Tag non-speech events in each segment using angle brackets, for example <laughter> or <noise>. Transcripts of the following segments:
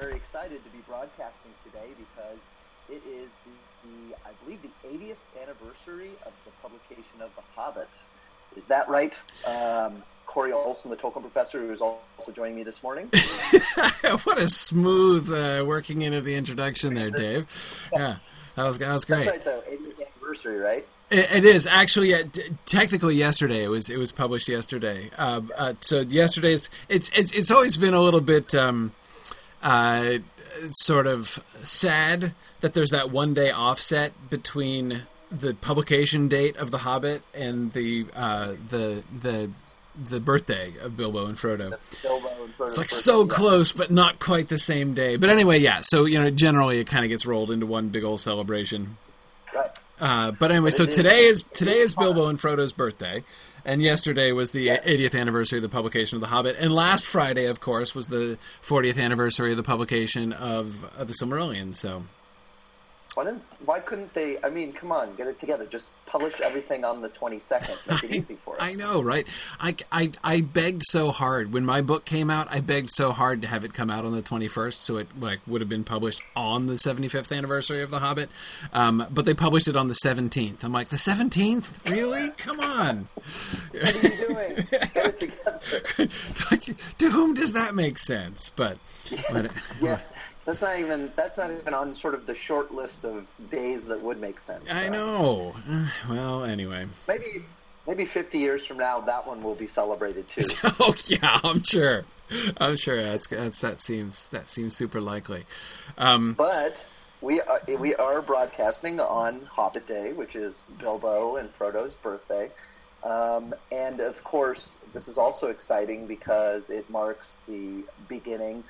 very excited to be broadcasting today because it is the, the I believe the 80th anniversary of the publication of The Hobbit. Is that right? Um, Corey Olsen, the Tolkien professor, who is also joining me this morning. <laughs> what a smooth uh, working in of the introduction there, Dave. Yeah, that was that was great. That's right, though. 80th anniversary, right? It, it is actually uh, d- technically yesterday. It was it was published yesterday. Uh, uh, so yesterday's it's it's it's always been a little bit um, uh, sort of sad that there's that one day offset between the publication date of The Hobbit and the uh, the the the birthday of Bilbo and Frodo. Bilbo and Frodo's It's like birthday, so yeah. close, but not quite the same day. But anyway, yeah. So you know, generally it kind of gets rolled into one big old celebration. Right. Uh, but anyway, so today is today is Bilbo and Frodo's birthday, and yesterday was the Yes. 80th anniversary of the publication of The Hobbit, and last Friday, of course, was the 40th anniversary of the publication of, of the Silmarillion. So Why didn't? Why couldn't they? I mean, come on, get it together. Just publish everything on the twenty second. Make it easy for us. I know, right? I, I, I begged so hard when my book came out. I begged so hard to have it come out on the 21st, so it like would have been published on the 75th anniversary of The Hobbit. Um, but they published it on the 17th. I'm like, the 17th? Really? Come on! what are you doing? Get it together. <laughs> to whom does that make sense? But, but <laughs> Yeah, that's not even. That's not even on sort of the short list of days that would make sense. I know. <sighs> Well, anyway. Maybe, maybe fifty years from now, that one will be celebrated too. <laughs> Oh yeah, I'm sure. I'm sure that's, that's that seems that seems super likely. Um, But we are, we are broadcasting on Hobbit Day, which is Bilbo and Frodo's birthday. Um, and of course, this is also exciting because it marks the beginning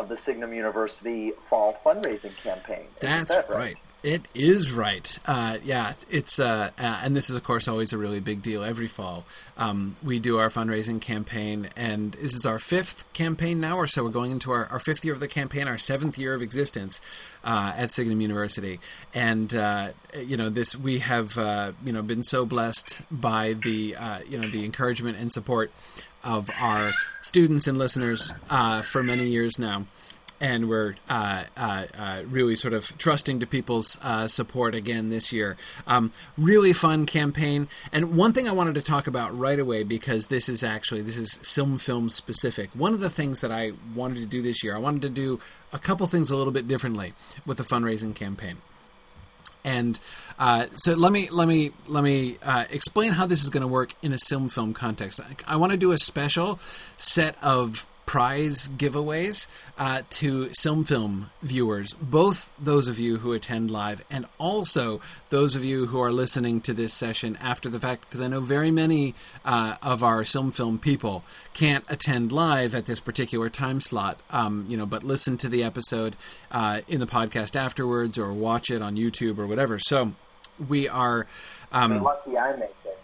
of the Signum University fall fundraising campaign. That's that right. It is right. Uh, yeah, it's uh, uh, and this is of course always a really big deal every fall. Um, we do our fundraising campaign, and this is our fifth campaign now, or so. We're going into our, our fifth year of the campaign, our seventh year of existence uh, at Signum University, and uh, you know this we have uh, you know been so blessed by the uh, you know the encouragement and support of our students and listeners uh, for many years now and we're uh, uh, uh, really sort of trusting to people's uh, support again this year. Um, really fun campaign, and one thing I wanted to talk about right away because this is actually this is Silm Film specific. One of the things that I wanted to do this year, I wanted to do a couple things a little bit differently with the fundraising campaign. And uh, so let me let me let me uh, explain how this is going to work in a Silm film context. I, I want to do a special set of prize giveaways uh, to Silm Film viewers, both those of you who attend live and also those of you who are listening to this session after the fact, because I know very many uh, of our Silm Film people can't attend live at this particular time slot, um, you know, but listen to the episode uh, in the podcast afterwards or watch it on YouTube or whatever. So we are. Um, Lucky I make it.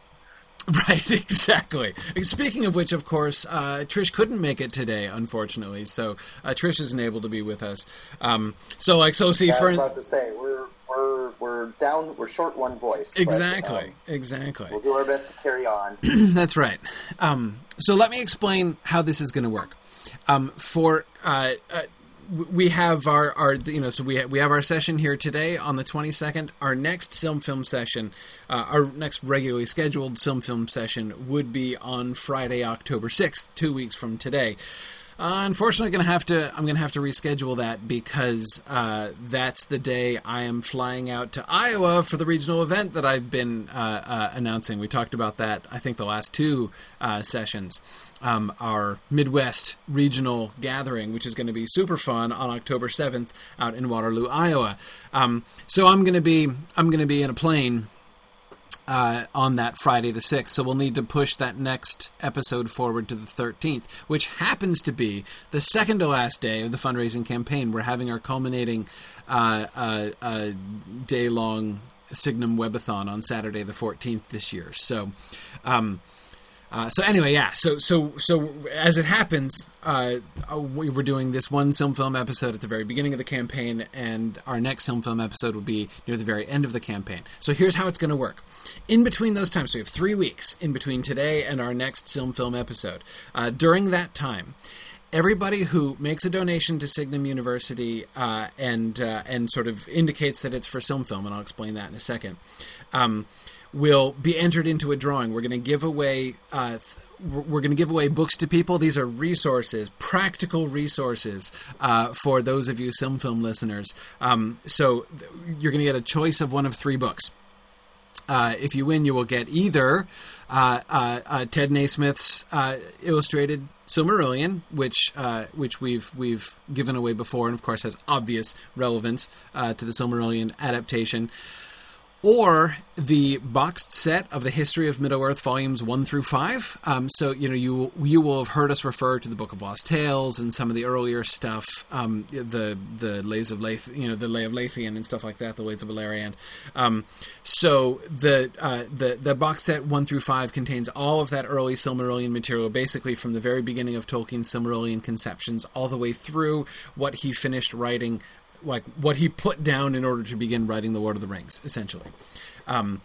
<laughs> Right, exactly. Speaking of which, of course, uh, Trish couldn't make it today, unfortunately. So uh, Trish isn't able to be with us. Um, so, like, so see I for was about to say we're we're we're down. We're short one voice. but, exactly, um, exactly. we'll do our best to carry on. <clears throat> That's right. Um, so let me explain how this is going to work. Um, for uh, uh, we have our, our you know so we ha- we have our session here today on the 22nd. Our next Silm film session, uh, our next regularly scheduled Silm film session would be on Friday, October 6th, two weeks from today. Uh, unfortunately, to have to. I'm going to have to reschedule that because uh, that's the day I am flying out to Iowa for the regional event that I've been uh, uh, announcing. We talked about that. I think the last two uh, sessions. Um, our Midwest regional gathering, which is going to be super fun on October 7th out in Waterloo, Iowa. Um, so I'm to be I'm going to be in a plane uh, on that Friday the 6th. So we'll need to push that next episode forward to the 13th, which happens to be the second to last day of the fundraising campaign. We're having our culminating uh, uh, day long Signum Webathon on Saturday the 14th this year. So. Um, Uh, so anyway, yeah. So so so as it happens, uh, uh, we were doing this one Silm film episode at the very beginning of the campaign, and our next Silm film episode will be near the very end of the campaign. So here's how it's going to work. In between those times, so we have three weeks in between today and our next Silm film episode. Uh, during that time, everybody who makes a donation to Signum University uh, and and sort of indicates that it's for Silm Film, and I'll explain that in a second. Um, will be entered into a drawing. We're going to give away. Uh, we're going to give away books to people. These are resources, practical resources uh, for those of you Silm Film listeners. Um, so you're going to get a choice of one of three books. Uh, if you win, you will get either uh, uh, uh Ted Nasmith's uh, illustrated Silmarillion, which which we've we've given away before, and of course has obvious relevance to the Silmarillion adaptation or the boxed set of the history of Middle Earth volumes one through five. Um, so you know you you will have heard us refer to the Book of Lost Tales and some of the earlier stuff, um, the the lays of Lath, you know the Lay of Leithian and stuff like that, the Lays of Beleriand. Um, so the uh, the the box set one through five contains all of that early Silmarillion material, basically from the very beginning of Tolkien's Silmarillion conceptions all the way through what he finished writing like what he put down in order to begin writing the Lord of the Rings, essentially. Um,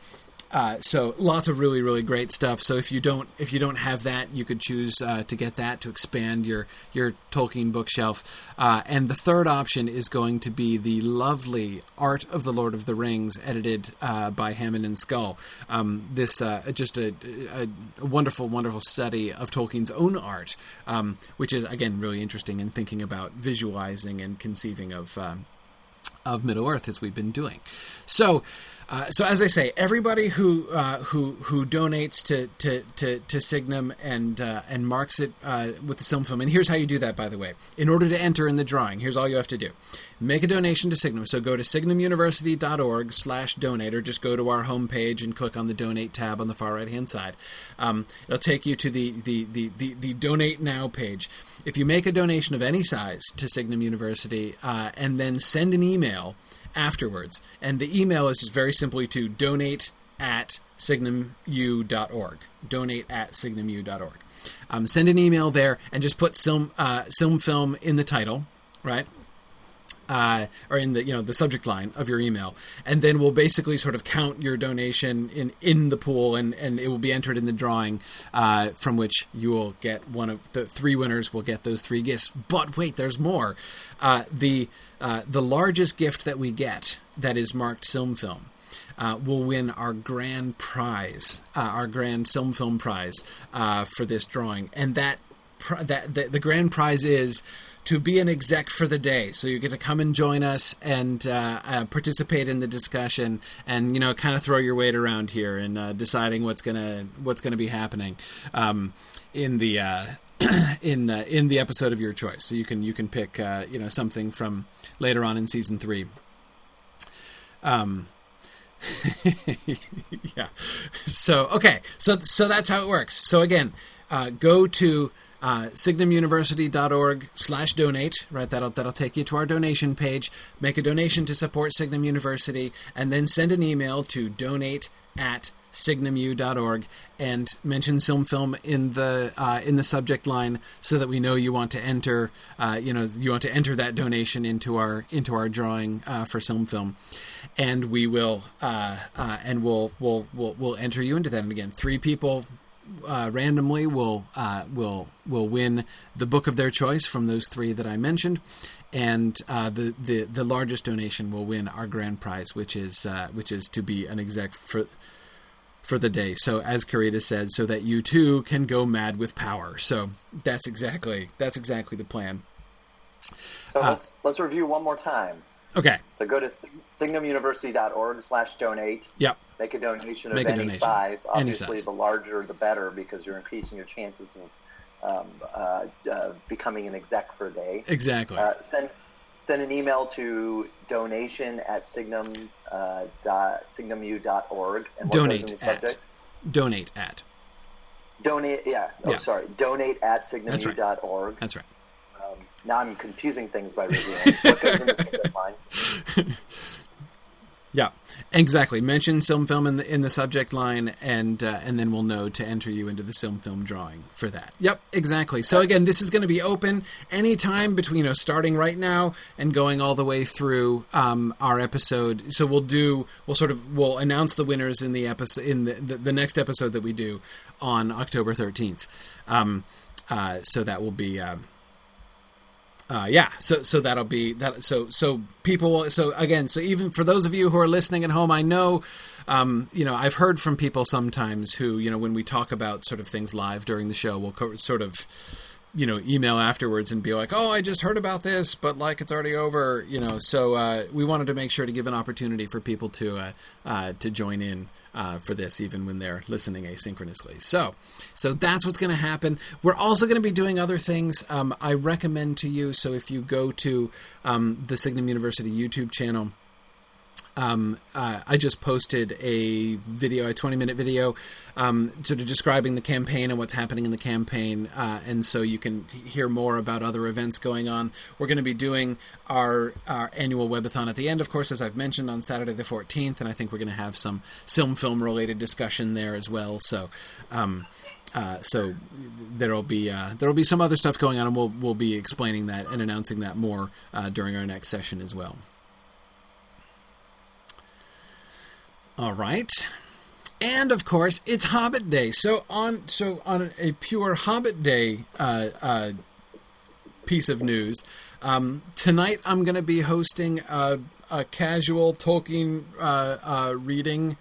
uh, so lots of really really great stuff. So if you don't if you don't have that, you could choose uh, to get that to expand your your Tolkien bookshelf. Uh, and the third option is going to be the lovely Art of the Lord of the Rings, edited uh, by Hammond and Scull. Um, this uh, just a, a, wonderful wonderful study of Tolkien's own art, um, which is again really interesting in thinking about visualizing and conceiving of um, of Middle Earth as we've been doing. So. Uh, so as I say, everybody who uh, who who donates to to, to, to Signum and uh, and marks it uh, with the Silm Film, and here's how you do that. By the way, in order to enter in the drawing, here's all you have to do: make a donation to Signum. So go to signumuniversity.org/donate, or just go to our homepage and click on the Donate tab on the far right hand side. Um, it'll take you to the the, the the the Donate Now page. If you make a donation of any size to Signum University uh, and then send an email afterwards. And the email is just very simply to donate at signumu.org. Donate at signumu.org. Um, send an email there and just put Sim, uh, Silm Film in the title, right? Uh, or in the you know the subject line of your email, and then we'll basically sort of count your donation in in the pool, and and it will be entered in the drawing, uh, from which you will get one of the three winners will get those three gifts. But wait, there's more. Uh, the uh, the largest gift that we get that is marked Silm Film uh, will win our grand prize, uh, our grand Silm Film prize uh, for this drawing, and that that the, the, grand prize is to be an exec for the day. So you get to come and join us and uh, uh, participate in the discussion, and you know, kind of throw your weight around here and uh, deciding what's gonna what's gonna be happening um, in the <clears throat> in uh, in the episode of your choice. So you can you can pick uh, you know something from later on in season three. Um, <laughs> yeah. So okay. So so that's how it works. So again, uh, go to uh, signumuniversity.org slash donate right that'll that'll take you to our donation page make a donation to support signum university and then send an email to donate at signumu.org and mention Silm Film in the uh, in the subject line so that we know you want to enter uh, you know you want to enter that donation into our into our drawing uh, for Silm Film, and we will uh, uh, and we'll we'll we'll we'll enter you into that. And again, three people. Uh, randomly will will will win the book of their choice from those three that I mentioned, and uh, the, the the largest donation will win our grand prize, which is uh, which is to be an exec for for the day. So as Karita said, so that you too can go mad with power. So that's exactly that's exactly the plan. So uh, let's, let's review one more time. Okay. So go to signumuniversity.org slash donate. Yep. Make a donation Make of a any donation. size. Obviously, any size. the larger the better because you're increasing your chances of um, uh, uh, becoming an exec for a day. Exactly. Uh, send send an email to donation at signum uh, dot, signumu.org and what donate goes in the subject? At. Donate at. Donate, yeah. Oh, yeah. sorry. Donate at signumu.org. That's right. That's right. Um, now I'm confusing things by reviewing. what goes in the subject line? <laughs> Exactly. Mention Silm Film in the in the subject line, and uh, and then we'll know to enter you into the Silm Film drawing for that. Yep, exactly. So again, this is going to be open anytime between you know starting right now and going all the way through um, our episode. So we'll do we'll sort of we'll announce the winners in the episode in the the, the next episode that we do on October thirteenth. Um, uh, so that will be. Uh, uh, yeah, so so that'll be that. So so people. Will, so again, so even for those of you who are listening at home, I know, um, you know, I've heard from people sometimes who, you know, when we talk about sort of things live during the show, will co- sort of, you know, email afterwards and be like, "Oh, I just heard about this, but like it's already over," you know. So uh, we wanted to make sure to give an opportunity for people to uh, uh, to join in uh, for this, even when they're listening asynchronously. So, so that's what's going to happen. We're also going to be doing other things. Um, I recommend to you. So, if you go to um, the Signum University YouTube channel, um, uh, I just posted a video, a 20 minute video, um, sort of describing the campaign and what's happening in the campaign. Uh, and so you can hear more about other events going on. We're going to be doing our, our annual webathon at the end, of course, as I've mentioned, on Saturday the 14th. And I think we're going to have some Silm film related discussion there as well. So, um, uh, so there'll be uh, there'll be some other stuff going on, and we'll we'll be explaining that and announcing that more uh, during our next session as well. All right. And of course, it's Hobbit Day. So on so on a pure Hobbit Day uh, uh, piece of news, um, tonight I'm going to be hosting a, a casual Tolkien uh, uh reading.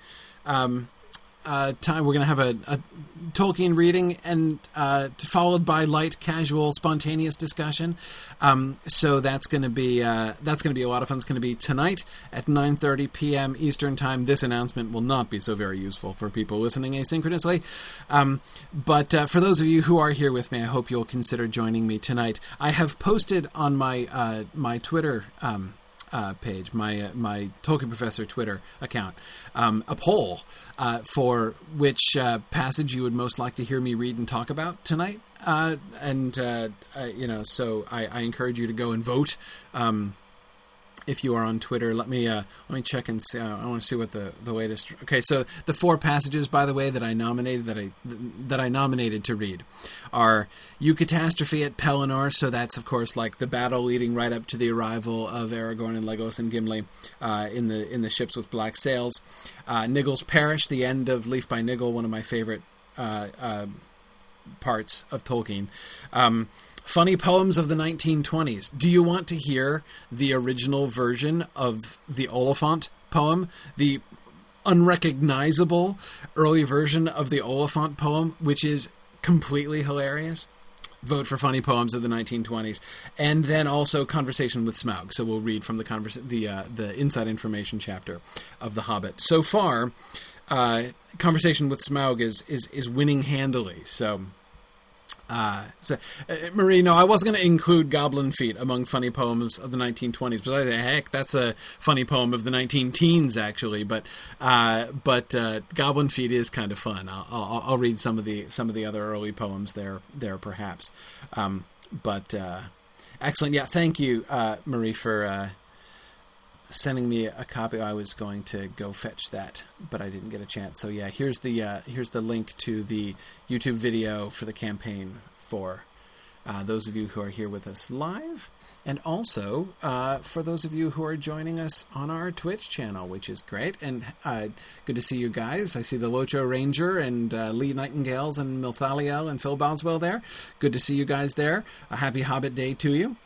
Um, uh, time we're going to have a, a, Tolkien reading and uh, followed by light, casual, spontaneous discussion. Um, so that's going to be uh, that's going to be a lot of fun. It's going to be tonight at 9:30 p.m. Eastern time. This announcement will not be so very useful for people listening asynchronously, um, but uh, for those of you who are here with me, I hope you'll consider joining me tonight. I have posted on my uh, my Twitter. Um, uh, page, my uh, my Tolkien Professor Twitter account, um, a poll uh, for which uh, passage you would most like to hear me read and talk about tonight. Uh, and uh, you know, so I, I, encourage you to go and vote. Um, if you are on Twitter, let me uh, let me check and see. Uh, I want to see what the, the latest. Okay, so the four passages, by the way, that I nominated that I that I nominated to read are "You Catastrophe at Pelennor. So that's of course like the battle leading right up to the arrival of Aragorn and Legolas and Gimli uh, in the in the ships with black sails. Uh, Niggle's Parish, the end of Leaf by Niggle, one of my favorite uh, uh, parts of Tolkien. Um, Funny poems of the 1920s. Do you want to hear the original version of the Oliphaunt poem? The unrecognizable early version of the Oliphaunt poem, which is completely hilarious? Vote for funny poems of the 1920s, and then also conversation with Smaug. So we'll read from the the uh, the inside information chapter of The Hobbit. So far, uh, conversation with Smaug is is is winning handily. So uh, so, uh, Marie, no, I was going to include Goblin Feet among funny poems of the 1920s, but I say, heck, that's a funny poem of the 19 teens, actually. But, uh, but uh, Goblin Feet is kind of fun. I'll, I'll, I'll, read some of the some of the other early poems there, there perhaps. Um, but uh, excellent, yeah. Thank you, uh, Marie, for sending me a copy. I was going to go fetch that, but I didn't get a chance. So yeah, here's the uh, here's the link to the YouTube video for the campaign for uh, those of you who are here with us live, and also uh, for those of you who are joining us on our Twitch channel, which is great. And uh, good to see you guys. I see the Locho Ranger and uh, Lee Nightingales and Milthaliel and Phil Boswell there. Good to see you guys there. A happy Hobbit Day to you.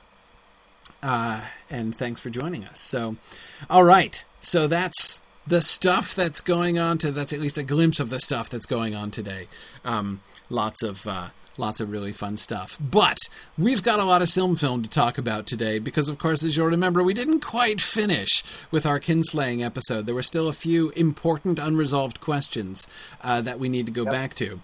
Uh, and thanks for joining us. So, all right. So that's the stuff that's going on. To that's at least a glimpse of the stuff that's going on today. Um, lots of uh, lots of really fun stuff. But we've got a lot of Silm film to talk about today because, of course, as you'll remember, we didn't quite finish with our kinslaying episode. There were still a few important unresolved questions uh, that we need to go yep. back to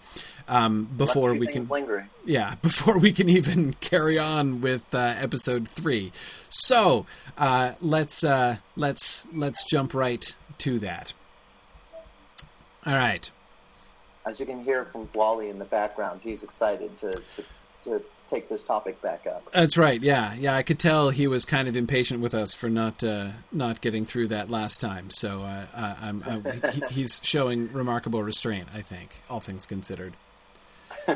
um, before we can lingering. yeah <laughs> before we can even carry on with uh, episode three. So uh, let's uh, let's let's jump right to that. All right. As you can hear from Wally in the background, he's excited to, to to take this topic back up. That's right. Yeah, yeah. I could tell he was kind of impatient with us for not uh, not getting through that last time. So uh, I'm, I'm, he, <laughs> he's showing remarkable restraint. I think, all things considered. <laughs>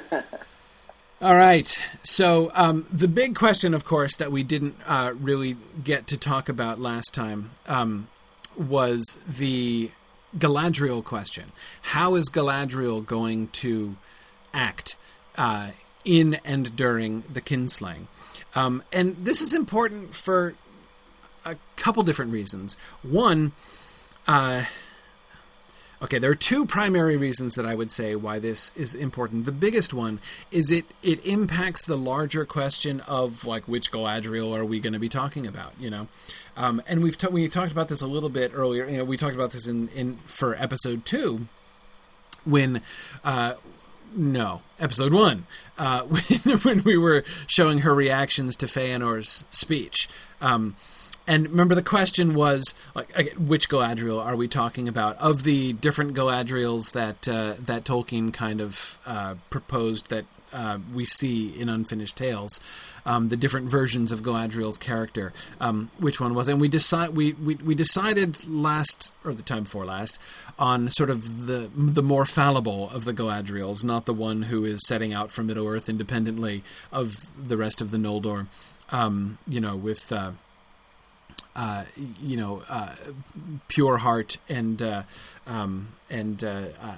All right. So um, the big question, of course, that we didn't uh, really get to talk about last time um, was the Galadriel question. How is Galadriel going to act uh, in and during the kinslaying? Um, and this is important for a couple different reasons. One, uh, Okay, there are two primary reasons that I would say why this is important. The biggest one is it it impacts the larger question of like which Galadriel are we going to be talking about, you know? Um, and we've t- we talked about this a little bit earlier. You know, we talked about this in in for episode two when. Uh, no, episode one, uh, <laughs> when, when we were showing her reactions to Feanor's speech. Um, and remember, the question was like, which Galadriel are we talking about? Of the different Galadriels that uh, that Tolkien kind of uh, proposed that uh, we see in Unfinished Tales, um, the different versions of Galadriel's character, um, which one was? And we decide we, we we decided last or the time before last on sort of the the more fallible of the Galadriels, not the one who is setting out from Middle Earth independently of the rest of the Noldor. Um, you know, with uh, uh, you know, uh, pure heart and uh, um, and uh, uh,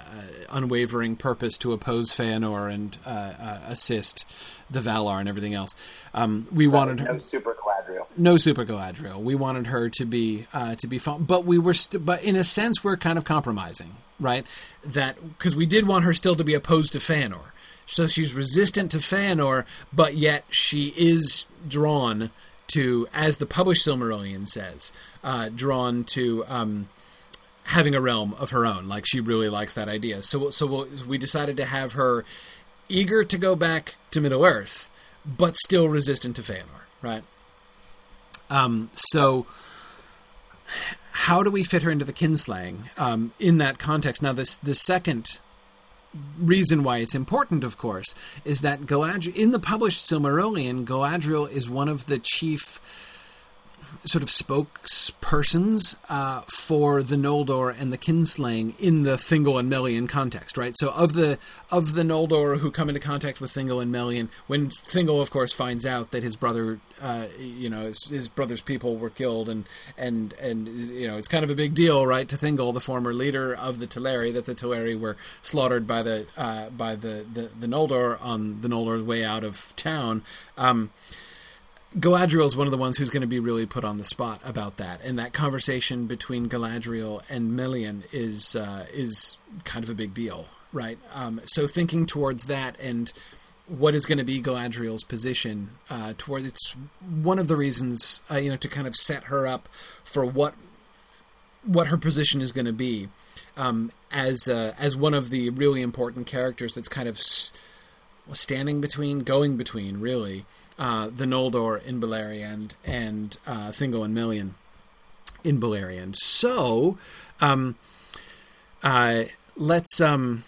unwavering purpose to oppose Feanor and uh, assist the Valar and everything else. Um, we wanted her no super Galadriel. No super Galadriel. We wanted her to be to be fun, but we were, st- but in a sense, we're kind of compromising, right? That because we did want her still to be opposed to Feanor. So she's resistant to Feanor, but yet she is drawn to, as the published Silmarillion says, uh, drawn to um, having a realm of her own. Like she really likes that idea. So, so we decided to have her eager to go back to Middle Earth, but still resistant to Feanor. Right. Um, so, how do we fit her into the kinslaying um, in that context? Now, this the second reason why it's important, of course, is that Galadriel, in the published Silmarillion, Galadriel is one of the chief sort of spokespersons uh, for the Noldor and the kinslaying in the Thingol and Melian context, right? So of the of the Noldor who come into contact with Thingol and Melian, when Thingol, of course, finds out that his brother, uh, you know, his, his, brother's people were killed, and and and you know, it's kind of a big deal, right, to Thingol, the former leader of the Teleri, that the Teleri were slaughtered by the uh, by the, the the Noldor on the Noldor's way out of town. Um, Galadriel is one of the ones who's going to be really put on the spot about that, and that conversation between Galadriel and Melian is uh, is kind of a big deal, right? Um, so thinking towards that and what is going to be Galadriel's position uh, it's one of the reasons uh, you know to kind of set her up for what what her position is going to be um, as uh, as one of the really important characters that's kind of standing between, going between, really, uh, the Noldor in Beleriand and uh, Thingol and Melian in Beleriand. So, um, uh, let's um,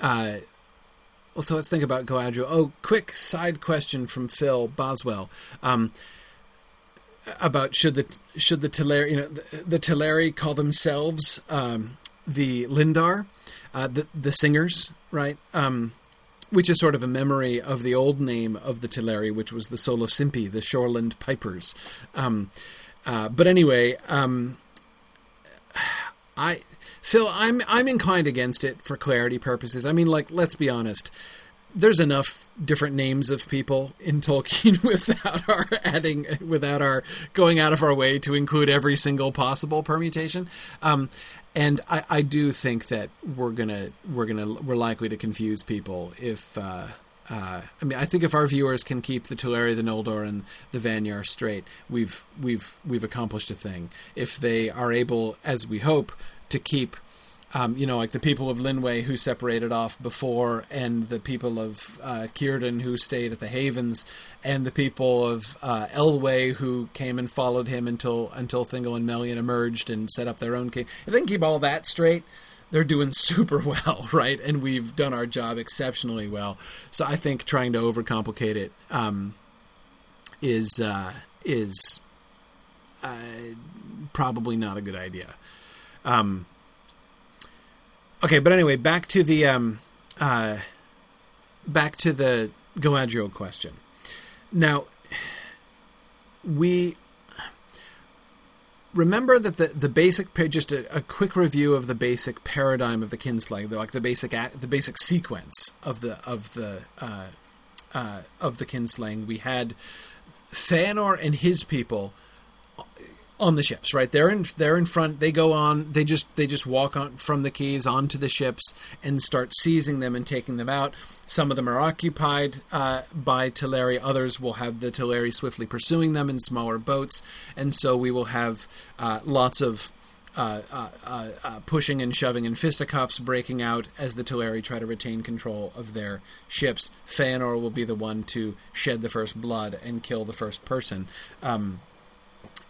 uh, well, so let's think about Galadriel. Oh, quick side question from Phil Boswell. Um, about should the should the Teleri you know the, the Teleri call themselves um, the Lindar, uh, the the singers, right? Um, which is sort of a memory of the old name of the Teleri, which was the Solosimpi, the Shoreland Pipers. Um, uh, but anyway, um, I Phil, I'm I'm inclined against it for clarity purposes. I mean, like, let's be honest. There's enough different names of people in Tolkien <laughs> without our adding, without our going out of our way to include every single possible permutation. Um, and I, I do think that we're gonna we're gonna we're likely to confuse people if uh, uh, I mean I think if our viewers can keep the Teleri, the Noldor, and the Vanyar straight, we've we've we've accomplished a thing. If they are able, as we hope, to keep um, you know, like the people of Lenwë who separated off before, and the people of uh, who stayed at the Havens, and the people of uh, Elwë who came and followed him until until Thingol and Melian emerged and set up their own king. If they can keep all that straight, they're doing <laughs> super well, right? And we've done our job exceptionally well. So I think trying to overcomplicate it um, is uh, is uh, probably not a good idea. Um, okay, but anyway, back to the um, uh, back to the Galadriel question. Now, we remember that the the basic just a, a, quick review of the basic paradigm of the kinslaying, like the basic the basic sequence of the of the uh, uh, of the kinslaying. We had Feanor and his people on the ships, right? They're in they're in front. They go on. They just they just walk on from the quays onto the ships and start seizing them and taking them out. Some of them are occupied uh, by Teleri. Others will have the Teleri swiftly pursuing them in smaller boats, and so we will have uh, lots of. Uh, uh, uh, uh pushing and shoving and fisticuffs breaking out as the Teleri try to retain control of their ships. Feanor will be the one to shed the first blood and kill the first person. Um,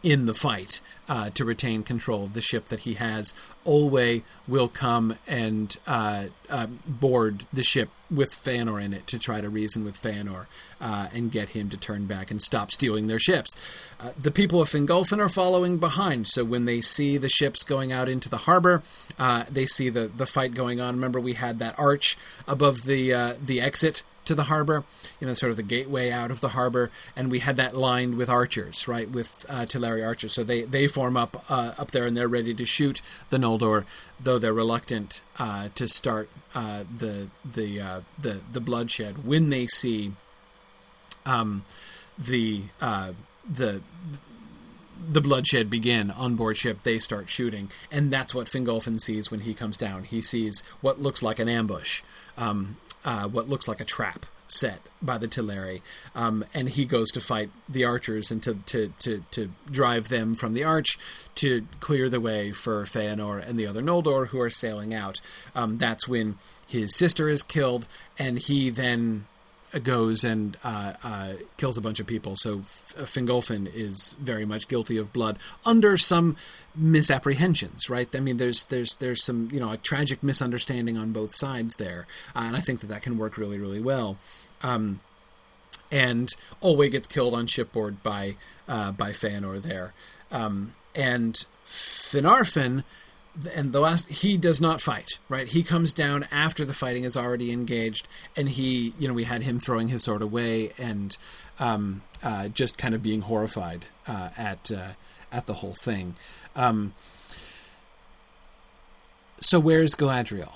in the fight uh, to retain control of the ship that he has. Olwe will come and uh, uh, board the ship with Feanor in it to try to reason with Feanor uh, and get him to turn back and stop stealing their ships. Uh, the people of Fingolfin are following behind, so when they see the ships going out into the harbor, uh, they see the, the fight going on. Remember, we had that arch above the the exit to the harbor, you know, sort of the gateway out of the harbor, and we had that lined with archers, right, with uh, archers. So they they form up uh, up there and they're ready to shoot the Noldor, though they're reluctant uh, to start uh, the the uh, the the bloodshed when they see um, the uh, the the bloodshed begin on board ship, they start shooting, and that's what Fingolfin sees when he comes down. He sees what looks like an ambush, um, uh, what looks like a trap set by the Teleri, um, and he goes to fight the archers and to, to, to, to, drive them from the arch to clear the way for Feanor and the other Noldor who are sailing out. Um, that's when his sister is killed, and he then goes and uh, uh, kills a bunch of people. So F- Fingolfin is very much guilty of blood under some misapprehensions, right? I mean, there's there's there's some you know a tragic misunderstanding on both sides there, uh, and I think that that can work really really well. Um, and Olwe gets killed on shipboard by uh, by Feanor there, um, and Finarfin and the last he does not fight right he comes down after the fighting is already engaged and he you know we had him throwing his sword away and um, uh, just kind of being horrified uh, at uh, at the whole thing um, so where's Galadriel?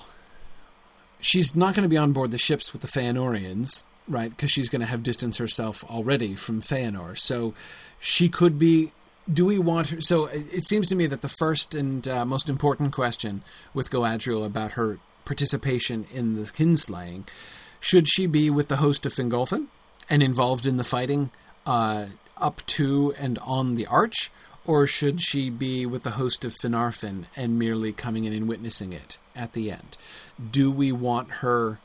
She's not going to be on board the ships with the Feanorians right? Because she's going to have distanced herself already from Feanor. So she could be do we want her? So it seems to me that the first and uh, most important question with Galadriel about her participation in the kinslaying should she be with the host of Fingolfin and involved in the fighting uh, up to and on the arch, or should she be with the host of Finarfin and merely coming in and witnessing it at the end? Do we want her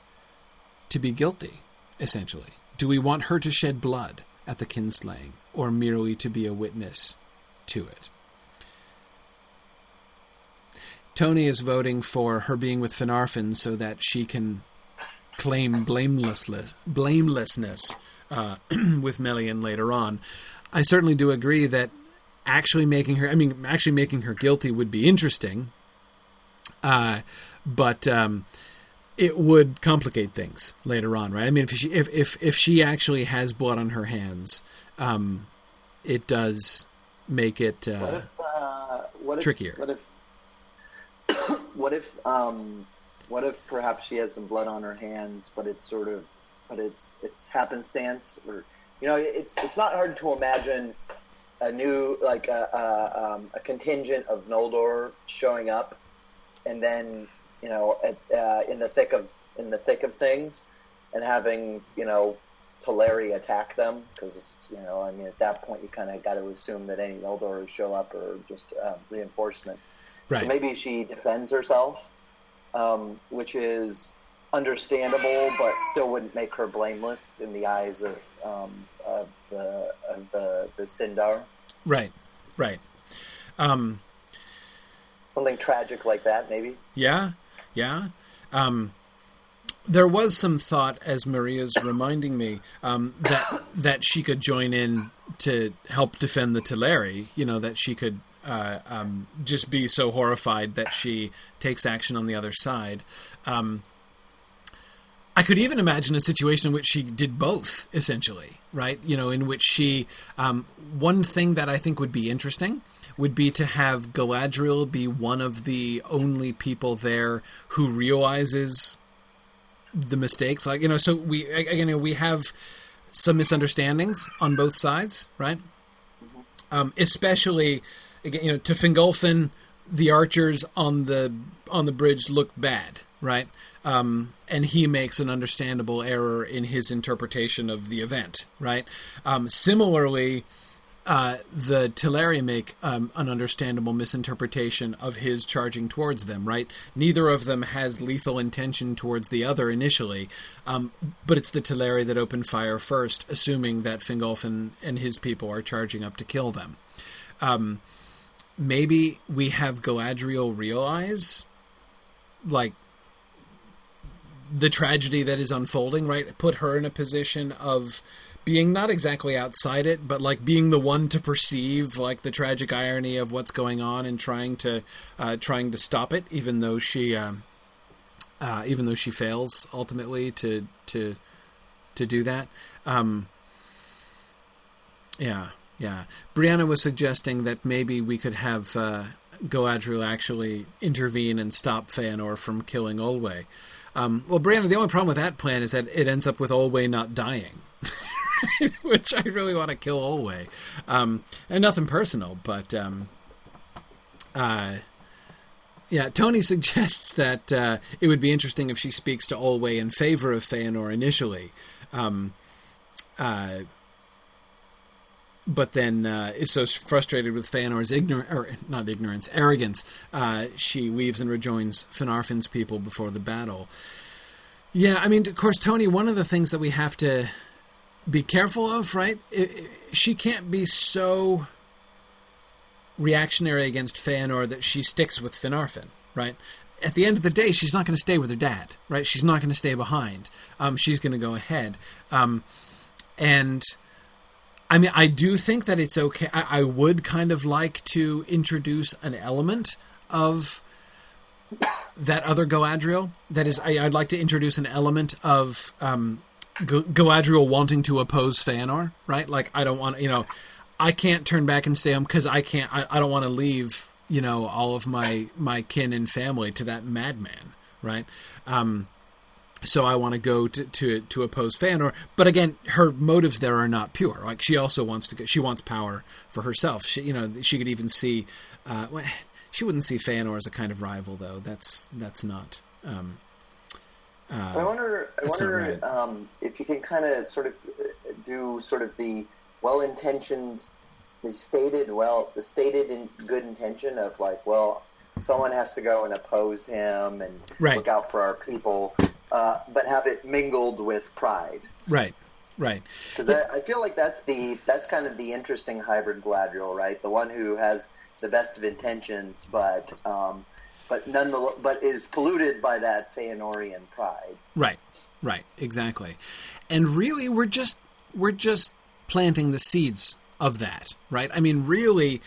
to be guilty, essentially? Do we want her to shed blood at the kinslaying, or merely to be a witness to it. Tony is voting for her being with Finarfin so that she can claim blamelessness, blamelessness uh, <clears throat> with Melian later on. I certainly do agree that actually making her, I mean, actually making her guilty would be interesting, uh, but um, it would complicate things later on, right? I mean, if she if if, if she actually has blood on her hands, um, it does make it uh, what if, uh, what trickier. If, what if <coughs> what if um, what if perhaps she has some blood on her hands, but it's sort of but it's it's happenstance or you know it's it's not hard to imagine a new like a, a, um, a contingent of Noldor showing up, and then you know at, uh, in the thick of in the thick of things, and having you know Teleri attack them because you know I mean at that point you kind of got to assume that any Eldar show up or just uh, reinforcements. Right. So maybe she defends herself, um, which is understandable, but still wouldn't make her blameless in the eyes of um, of the of the the Sindar. Right. Right. Um, Something tragic like that, maybe. Yeah. Yeah. Um, there was some thought, as Maria's <coughs> reminding me, um, that that she could join in to help defend the Teleri. You know, that she could uh, um, just be so horrified that she takes action on the other side. Um, I could even imagine a situation in which she did both, essentially, right? You know, in which she. Um, one thing that I think would be interesting would be to have Galadriel be one of the only people there who realizes the mistakes. Like, you know, so we, again, we have some misunderstandings on both sides, right? Um, especially, again, you know, to Fingolfin, the archers on the on the bridge look bad, right? Um, and he makes an understandable error in his interpretation of the event, right? Um, similarly, uh, the Teleri make um, an understandable misinterpretation of his charging towards them, right? Neither of them has lethal intention towards the other initially, um, but it's the Teleri that open fire first, assuming that Fingolfin and his people are charging up to kill them. Um, maybe we have Galadriel realize, like, the tragedy that is unfolding, right? Put her in a position of being not exactly outside it, but like being the one to perceive like the tragic irony of what's going on and trying to uh, trying to stop it, even though she um, uh, even though she fails ultimately to to to do that. Um, yeah, yeah. Brianna was suggesting that maybe we could have uh, Galadriel actually intervene and stop Feanor from killing Olwe. Um, well, Brianna, the only problem with that plan is that it ends up with Olwe not dying. <laughs> which I really want to kill Olwe. Um, and nothing personal, but um, uh, yeah, Tony <laughs> suggests that uh, it would be interesting if she speaks to Olwe in favor of Feanor initially. Um, uh, but then uh, is so frustrated with Feanor's ignorance, or not ignorance, arrogance, uh, she weaves and rejoins Finarfin's people before the battle. Yeah, I mean, of course, Tony. One of the things that we have to be careful of, right? It, it, she can't be so reactionary against Feanor that she sticks with Finarfin, right? At the end of the day, she's not going to stay with her dad, right? She's not going to stay behind. Um, she's going to go ahead. Um, and I mean, I do think that it's okay. I, I would kind of like to introduce an element of that other Galadriel. That is, I, would like to introduce an element of um, Galadriel wanting to oppose Feanor, right? Like, I don't want, you know, I can't turn back and stay home because I can't. I, I don't want to leave, you know, all of my my kin and family to that madman, right? Um, so I want to go to, to to oppose Feanor. But again, her motives there are not pure. Like she also wants to. She wants power for herself. She, you know, she could even see. Uh, well, she wouldn't see Feanor as a kind of rival, though. That's that's not. Um, uh, I wonder. I wonder right. um, if you can kind of sort of uh, do sort of the well-intentioned, the stated well, the stated in good intention of like, well, someone has to go and oppose him and right. look out for our people, uh, but have it mingled with pride. Right. Right. Because I, I, feel like that's the that's kind of the interesting hybrid Galadriel, right? The one who has the best of intentions, but um, but nonetheless, but is polluted by that Feanorian pride. Right, right, exactly. And really, we're just we're just planting the seeds of that, right? I mean, really,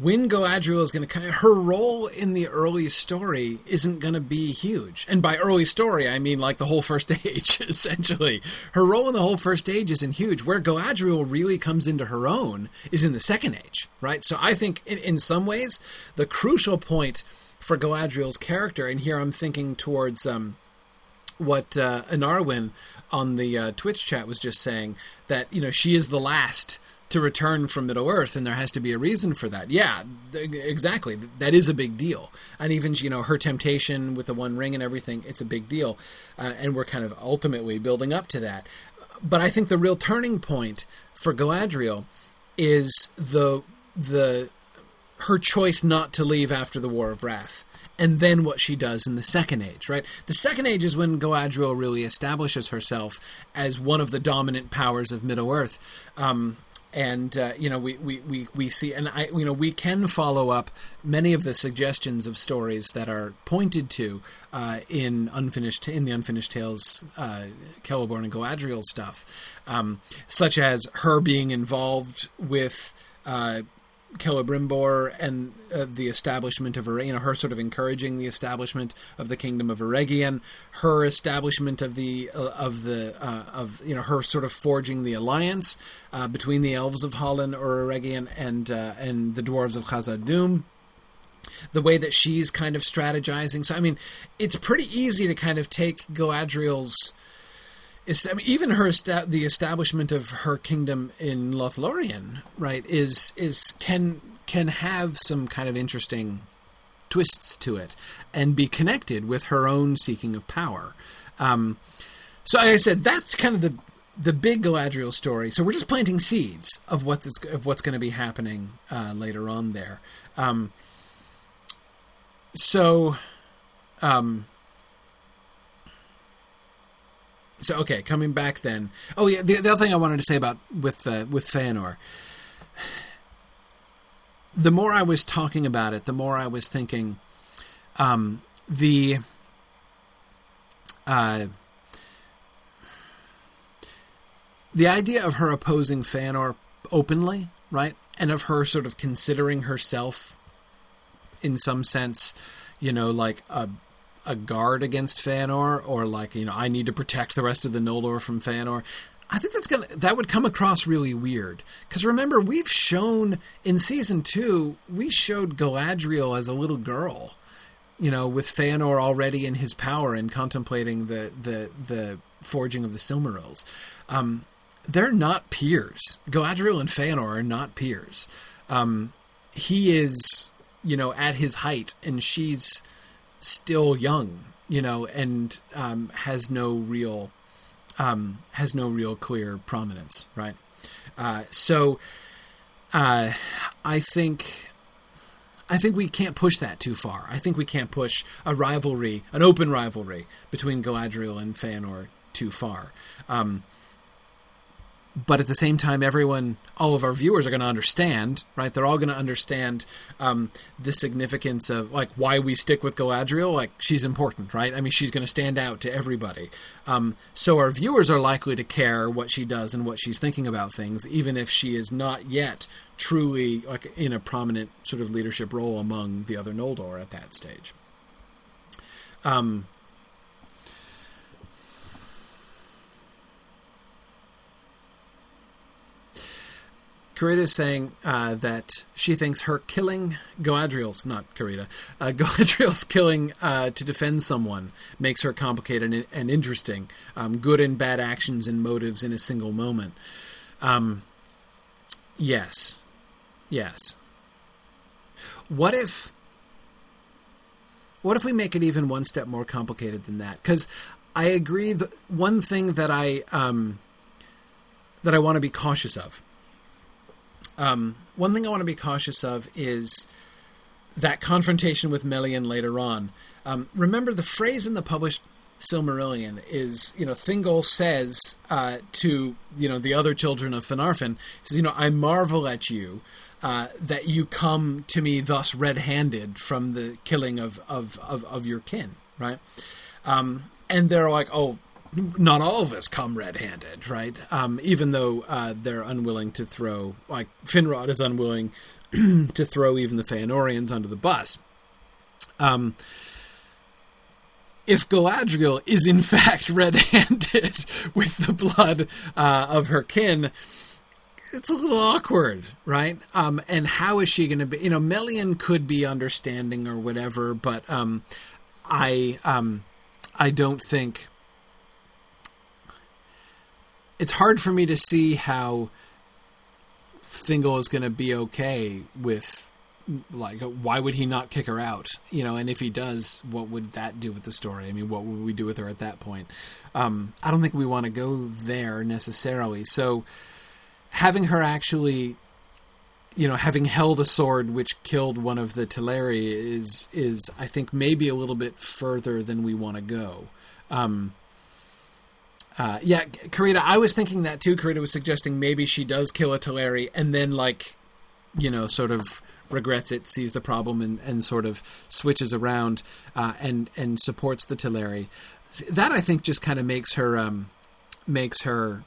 when Galadriel is going to kind of, her role in the early story isn't going to be huge. And by early story, I mean like the whole first <laughs> age, essentially. Her role in the whole first age isn't huge. Where Galadriel really comes into her own is in the second age, right? So I think in, in some ways, the crucial point for Galadriel's character, and here I'm thinking towards um, what uh, Anarwin on the uh, Twitch chat was just saying that you know she is the last to return from Middle Earth, and there has to be a reason for that. Yeah, th- exactly. That is a big deal, and even you know her temptation with the One Ring and everything, it's a big deal, uh, and we're kind of ultimately building up to that. But I think the real turning point for Galadriel is the the her choice not to leave after the War of Wrath, and then what she does in the Second Age, right? The Second Age is when Galadriel really establishes herself as one of the dominant powers of Middle Earth. Um, and uh, you know we, we, we, we see and I you know we can follow up many of the suggestions of stories that are pointed to uh, in unfinished in the unfinished tales uh, Celeborn and Galadriel stuff, um, such as her being involved with. Uh, Celebrimbor and uh, the establishment of you know her sort of encouraging the establishment of the kingdom of Eregion, her establishment of the uh, of the uh, of you know her sort of forging the alliance uh, between the elves of Hollin or Eregion and uh, and the dwarves of Khazad-dûm the way that she's kind of strategizing. So I mean, it's pretty easy to kind of take Galadriel's Even her the establishment of her kingdom in Lothlorien, right, is is can can have some kind of interesting twists to it and be connected with her own seeking of power. Um, so, like I said, that's kind of the the big Galadriel story. So we're just planting seeds of what's of what's going to be happening uh, later on there. Um, so, um, so okay, coming back then. Oh yeah, the, the other thing I wanted to say about with uh, with Feanor. The more I was talking about it, the more I was thinking, um, the uh, the idea of her opposing Feanor openly, right, and of her sort of considering herself, in some sense, you know, like a a guard against Feanor, or like you know, I need to protect the rest of the Noldor from Feanor. I think that's gonna that would come across really weird because remember we've shown in season two we showed Galadriel as a little girl, you know, with Feanor already in his power and contemplating the the the forging of the Silmarils. Um, they're not peers. Galadriel and Feanor are not peers. Um, he is, you know, at his height, and she's still young, you know, and um, has no real um, has no real clear prominence, right? Uh, so uh, I think I think we can't push that too far. I think we can't push a rivalry, an open rivalry between Galadriel and Feanor too far. Um, but at the same time, everyone, all of our viewers are going to understand, right? They're all going to understand um, the significance of like why we stick with Galadriel. Like she's important, right? I mean, she's going to stand out to everybody. Um, so our viewers are likely to care what she does and what she's thinking about things, even if she is not yet truly like in a prominent sort of leadership role among the other Noldor at that stage. Um, Karita is saying uh, that she thinks her killing Goadriel's, not Karita, uh, <laughs> Galadriel's killing uh, to defend someone makes her complicated and, and interesting. Um, good and bad actions and motives in a single moment. Um, yes, yes. What if? What if we make it even one step more complicated than that? Because I agree. The one thing that I um, that I want to be cautious of um, one thing I want to be cautious of is that confrontation with Melian later on. Um, remember, the phrase in the published Silmarillion is, you know, Thingol says uh, to, you know, the other children of Finarfin, says, you know, I marvel at you uh, that you come to me thus red-handed from the killing of, of, of, of your kin, right? Um, and they're like, oh, not all of us come red-handed, right? Um, even though uh, they're unwilling to throw, like Finrod is unwilling <clears throat> to throw even the Feanorians under the bus. Um, if Galadriel is in <laughs> fact red-handed <laughs> with the blood uh, of her kin, it's a little awkward, right? Um, and how is she going to be? You know, Melian could be understanding or whatever, but um, I um, I don't think it's hard for me to see how Thingol is going to be okay with like why would he not kick her out? You know and if he does what would that do with the story? I mean what would we do with her at that point? Um, i don't think we want to go there necessarily. So having her actually you know having held a sword which killed one of the Teleri is is i think maybe a little bit further than we want to go. Um, Uh, yeah, Karita, I was thinking that too. Karita was suggesting maybe she does kill a Teleri and then, like, you know, sort of regrets it, sees the problem, and, and sort of switches around uh, and and supports the Teleri. That I think just kind of makes her um, makes her.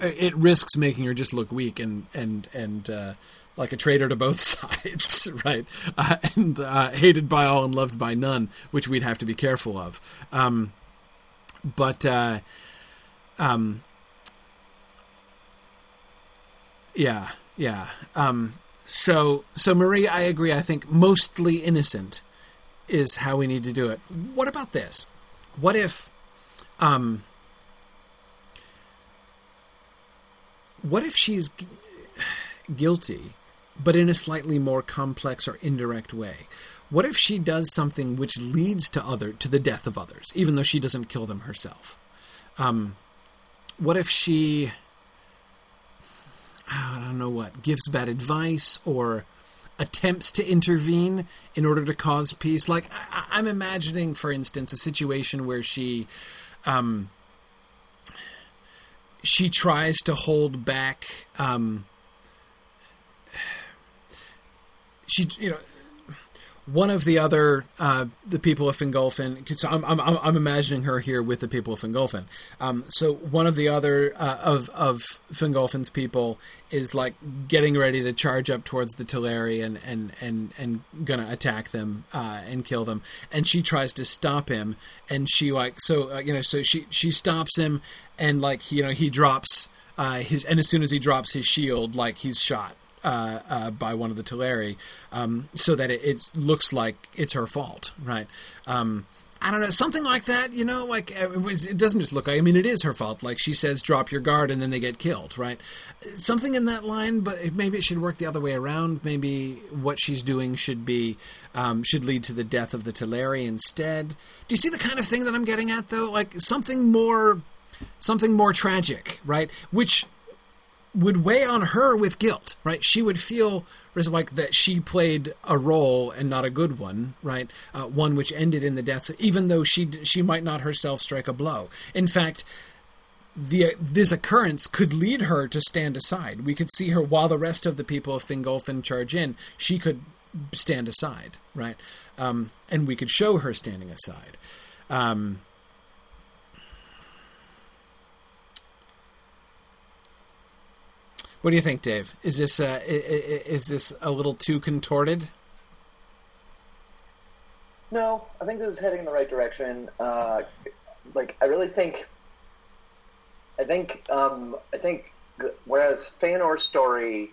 It risks making her just look weak and and and uh, like a traitor to both <laughs> sides, right? Uh, and uh, hated by all and loved by none, which we'd have to be careful of. Um, but uh, um, yeah, yeah. Um, so, so Marie, I agree. I think mostly innocent is how we need to do it. What about this? What if, um, what if she's g- guilty, but in a slightly more complex or indirect way? What if she does something which leads to other to the death of others, even though she doesn't kill them herself? Um, what if she I don't know what gives bad advice or attempts to intervene in order to cause peace? Like I, am I'm imagining, for instance, a situation where she um, she tries to hold back. Um, she you know one of the other uh, the people of Fingolfin. So I'm, I'm, I'm imagining her here with the people of Fingolfin. Um, so one of the other uh, of of Fingolfin's people is like getting ready to charge up towards the Teleri and and and and gonna attack them uh, and kill them. And she tries to stop him, and she like so uh, you know so she she stops him, and like you know he drops. Uh, his and as soon as he drops his shield, like he's shot, uh, uh, by one of the Teleri, um, so that it, it, looks like it's her fault, right? Um, I don't know, something like that, you know, like uh, it doesn't just look like, I mean, it is her fault. Like she says, drop your guard, and then they get killed, right? Something in that line, but maybe it should work the other way around. Maybe what she's doing should be, um, should lead to the death of the Teleri instead. Do you see the kind of thing that I'm getting at, though? Like something more, something more tragic, right? Which would weigh on her with guilt, right? She would feel like that she played a role and not a good one, right? Uh, one which ended in the death, even though she she might not herself strike a blow. In fact, the this occurrence could lead her to stand aside. We could see her while the rest of the people of Fingolfin charge in. She could stand aside, right? Um, and we could show her standing aside. Um, What do you think, Dave? Is this uh, is this a little too contorted? No, I think this is heading in the right direction. Uh, like, I really think, I think, um, I think, whereas Feanor's story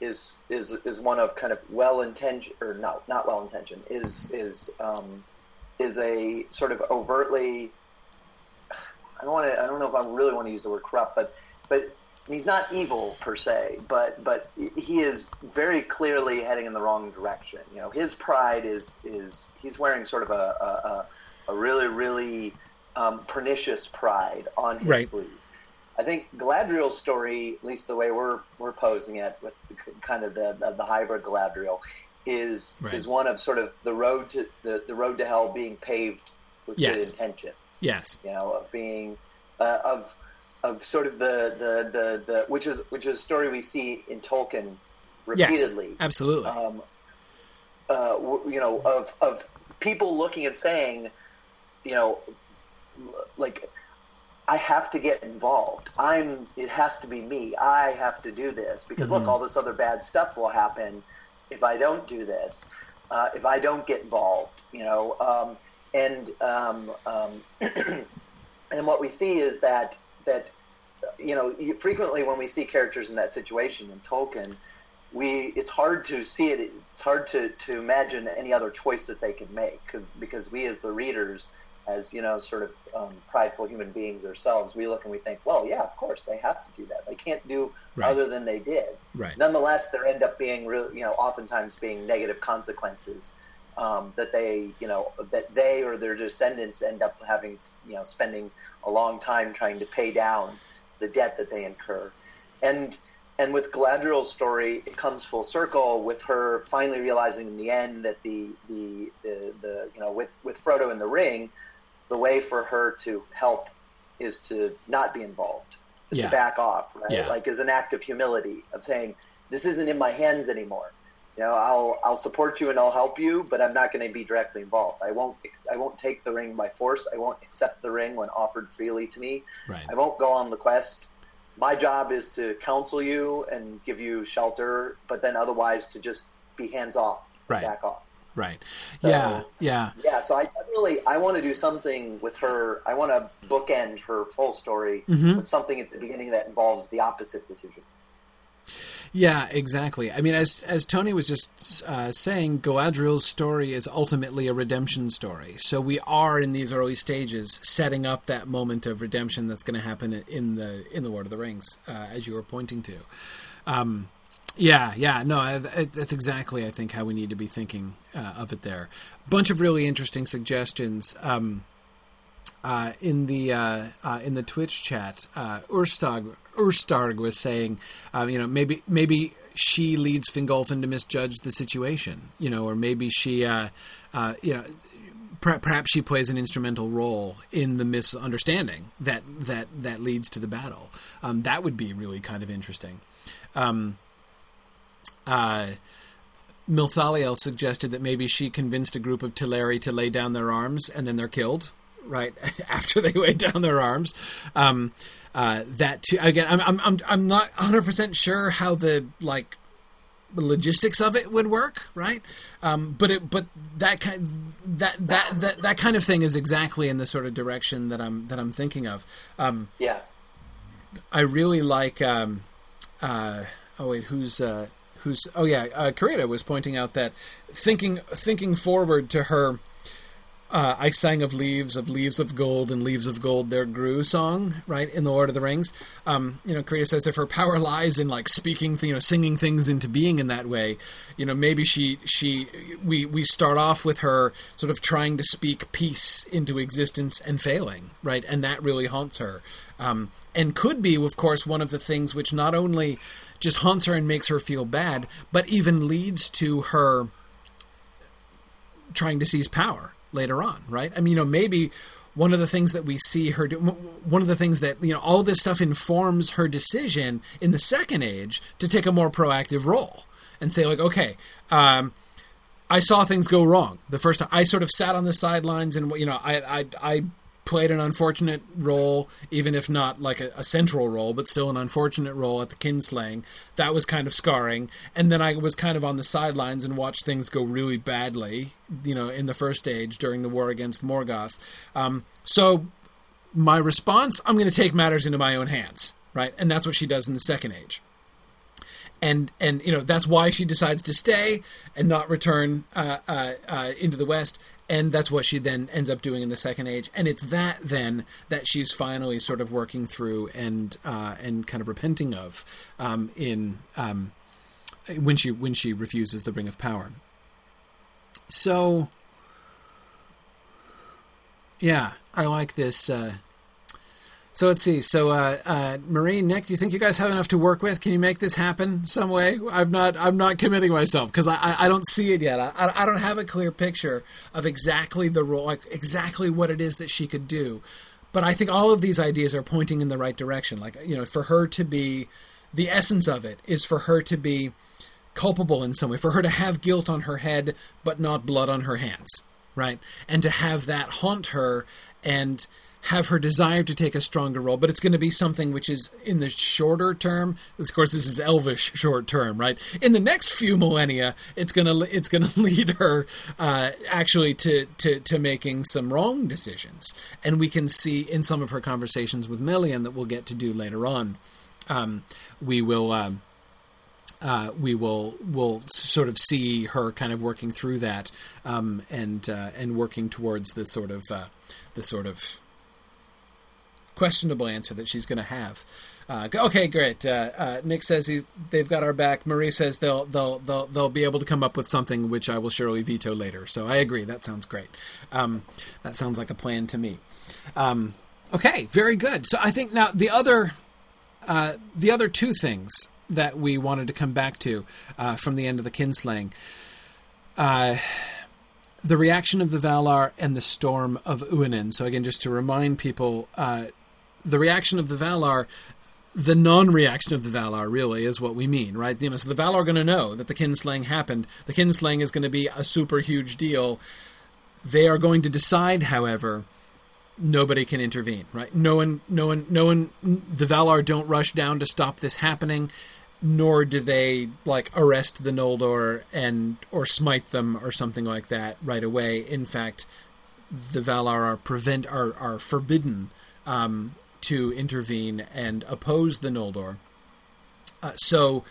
is is is one of kind of well intentioned or not not well intentioned is is um, is a sort of overtly. I don't want to. I don't know if I really want to use the word corrupt, but but he's not evil per se, but but he is very clearly heading in the wrong direction. You know, his pride is is he's wearing sort of a a, a really really um, pernicious pride on his right. sleeve. I think Galadriel's story, at least the way we're we're posing it, with kind of the the, the hybrid Galadriel, is right. is one of sort of the road to the, the road to hell being paved with yes. good intentions. Yes, you know, of being uh, of of sort of the, the, the, the, which is which is a story we see in Tolkien repeatedly. Yes, absolutely. Um, uh, you know, of of people looking and saying, you know, like I have to get involved. I'm. It has to be me. I have to do this because mm-hmm. look, all this other bad stuff will happen if I don't do this. Uh, if I don't get involved, you know, um, and um, um <clears throat> and what we see is that that you know frequently when we see characters in that situation in Tolkien, we it's hard to see it. It's hard to to imagine any other choice that they could make because we as the readers, as you know, sort of um, prideful human beings ourselves, we look and we think, well, yeah, of course they have to do that. They can't do right. other than they did. Right. Nonetheless, there end up being real, you know, oftentimes being negative consequences. Um, that they, you know, that they or their descendants end up having, you know, spending a long time trying to pay down the debt that they incur. And and with Galadriel's story, it comes full circle with her finally realizing in the end that the the, the, the you know with, with Frodo in the ring, the way for her to help is to not be involved, is Yeah. to back off, right? Yeah. Like as an act of humility of saying, this isn't in my hands anymore. You know, I'll I'll support you and I'll help you, but I'm not going to be directly involved. I won't I won't take the ring by force. I won't accept the ring when offered freely to me. Right. I won't go on the quest. My job is to counsel you and give you shelter, but then otherwise to just be hands off, Right. back off. Right. So- yeah. Yeah. Yeah, so I really I want to do something with her. I want to bookend her full story Mhm. with something at the beginning that involves the opposite decision. Yeah, exactly. I mean, as as Tony was just uh, saying, Galadriel's story is ultimately a redemption story. So we are in these early stages setting up that moment of redemption that's going to happen in the in the Lord of the Rings, uh, as you were pointing to. Um, yeah, yeah, no, I, I, that's exactly I think how we need to be thinking uh, of it. There, bunch of really interesting suggestions. Um, uh, in the uh, uh, in the Twitch chat, uh, Urstarg Urstarg was saying, um, you know, maybe maybe she leads Fingolfin to misjudge the situation, you know, or maybe she, uh, uh, you know, per- perhaps she plays an instrumental role in the misunderstanding that that that leads to the battle. Um, that would be really kind of interesting. Um, uh, Milthaliel suggested that maybe she convinced a group of Teleri to lay down their arms and then they're killed right <laughs> after they lay down their arms. Um, uh, that too, again, I'm, I'm I'm I'm not 100 percent sure how the like logistics of it would work, right? Um, but it but that kind that that that that kind of thing is exactly in the sort of direction that I'm that I'm thinking of. Um, Yeah, I really like. Um, uh, oh wait, who's uh, who's? Oh yeah, uh, Karita was pointing out that thinking thinking forward to her. Uh, I sang of leaves, of leaves of gold, and leaves of gold there grew song, right in the Lord of the Rings. Um, you know, Karita says if her power lies in like speaking, you know, singing things into being in that way, you know, maybe she she we we start off with her sort of trying to speak peace into existence and failing, right, and that really haunts her, um, and could be, of course, one of the things which not only just haunts her and makes her feel bad, but even leads to her trying to seize power later on, right? I mean, you know, maybe one of the things that we see her do, one of the things that, you know, all this stuff informs her decision in the second age to take a more proactive role and say, like, okay, um, I saw things go wrong the first time. I sort of sat on the sidelines and, you know, I, I, I played an unfortunate role, even if not like a, a central role, but still an unfortunate role at the kinslaying. That was kind of scarring. And then I was kind of on the sidelines and watched things go really badly, you know, in the first stage during the war against Morgoth. Um, so my response, I'm going to take matters into my own hands, right? And that's what she does in the second age and and you know that's why she decides to stay and not return uh, uh, uh, into the West, and that's what she then ends up doing in the Second Age, and it's that then that she's finally sort of working through and uh, and kind of repenting of um, in um, when she when she refuses the Ring of Power. So, yeah, I like this. Uh, so let's see. So, uh, uh, Nick, do you think you guys have enough to work with? Can you make this happen some way? I'm not. I'm not committing myself because I, I, I don't see it yet. I, I don't have a clear picture of exactly the role, like exactly what it is that she could do. But I think all of these ideas are pointing in the right direction. Like you know, for her to be, the essence of it is for her to be culpable in some way, for her to have guilt on her head but not blood on her hands, right? And to have that haunt her and have her desire to take a stronger role, but it's going to be something which is in the shorter term. Of course, this is elvish short term, right? In the next few millennia, it's going to it's going <laughs> to lead her uh, actually to, to to making some wrong decisions, and we can see in some of her conversations with Melian that we'll get to do later on. Um, we will. Um, uh, we will will sort of see her kind of working through that um, and uh, and working towards the sort of uh, the sort of questionable answer that she's going to have. Uh, okay, great. Uh, uh, Nick says he, they've got our back. Marie says they'll they'll they'll they'll be able to come up with something which I will surely veto later. So I agree. That sounds great. Um, that sounds like a plan to me. Um, okay, very good. So I think now the other uh, the other two things that we wanted to come back to uh, from the end of the kinslaying. Uh, the reaction of the Valar and the storm of Uinen. So again, just to remind people, the reaction of the Valar the non-reaction of the Valar really is what we mean, right? You know, so the Valar are going to know that the kinslaying happened. The kinslaying is going to be a super huge deal. They are going to decide, however, nobody can intervene, right? No one, no one, no one. The Valar don't rush down to stop this happening, nor do they like arrest the Noldor and or smite them or something like that right away. In fact, the Valar are prevent are are forbidden um, to intervene and oppose the Noldor. Uh, so,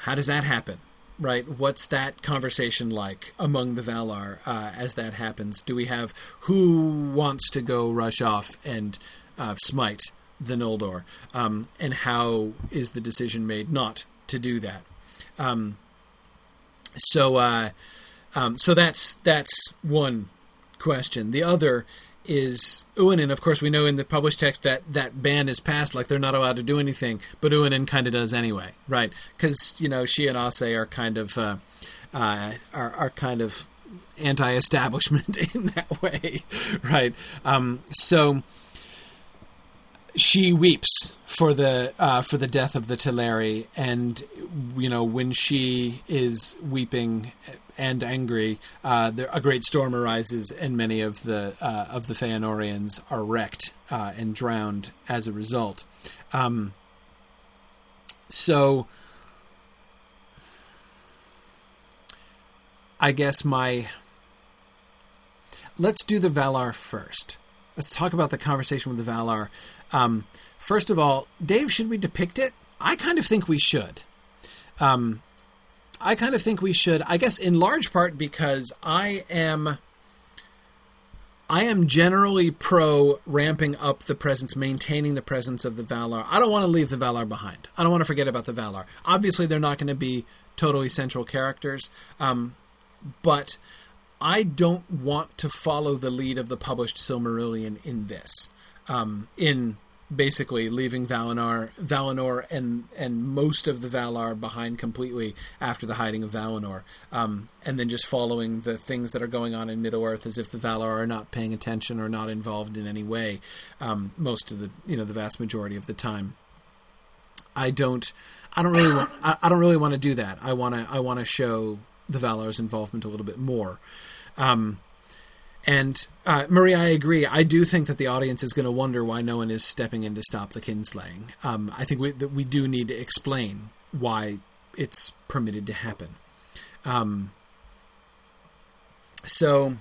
how does that happen? Right? What's that conversation like among the Valar uh, as that happens? Do we have who wants to go rush off and uh, smite the Noldor? Um, and how is the decision made not to do that? Um, so, uh, um, so that's that's one question. The other is Uinen. Of course, we know in the published text that that ban is passed, like they're not allowed to do anything. But Uinen kind of does anyway, right? Because you know she and Ossë are kind of uh, uh, are are kind of anti-establishment <laughs> in that way, right? Um, so she weeps for the uh, for the death of the Teleri, and you know when she is weeping and angry, uh, there, a great storm arises, and many of the uh, of the Feanorians are wrecked uh, and drowned as a result. Um, so, I guess my let's do the Valar first. Let's talk about the conversation with the Valar. Um, first of all, Dave, should we depict it? I kind of think we should. Um, I kind of think we should. I guess in large part because I am. I am generally pro ramping up the presence, maintaining the presence of the Valar. I don't want to leave the Valar behind. I don't want to forget about the Valar. Obviously, they're not going to be totally central characters, um, but I don't want to follow the lead of the published Silmarillion in this. Um, in basically leaving Valinor, Valinor, and and most of the Valar behind completely after the hiding of Valinor, um, and then just following the things that are going on in Middle Earth as if the Valar are not paying attention or not involved in any way. Um, most of the you know the vast majority of the time. I don't. I don't really. Want, I, I don't really want to do that. I want to. I want to show the Valar's involvement a little bit more. Um, and uh, Marie, I agree. I do think that the audience is going to wonder why no one is stepping in to stop the kinslaying. Um, I think we, that we do need to explain why it's permitted to happen. Um, so,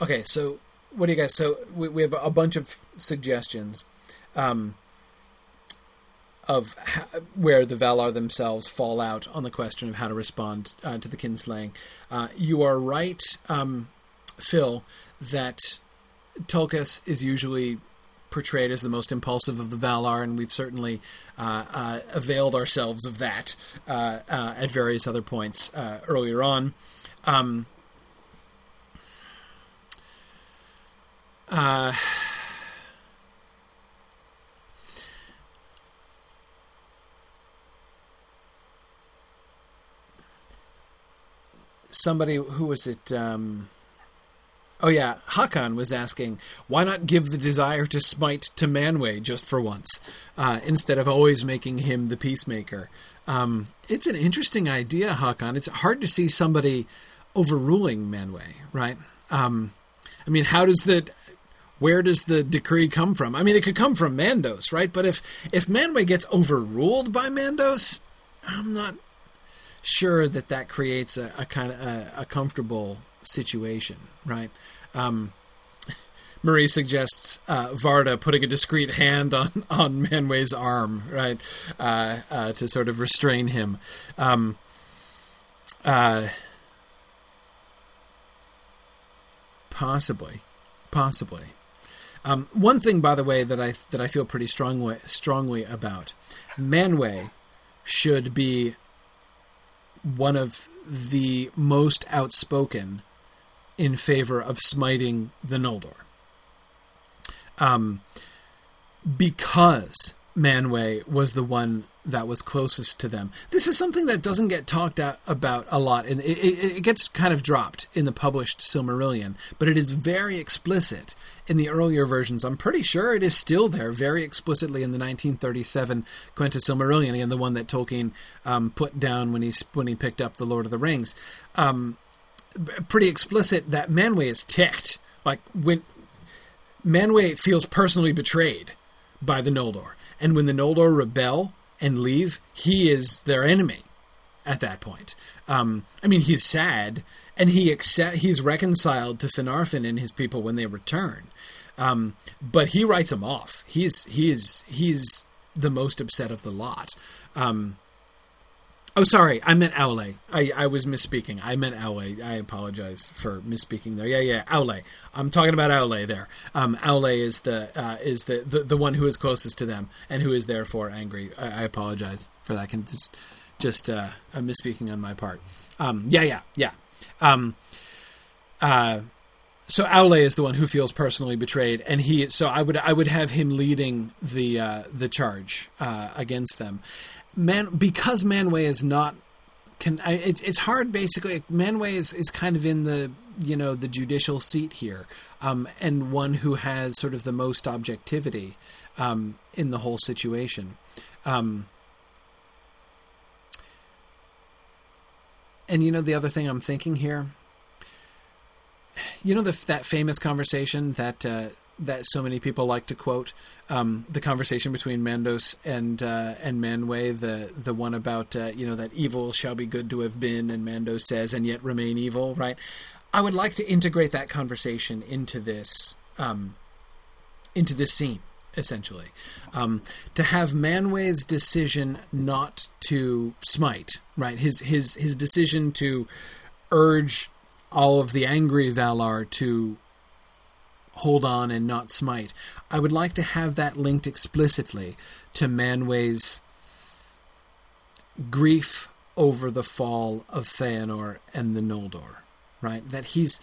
okay, so what do you guys? So we, we have a bunch of suggestions. Um, of where the Valar themselves fall out on the question of how to respond uh, to the kinslaying. Uh, you are right, um, Phil, that Tulkas is usually portrayed as the most impulsive of the Valar, and we've certainly uh, uh availed ourselves of that uh, uh, at various other points earlier on. Um, somebody who was it? Um, oh yeah, Hakan was asking, why not give the desire to smite to Manwë just for once, uh, instead of always making him the peacemaker? Um, it's an interesting idea, Hakan. It's hard to see somebody overruling Manwë, right? Um, I mean, how does the where does the decree come from? I mean, it could come from Mandos, right? But if if Manwë gets overruled by Mandos, I'm not sure that that creates a, a kind of a, a, comfortable situation, right? Um, <laughs> Marie suggests uh, Varda putting a discreet hand on <laughs> on Manwë's arm, right, uh, uh, to sort of restrain him. Um, uh, possibly, possibly. Um, one thing, by the way, that I that I feel pretty strongly strongly about, Manwë should be one of the most outspoken in favor of smiting the Noldor. Um, because Manwë was the one that was closest to them. This is something that doesn't get talked about a lot, and it, it, it, gets kind of dropped in the published Silmarillion, but it is very explicit in the earlier versions. I'm pretty sure it is still there very explicitly in the 1937 Quenta Silmarillion, again the one that Tolkien um, put down when he when he picked up the Lord of the Rings. Um, pretty explicit that Manwë is ticked, like when Manwë feels personally betrayed by the Noldor, and when the Noldor rebel and leave, he is their enemy at that point. Um, I mean, he's sad, and he accept he's reconciled to Finarfin and his people when they return. Um, but he writes them off. He's he's he's the most upset of the lot. Um, Oh, sorry, I meant Aule. I, I was misspeaking. I meant Aule. I apologize for misspeaking there. Yeah, yeah, Aule. I'm talking about Aule there. Um, Aule is the uh, is the, the, the one who is closest to them and who is therefore angry. I, I apologize for that. Can just just uh, a misspeaking on my part. Um, yeah, yeah, yeah. Um, uh, so Aule is the one who feels personally betrayed, and he. So I would I would have him leading the uh, the charge uh, against them man because Manwë is not can I, it's it's hard basically. Manwë is is kind of in the you know the judicial seat here um, and one who has sort of the most objectivity um, in the whole situation. Um, and you know the other thing I'm thinking here? You know the, that famous conversation that uh, that so many people like to quote um, the conversation between Mandos and uh, and Manwë, the the one about uh, you know that evil shall be good to have been, and Mandos says, and yet remain evil. Right? I would like to integrate that conversation into this um, into this scene essentially um, to have Manwë's decision not to smite right his his his decision to urge all of the angry Valar to hold on and not smite. I would like to have that linked explicitly to Manwë's grief over the fall of Feanor and the Noldor, right? That he's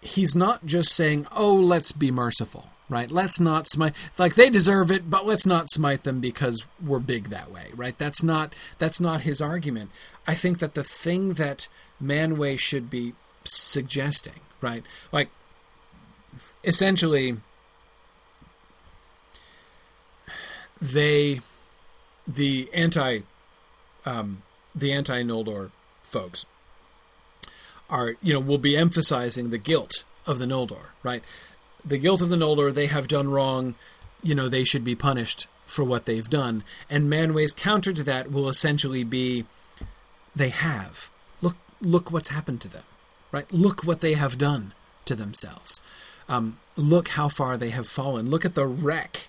he's not just saying, "Oh, let's be merciful." Right? Let's not smite. It's like they deserve it, but let's not smite them because we're big that way. Right? That's not that's not his argument. I think that the thing that Manwë should be suggesting, right? Like essentially they the anti um, the anti Noldor folks are you know will be emphasizing the guilt of the Noldor, right? The guilt of the Noldor, they have done wrong, you know, they should be punished for what they've done. And Manwë's counter to that will essentially be they have. Look look what's happened to them. Right? Look what they have done to themselves. Um, look how far they have fallen. Look at the wreck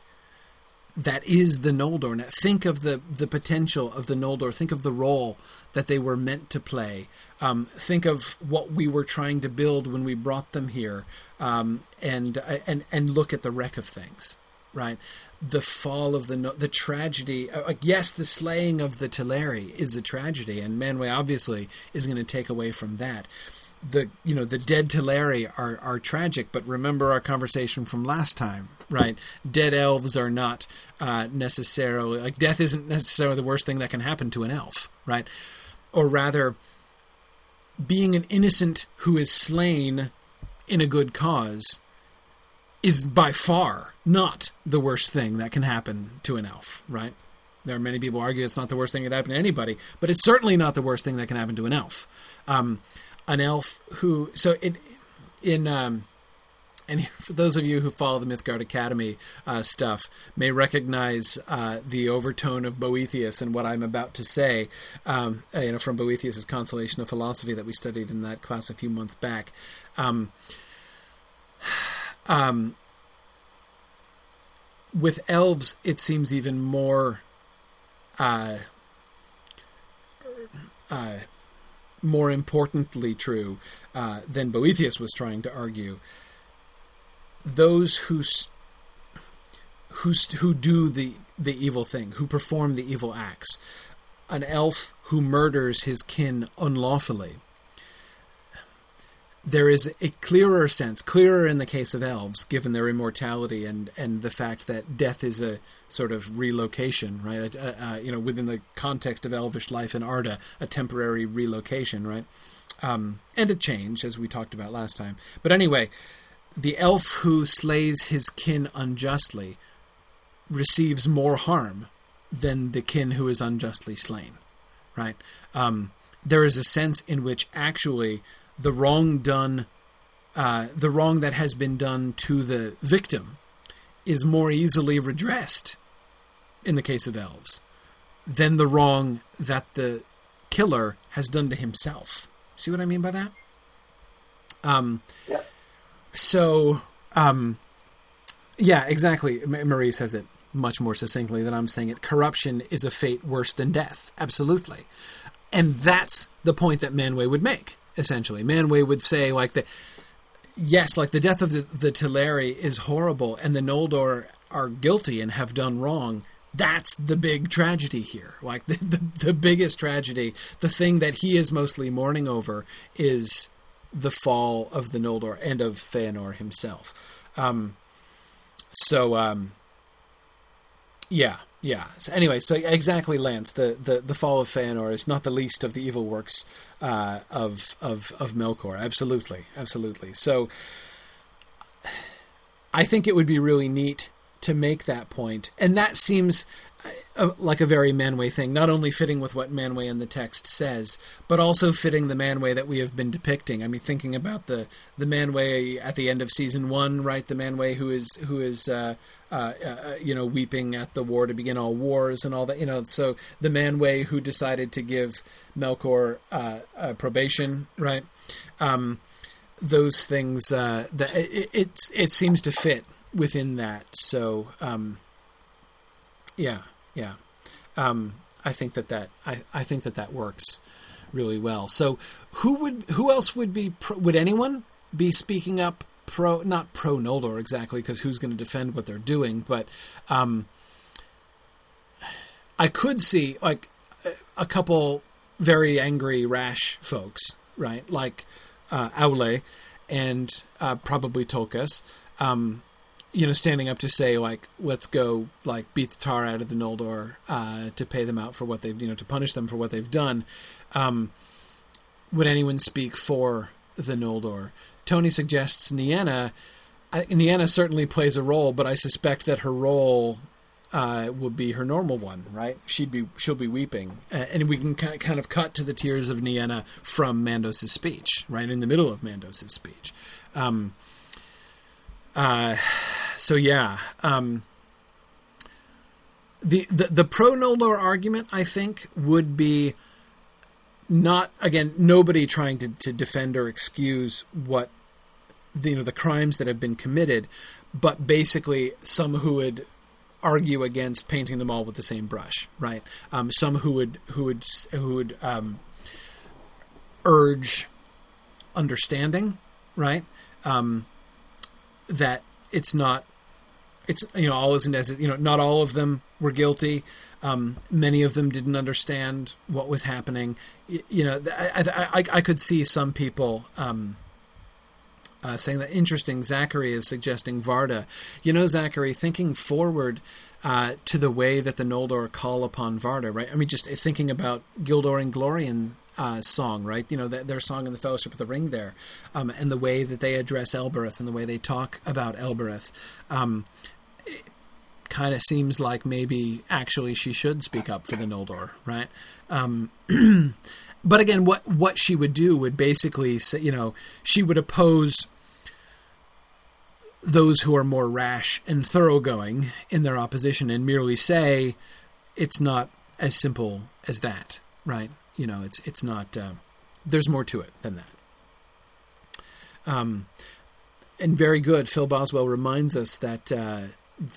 that is the Noldor. Now, think of the the potential of the Noldor. Think of the role that they were meant to play. Um, think of what we were trying to build when we brought them here, um, and and and look at the wreck of things. Right, the fall of the the tragedy. Uh, yes, the slaying of the Teleri is a tragedy, and Manwë obviously is going to take away from that the you know the dead Teleri are are tragic, but remember our conversation from last time, right? Dead elves are not uh, necessarily like death isn't necessarily the worst thing that can happen to an elf, right? Or rather, being an innocent who is slain in a good cause is by far not the worst thing that can happen to an elf, right? There are many people argue it's not the worst thing that can happen to anybody, but it's certainly not the worst thing that can happen to an elf. Um, an elf who so in in um, and <laughs> for those of you who follow the Mythgard Academy uh, stuff, may recognize uh, the overtone of Boethius and what I'm about to say. Um, uh, you know, from Boethius's Consolation of Philosophy that we studied in that class a few months back. Um, <sighs> um, with elves, it seems even more. Uh, uh, more importantly true uh, than Boethius was trying to argue. Those who who who do the the evil thing, who perform the evil acts, an elf who murders his kin unlawfully. There is a clearer sense, clearer in the case of elves, given their immortality and, and the fact that death is a sort of relocation, right? Uh, uh, you know, within the context of elvish life in Arda, a temporary relocation, right? Um, and a change, as we talked about last time. But anyway, the elf who slays his kin unjustly receives more harm than the kin who is unjustly slain, right? Um, there is a sense in which actually the wrong done, uh, the wrong that has been done to the victim, is more easily redressed in the case of elves than the wrong that the killer has done to himself. See what I mean by that? Um, yeah. So, um, yeah, exactly. Marie says it much more succinctly than I'm saying it. Corruption is a fate worse than death. Absolutely. And that's the point that Manwë would make essentially. Manwë would say like the yes, like the death of the, the Teleri is horrible, and the Noldor are guilty and have done wrong. That's the big tragedy here. Like the, the, the biggest tragedy, the thing that he is mostly mourning over is the fall of the Noldor and of Feanor himself. Um, so, um, yeah, yeah. So anyway, so exactly, Lance. The, the, the fall of Feanor is not the least of the evil works uh, of of of Melkor. Absolutely, absolutely. So, I think it would be really neat to make that point, and that seems uh, like a very Manwë thing, not only fitting with what Manwë in the text says, but also fitting the Manwë that we have been depicting. I mean, thinking about the the Manwë at the end of season one, right? The Manwë who is who is uh, uh, uh, you know weeping at the war to begin all wars and all that. You know, so the Manwë who decided to give Melkor uh, probation, right? Um, those things uh, that it, it it seems to fit within that. So. Um, yeah, yeah. Um, I think that that I, I think that that works really well. So who would who else would be pro, would anyone be speaking up pro not pro Noldor exactly because who's going to defend what they're doing, but um, I could see like a couple very angry rash folks, right? Like uh, Aule and uh, probably Tulkas. Um, you know, standing up to say like, let's go like beat the tar out of the Noldor uh, to pay them out for what they've, you know, to punish them for what they've done. Um, would anyone speak for the Noldor? Tony suggests Nienna. Nienna certainly plays a role, but I suspect that her role uh, would be her normal one, right? She'd be she'll be weeping, uh, and we can kind of cut to the tears of Nienna from Mandos' speech, right in the middle of Mandos' speech. Um, uh, so yeah, um, the, the the pro Noldor argument, I think, would be not again nobody trying to, to defend or excuse what the, you know the crimes that have been committed, but basically some who would argue against painting them all with the same brush, right? Um, some who would who would who would um, urge understanding, right? Um, that it's not it's you know all isn't as you know not all of them were guilty. Um, many of them didn't understand what was happening. You, you know I, I, I, could see some people um, uh, saying that interesting. Zachary is suggesting varda. You know zachary thinking forward uh, to the way that the noldor call upon varda right? I mean just thinking about Gildor Inglorion uh, song, right? You know, their song in the Fellowship of the Ring there, um, and the way that they address Elbereth and the way they talk about Elbereth. Um, kind of seems like maybe actually she should speak up for the Noldor, right? Um, <clears throat> but again, what what she would do would basically say, you know, she would oppose those who are more rash and thoroughgoing in their opposition and merely say it's not as simple as that, right? You know, it's it's not. Uh, there's more to it than that. Um, and very good. Phil Boswell reminds us that uh,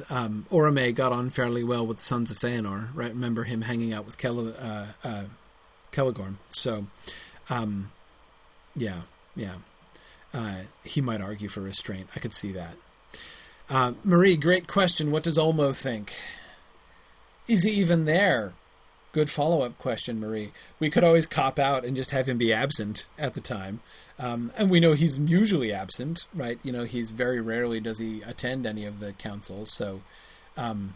um, Orome got on fairly well with the Sons of Feanor. Right? Remember him hanging out with Kel- uh, uh. So, um, yeah, yeah. Uh, he might argue for restraint. I could see that. Uh, Marie, great question. What does Ulmo think? Is he even there? Good follow up question, Marie. We could always cop out and just have him be absent at the time. Um, and we know he's usually absent, right? You know, he's very rarely does he attend any of the councils. So, um,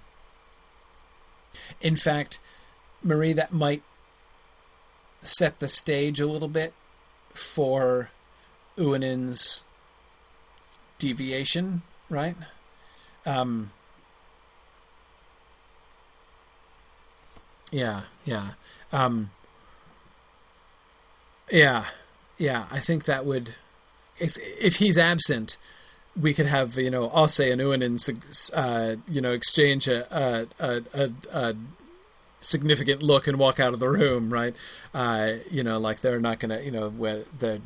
in fact, Marie, that might set the stage a little bit for Uinen's deviation, right? Um, yeah, yeah, um, yeah, yeah. I think that would, if he's absent, we could have you know Ossë and Uinen, uh, you know, exchange a a, a, a significant look and walk out of the room, right? Uh, you know, like they're not gonna, you know, where the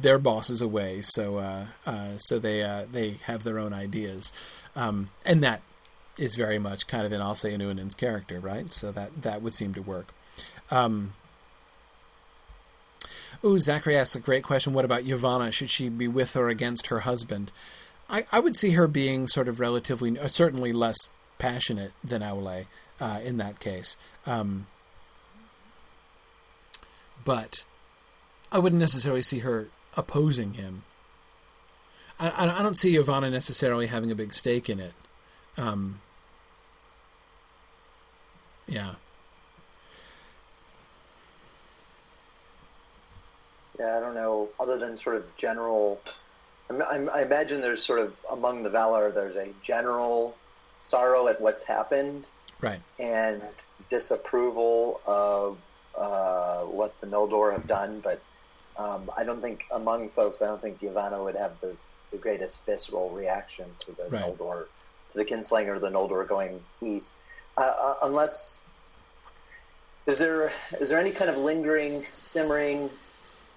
their boss is away, so uh, uh, so they uh, they have their own ideas, um, and that is very much kind of in Ossë character, right? So that that would seem to work. Um, Ooh, Zachary asks a great question. What about Yavanna? Should she be with or against her husband? I, I would see her being sort of relatively, uh, certainly less passionate than Aule uh, in that case. Um, but I wouldn't necessarily see her opposing him. I, I don't see Yavanna necessarily having a big stake in it. Um, yeah. Yeah, I don't know. Other than sort of general, I, I imagine there's sort of among the Valar, there's a general sorrow at what's happened, right, and disapproval of uh, what the Noldor have done. But um, I don't think among folks, I don't think Yavanna would have the, the greatest visceral reaction to the right. Noldor, to the Kinslaying, the Noldor going east, uh, uh, unless. Is there is there any kind of lingering, simmering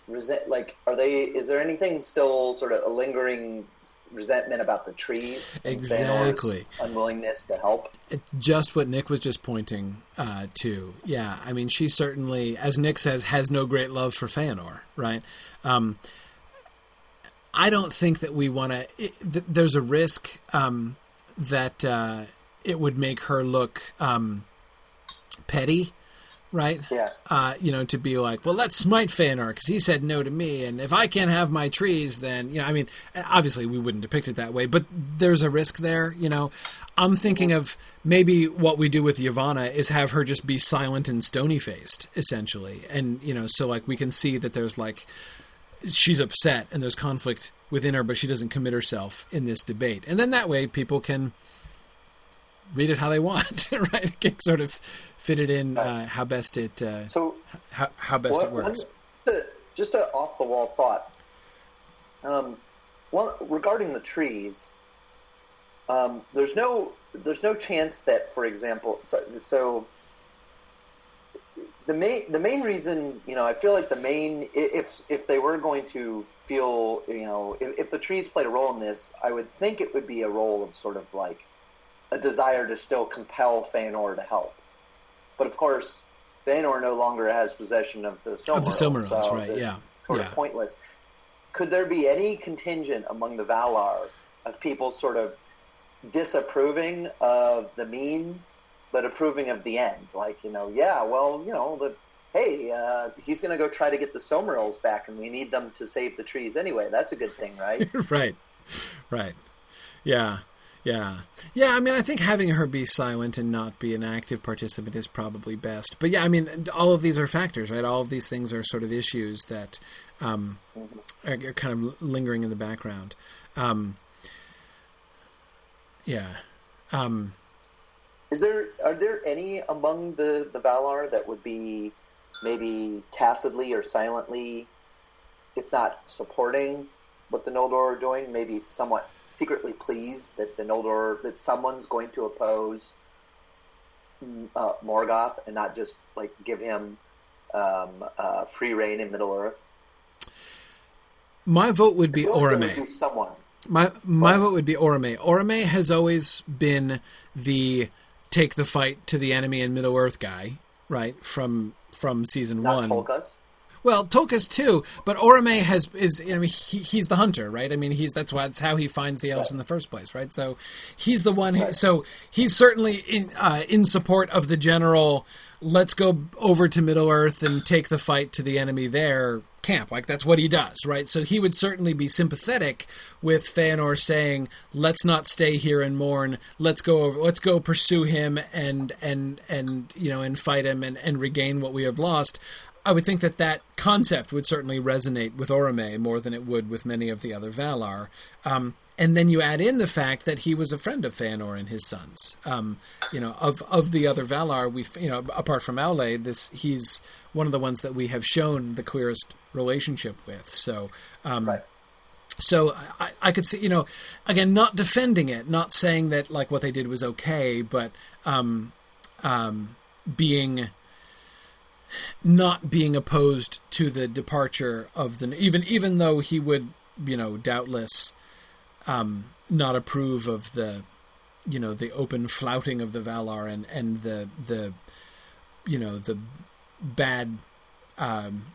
resent like are they is there anything still sort of a lingering resentment about the trees? Exactly. Unwillingness to help? It's just what nick was just pointing uh, to. Yeah i mean she certainly as nick says has no great love for Feanor, right? Um, i don't think that we want to th- there's a risk um, that uh, it would make her look um, petty right? Yeah. Uh, you know, to be like, well, let's smite Feanor because he said no to me, and if I can't have my trees, then you know, I mean, obviously we wouldn't depict it that way, but there's a risk there. You know, I'm thinking of maybe what we do with Yavanna is have her just be silent and stony faced, essentially, and you know, so like we can see that there's like she's upset and there's conflict within her, but she doesn't commit herself in this debate, and then that way people can read it how they want, <laughs> right? Can sort of fit it in uh, how best it uh, so how, how best what, it works. One, just an off the wall thought. Um, well, regarding the trees, um, there's no there's no chance that, for example, so, so the main the main reason you know I feel like the main if if they were going to feel you know if, if the trees played a role in this, I would think it would be a role of sort of like a desire to still compel Feanor to help. But of course, Feanor no longer has possession of the Silmarils. Of the Silmarils, so right? Yeah, sort yeah. of pointless. Could there be any contingent among the Valar of people sort of disapproving of the means, but approving of the end? Like, you know, yeah, well, you know, the hey, uh, he's going to go try to get the Silmarils back, and we need them to save the trees anyway. That's a good thing, right? <laughs> right, right. Yeah. Yeah. Yeah, I mean, I think having her be silent and not be an active participant is probably best. But yeah, I mean, all of these are factors, right? All of these things are sort of issues that um, are, kind of lingering in the background. Um, yeah. Um, is there are there any among the the Valar that would be maybe tacitly or silently, if not supporting what the Noldor are doing, maybe somewhat secretly pleased that the Noldor that someone's going to oppose uh, Morgoth and not just like give him um, uh, free reign in Middle Earth. My vote would be Orome. someone. My my vote would be Orome. Orome has always been the take the fight to the enemy in Middle Earth guy, right? From from season not one. Tulkas. Well, Tulkas too, but Orome has is I mean he, he's the hunter, right? I mean he's that's why that's how he finds the elves right. in the first place, right? So he's the one. Who, right. So he's certainly in uh, in support of the general. let's go over to Middle Earth and take the fight to the enemy there camp. Like that's what he does, right? So he would certainly be sympathetic with Feanor saying, "Let's not stay here and mourn. Let's go over. Let's go pursue him and and and you know and fight him and and regain what we have lost." I would think that that concept would certainly resonate with Orome more than it would with many of the other Valar. Um, and then you add in the fact that he was a friend of Feanor and his sons. Um, you know, of of the other Valar, we you know, apart from Aule, this he's one of the ones that we have shown the clearest relationship with. So, um, Right. so I, I could see, you know, again, not defending it, not saying that like what they did was okay, but um, um, being not being opposed to the departure of the even even though he would, you know, doubtless um, not approve of the, you know, the open flouting of the Valar and and the the, you know, the bad. Um,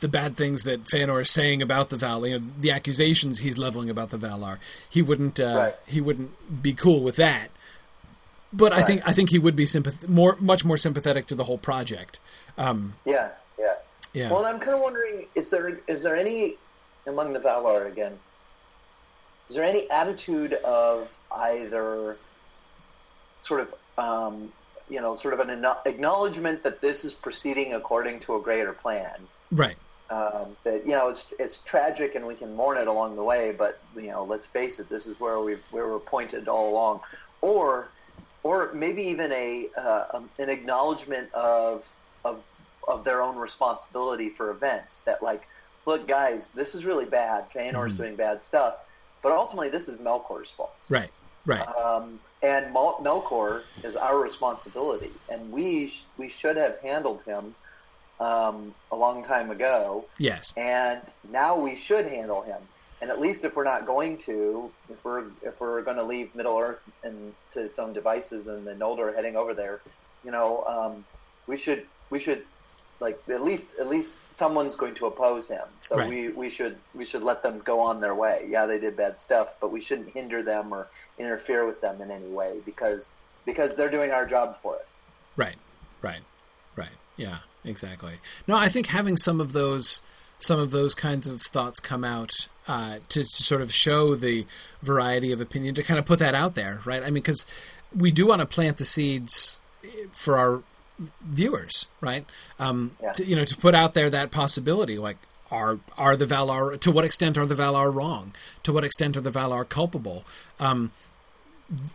the bad things that Feanor is saying about the Valar, you know, the accusations he's leveling about the Valar, he wouldn't uh, Right. he wouldn't be cool with that. But I think I think he would be sympath- more much more sympathetic to the whole project. Um, Yeah, yeah. yeah, Well, and I'm kind of wondering: is there is there any among the Valar again? Is there any attitude of either sort of um, you know sort of an acknowledgement that this is proceeding according to a greater plan? right, Um, that you know it's it's tragic and we can mourn it along the way, but you know let's face it, this is where we where we're pointed all along, or or maybe even a uh, um, an acknowledgement of of of their own responsibility for events that like look guys this is really bad. Feanor's Mhm. doing bad stuff. But ultimately this is Melkor's fault. Right, right, um, and Mel- Melkor is our responsibility. And we sh- we should have handled him um, a long time ago. Yes, and now we should handle him. And at least if we're not going to, if we're if we're going to leave Middle Earth and to its own devices, and the Noldor heading over there, you know, um, we should we should like at least at least someone's going to oppose him. So Right. we, we should we should let them go on their way. Yeah, they did bad stuff, but we shouldn't hinder them or interfere with them in any way because because they're doing our job for us. right, right, right. Yeah, exactly. No, I think having some of those some of those kinds of thoughts come out uh, to, to sort of show the variety of opinion to kind of put that out there, right? I mean, because we do want to plant the seeds for our viewers, right? Um, Yeah. to, you know, to put out there that possibility, like are are the Valar to what extent are the Valar wrong? To what extent are the Valar culpable? Um,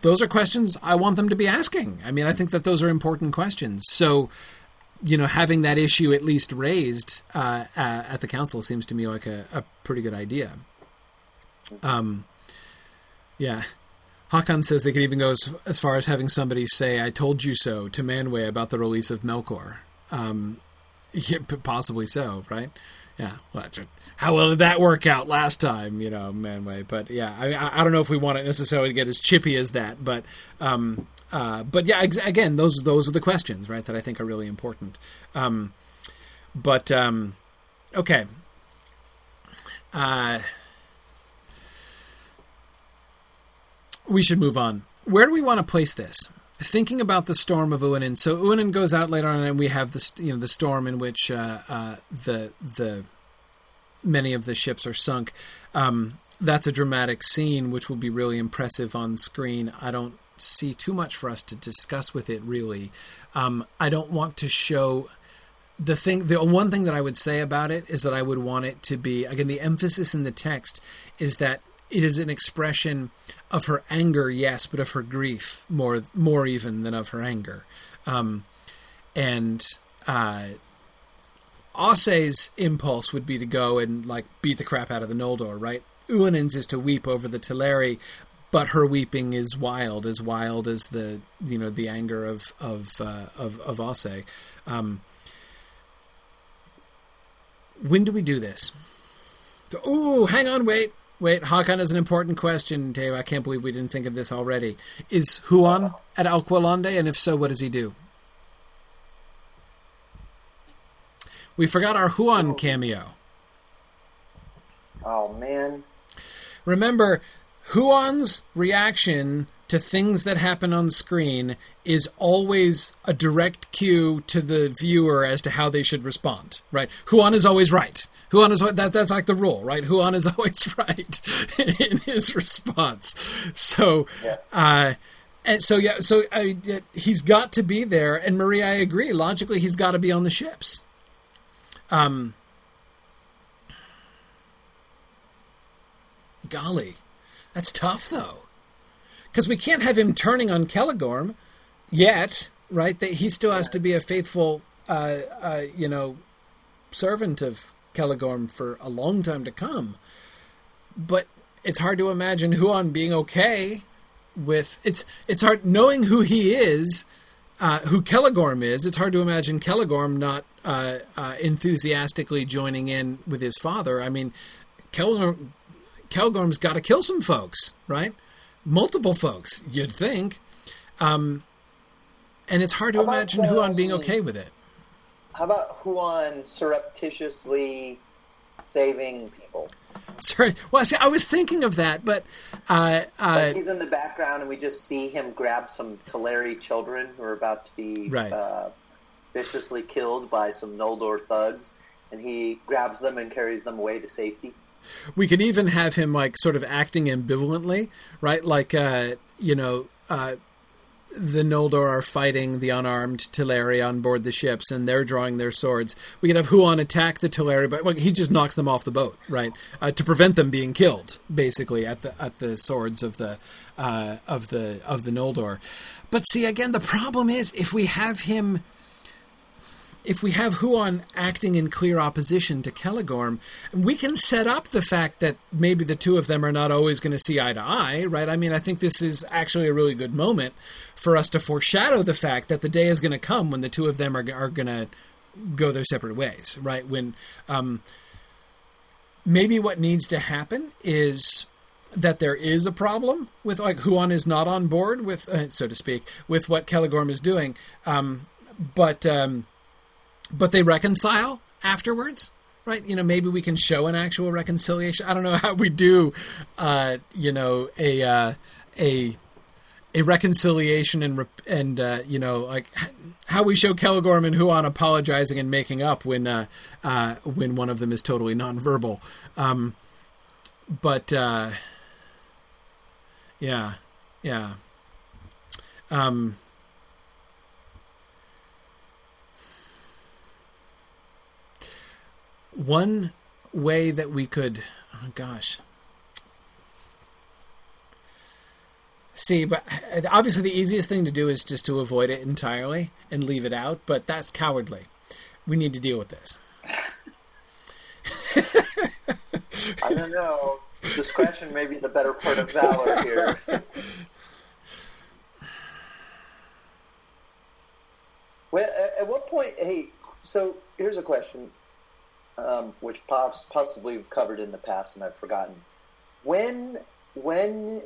those are questions I want them to be asking. I mean, I think that those are important questions. So, you know, having that issue at least raised uh, uh, at the council seems to me like a, a pretty good idea. Um, yeah. Hakan says they could even go as, as far as having somebody say, I told you so to Manwë about the release of Melkor. Um, yeah, possibly so, right? Yeah. Well, how well did that work out last time, you know, Manwë? But yeah, I, I don't know if we want it necessarily to get as chippy as that, but um, uh, but yeah, again, those those are the questions, right, that I think are really important. Um, but um, okay. Uh, we should move on. Where do we want to place this? Thinking about the storm of Uinen. So Uinen goes out later on, and we have the you know the storm in which uh, uh, the the many of the ships are sunk. Um, that's a dramatic scene, which will be really impressive on screen. I don't see too much for us to discuss with it, really. Um, I don't want to show the thing the one thing that I would say about it is that I would want it to be again the emphasis in the text is that it is an expression of her anger, yes, but of her grief more more even than of her anger. Um, and uh, Ossë's impulse would be to go and like beat the crap out of the Noldor, right? Uinen's is to weep over the Teleri, but her weeping is wild, as wild as the you know the anger of of uh, of, of Ossë. Um, when do we do this? Ooh, hang on, wait, wait. Hakan is an important question, Dave. I can't believe we didn't think of this already. Is Huan at Alqualondë, and if so, what does he do? We forgot our Huan oh. cameo. Oh man, Remember, Huan's reaction to things that happen on screen is always a direct cue to the viewer as to how they should respond. Right? Huan is always right. Huan is that that's like the rule, right? Huan is <laughs> always right in his response. So, Yes. uh, and so yeah, so I, he's got to be there. And Marie, I agree. Logically, he's got to be on the ships. Um, golly, that's tough though, because we can't have him turning on Celegorm yet, right? That he still has to be a faithful, uh, uh, you know, servant of Celegorm for a long time to come. But it's hard to imagine Huan being okay with it's it's hard knowing who he is, uh, who Celegorm is. It's hard to imagine Celegorm not uh, uh, enthusiastically joining in with his father. I mean, Celegorm Celegorm's got to kill some folks, right? Multiple folks, you'd think. Um, and it's hard to imagine Huan being okay with it. How about Huan surreptitiously saving people? Sorry. Well, see, I was thinking of that, but uh, uh, Like he's in the background, and we just see him grab some Teleri children who are about to be Right. uh, viciously killed by some Noldor thugs, and he grabs them and carries them away to safety. we can even have him like sort of acting ambivalently, right? Like, uh, you know, uh, the Noldor are fighting the unarmed Teleri on board the ships, and they're drawing their swords. We could have Huan attack the Teleri, but well, he just knocks them off the boat, right, uh, to prevent them being killed, basically at the at the swords of the uh, of the of the Noldor. But see, again, the problem is if we have him if we have Huan acting in clear opposition to Celegorm, we can set up the fact that maybe the two of them are not always going to see eye to eye, right? I mean, I think this is actually a really good moment for us to foreshadow the fact that the day is going to come when the two of them are, are going to go their separate ways, right? When um, maybe what needs to happen is that there is a problem with like Huan is not on board with, uh, so to speak, with what Celegorm is doing, um, but. Um, but they reconcile afterwards right you know maybe we can show an actual reconciliation i don't know <laughs> how we do uh you know a uh a a reconciliation and and uh, you know like how we show Celegorm and Huan apologizing and making up when uh, uh, when one of them is totally nonverbal. Um, but uh, yeah, yeah. Um, one way that we could oh gosh see but obviously the easiest thing to do is just to avoid it entirely and leave it out but that's cowardly we need to deal with this <laughs> I don't know. Discretion may be the better part of valor here. <laughs> well, at- at what point? Hey, so here's a question, um, which pops, possibly we've covered in the past and I've forgotten. When, when,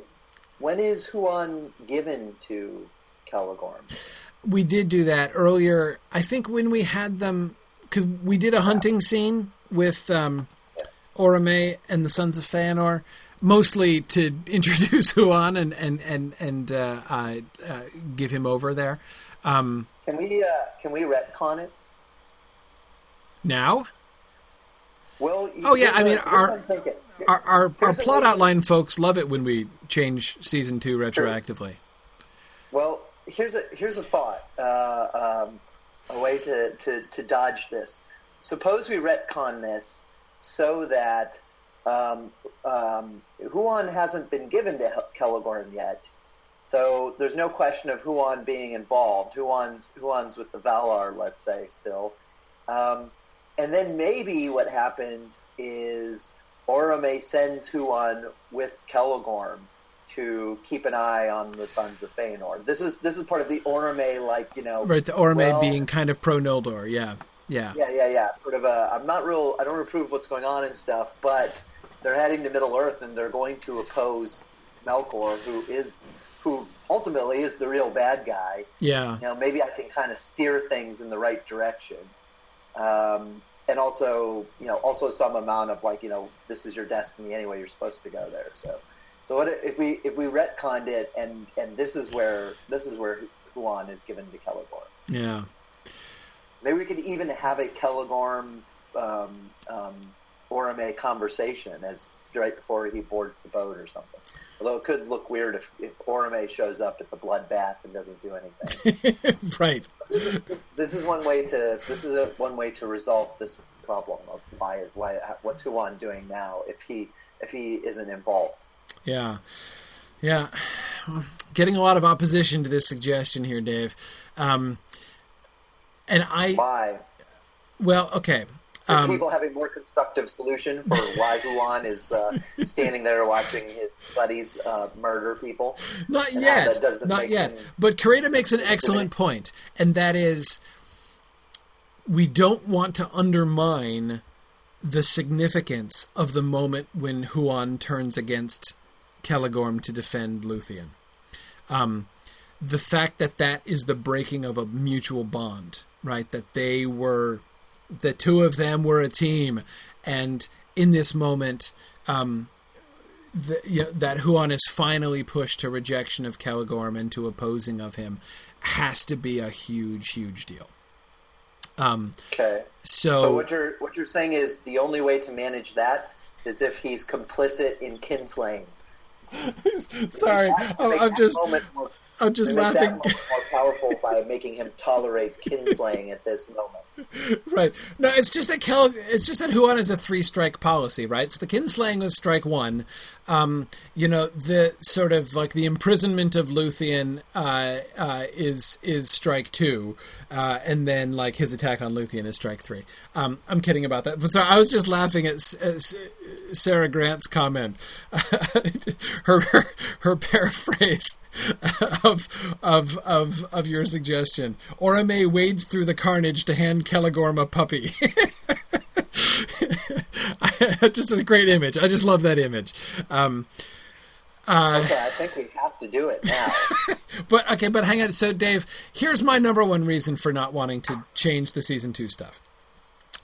when is Huan given to Celegorm? we did do that earlier i think when we had them because we did a hunting scene with um Orome and the Sons of Feanor, mostly to <laughs> introduce Huan and and and and uh, uh, uh, give him over there. Um, Can we, uh, can we retcon it? now, Well, Oh, yeah, I mean, our- what I'm thinking. our our, our plot way- outline folks love it when we change season two retroactively. Well, here's a here's a thought, uh, um, a way to, to, to dodge this. Suppose we retcon this so that um, um, Huan hasn't been given to Celegorm yet, so there's no question of Huan being involved. Huan's Huan's with the Valar, let's say, still, um, and then maybe what happens is Orome sends Huan with Celegorm to keep an eye on the Sons of Feanor. This is this is part of the Orome, like you know, Right, the Orome well- being kind of pro Noldor. Yeah, yeah, yeah, yeah, yeah. Sort of a. I'm not real. I don't approve what's going on and stuff, but they're heading to Middle Earth and they're going to oppose Melkor, who is, who ultimately is the real bad guy. yeah. You know, maybe I can kind of steer things in the right direction, um, and also, you know, also some amount of like, you know, this is your destiny anyway. You're supposed to go there. So, So what if we if we retconned it and and this is where this is where Huan is given to Celegorm. Yeah. Maybe we could even have a Celegorm um, um, conversation as right before he boards the boat or something. Although it could look weird if, if shows up at the bloodbath and doesn't do anything. <laughs> right. This is, this is one way to this is a, one way to resolve this problem of why why what's Huan doing now if he if he isn't involved. Yeah. Yeah. Getting a lot of opposition to this suggestion here, Dave. Um, and I. Why? Well, okay. Um, people have a more constructive solution for why <laughs> Huan is uh, standing there watching his buddies uh, murder people. Not yet. Not yet. But Karita makes an excellent point, and that is we don't want to undermine the significance of the moment when Huan turns against Celegorm to defend Luthien. Um, the fact that that is the breaking of a mutual bond, right? That they were the two of them were a team, and in this moment, um, the, you know, that Huan is finally pushed to rejection of Celegorm and to opposing of him has to be a huge, huge deal. Um, okay. So, so what you're what you're saying is the only way to manage that is if he's complicit in kinslaying. <laughs> Sorry, I'm just more, I'm just laughing. more powerful by <laughs> making him tolerate kinslaying at this moment. Right. No, it's just that Kel. It's just that Huan is a three strike policy, right? So the kinslaying was strike one. Um, you know, the sort of like the imprisonment of Luthien uh, uh, is is strike two, uh, and then like his attack on Luthien is strike three. Um, I'm kidding about that. But sorry, I was just laughing at Sarah Grant's comment. her, <laughs> her her paraphrase of of of of your suggestion. Orome wades through the carnage to hand Celegorm a puppy. <laughs> just a great image. I just love that image. Um, uh, okay, I think we have to do it now. <laughs> but okay, but hang on. So, Dave, here's my number one reason for not wanting to change the season two stuff.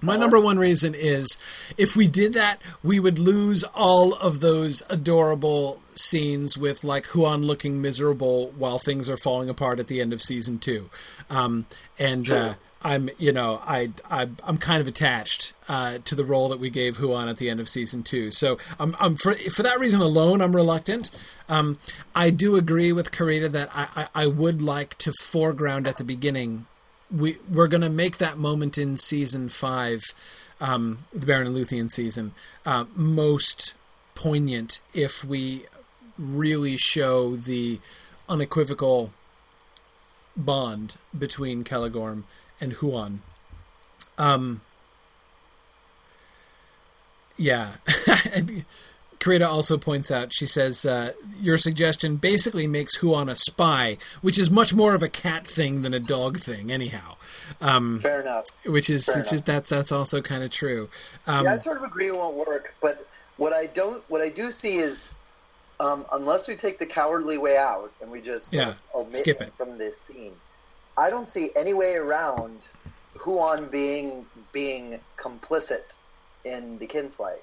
My number one reason is if we did that, we would lose all of those adorable scenes with like Huan looking miserable while things are falling apart at the end of season two. Um, and sure. uh, I'm, you know, I, I am kind of attached uh, to the role that we gave Huan at the end of season two. So I'm, I'm for for that reason alone, I'm reluctant. Um, I do agree with Karita that I, I, I would like to foreground at the beginning. We we're going to make that moment in season five, um, the Beren and Luthien season, uh, most poignant if we really show the unequivocal bond between Celegorm and Huan. Um, yeah. <laughs> Karita also points out, she says, uh, your suggestion basically makes Huan a spy, which is much more of a cat thing than a dog thing, anyhow. Um, Fair enough. Which is, Fair which is that's that's also kind of true. Um, yeah, I sort of agree it won't work, but what I don't, what I do see is, um, unless we take the cowardly way out and we just yeah, omit skip it from this scene, I don't see any way around Huan being being complicit in the kinslay.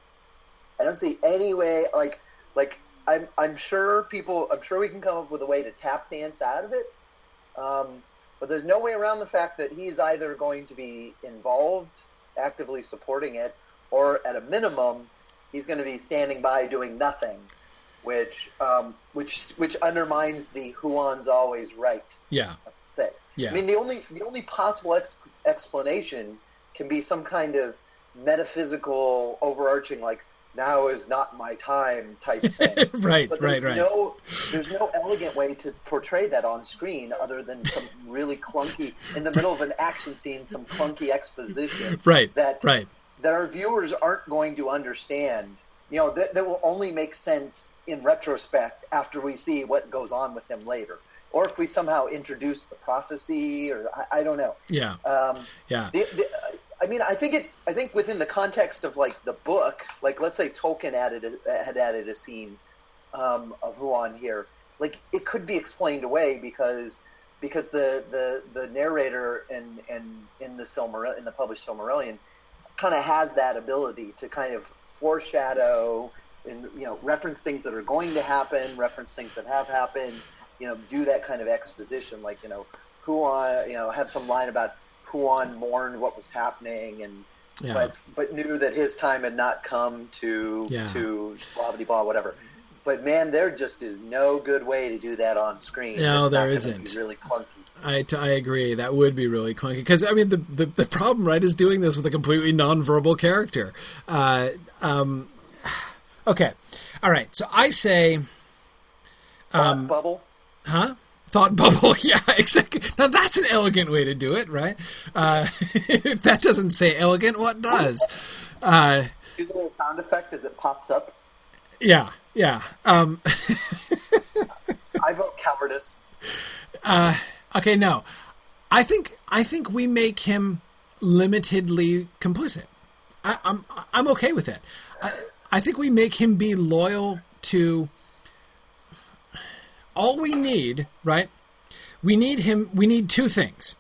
I don't see any way like like I'm I'm sure people I'm sure we can come up with a way to tap dance out of it. Um, but there's no way around the fact that he's either going to be involved, actively supporting it, or at a minimum, he's going to be standing by doing nothing, which um, which which undermines the Huan's always right. Yeah. Thing. Yeah. I mean, the only the only possible ex- explanation can be some kind of metaphysical, overarching, like "now is not my time" type <laughs> thing. right, but right, right. No, there's no elegant way to portray that on screen other than some really clunky, in the middle of an action scene, some clunky exposition. <laughs> Right. That right. That our viewers aren't going to understand. You know, that, that will only make sense in retrospect after we see what goes on with them later or if we somehow introduce the prophecy, or I, I don't know. Yeah. Um, yeah. The, the, I mean, I think it. I think within the context of like the book, like let's say Tolkien added a, had added a scene um, of Huan here, like it could be explained away because because the the, the narrator in in in the Silmarillion in the published Silmarillion kind of has that ability to kind of foreshadow and you know reference things that are going to happen, reference things that have happened. You know, do that kind of exposition, like you know, Huan, you know, have some line about Huan mourned what was happening, and Yeah. but but knew that his time had not come to Yeah. to blah blah blah whatever. But man, there just is no good way to do that on screen. No, It's there isn't. Be really clunky. I, t- I agree. That would be really clunky because I mean the, the the problem right is doing this with a completely nonverbal character. Uh, um, <sighs> okay, all right. So I say, Um, bubble. huh? Thought bubble. <laughs> Yeah, exactly. Now that's an elegant way to do it, right? Uh, <laughs> if that doesn't say elegant, what does? Uh, Do the little sound effect as it pops up. yeah, yeah. Um, <laughs> I vote cowardice. Okay, no. I think I think we make him limitedly complicit. I, I'm I'm okay with it. I, I think we make him be loyal to. All we need, right? We need him. We need two things.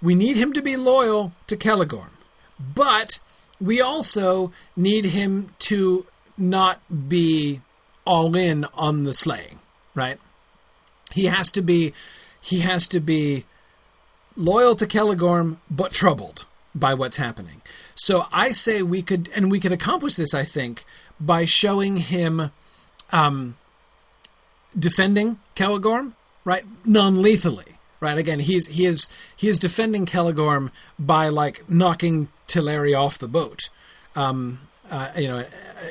We need him to be loyal to Celegorm, but we also need him to not be all in on the slaying, right? He has to be he has to be loyal to Celegorm but troubled by what's happening. So I say we could and we could accomplish this I think by showing him um defending Celegorm, right? Non-lethally, right? Again, he's he is he is defending Celegorm by like knocking Teleri off the boat. Um uh, you know,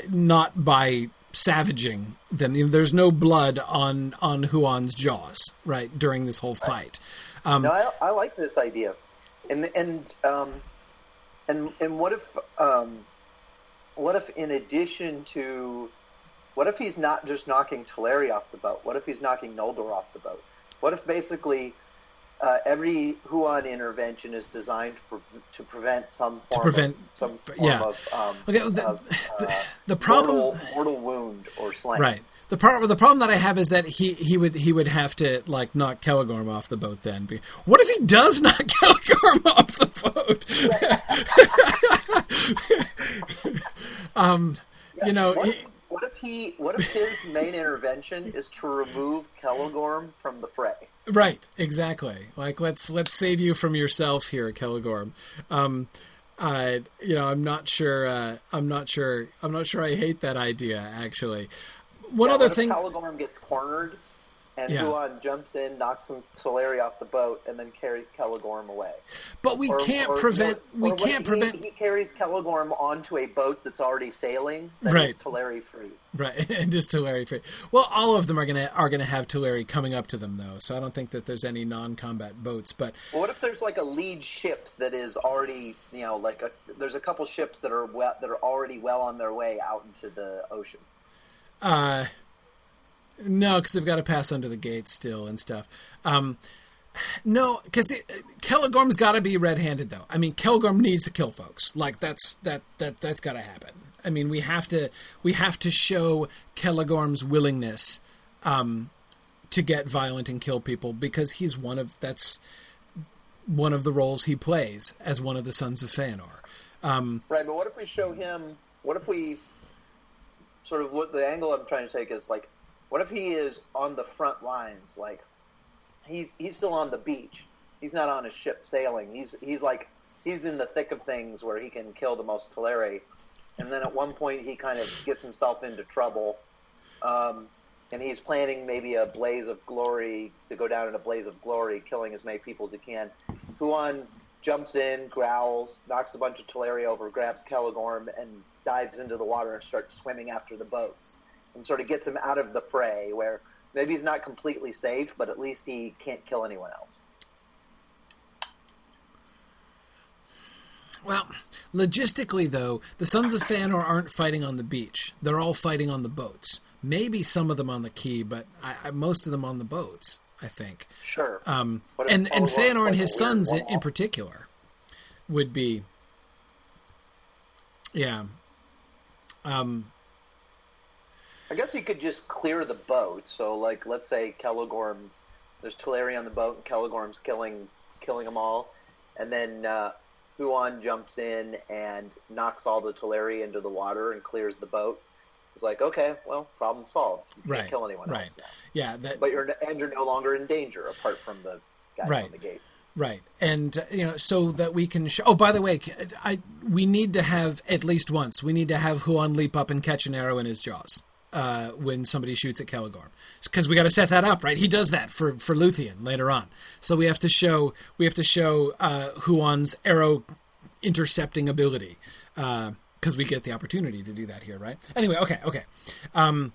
not by savaging them. There's no blood on on Huan's jaws, right, during this whole fight. Um, No, I, I like this idea, and and um, and and what if um, what if in addition to what if he's not just knocking Teleri off the boat? What if he's knocking Noldor off the boat? What if basically uh, every Huan intervention is designed to, pre- to prevent some form to prevent- of, some form yeah. of, um, Okay, the- of, uh, the problem- mortal, mortal wound or slang. Right. The part, the problem that I have is that he, he would he would have to like knock Celegorm off the boat. Then, Be- what if he does <laughs> knock Celegorm off the boat? <laughs> um, you know, he, what if he? What if his main intervention is to remove Celegorm from the fray? Right, exactly. Like let's let's save you from yourself here, Celegorm. Um, I, you know, I'm not sure. Uh, I'm not sure. I'm not sure. I hate that idea. Actually, one Yeah, other what if thing. Celegorm gets cornered, and Yeah. Huan jumps in, knocks some Solari off the boat, and then carries Celegorm away. but we Or- can't or- prevent. or- we can't he- prevent. He carries Celegorm onto a boat that's already sailing, that Right. is Teleri free. Right, <laughs> and just Teleri free. Well, all of them are gonna are gonna have Teleri coming up to them though, so I don't think that there's any non-combat boats. But Well, what if there's like a lead ship that is already, you know, like a, there's a couple ships that are well, that are already well on their way out into the ocean. uh, no, because they've got to pass under the gate still and stuff. Um, no, because Celegorm's got to be red-handed though. I mean, Celegorm needs to kill folks. Like that's that that that's got to happen. I mean, we have to we have to show Celegorm's willingness um, to get violent and kill people because he's one of that's one of the roles he plays as one of the sons of Feanor. Um, Right, but what if we show him? What if we sort of what the angle I'm trying to take is like, what if he is on the front lines? Like, he's he's still on the beach. He's not on a ship sailing. He's he's like he's in the thick of things where he can kill the most Teleri. And then at one point he kind of gets himself into trouble. Um, and he's planning maybe a blaze of glory to go down in a blaze of glory, killing as many people as he can. Huan jumps in, growls, knocks a bunch of Teleri over, grabs Celegorm, and dives into the water and starts swimming after the boats, and sort of gets him out of the fray, where maybe he's not completely safe, but at least he can't kill anyone else. Well, logistically, though, the Sons of Feanor aren't fighting on the beach. They're all fighting on the boats. Maybe some of them on the quay, but I, I, most of them on the boats, I think. Sure. Um, and and Feanor and his sons in, in particular would be, yeah. Um, I guess you could just clear the boat. So, like, let's say Celegorm's there's Teleri on the boat, and Celegorm's killing killing them all, and then uh, Huan jumps in and knocks all the Teleri into the water and clears the boat. It's like, okay, well, problem solved. You can't Right, kill anyone right. else now. Yeah, that But you're and you're no longer in danger apart from the guys Right. on the gates. Right, and uh, you know, so that we can. Show, oh, by the way, I we need to have at least once. We need to have Huan leap up and catch an arrow in his jaws uh, when somebody shoots at Celegorm, because we got to set that up, right? He does that for for Luthien later on, so we have to show we have to show uh, Huan's arrow intercepting ability because we get the opportunity to do that here, right? Anyway, okay, okay. Um,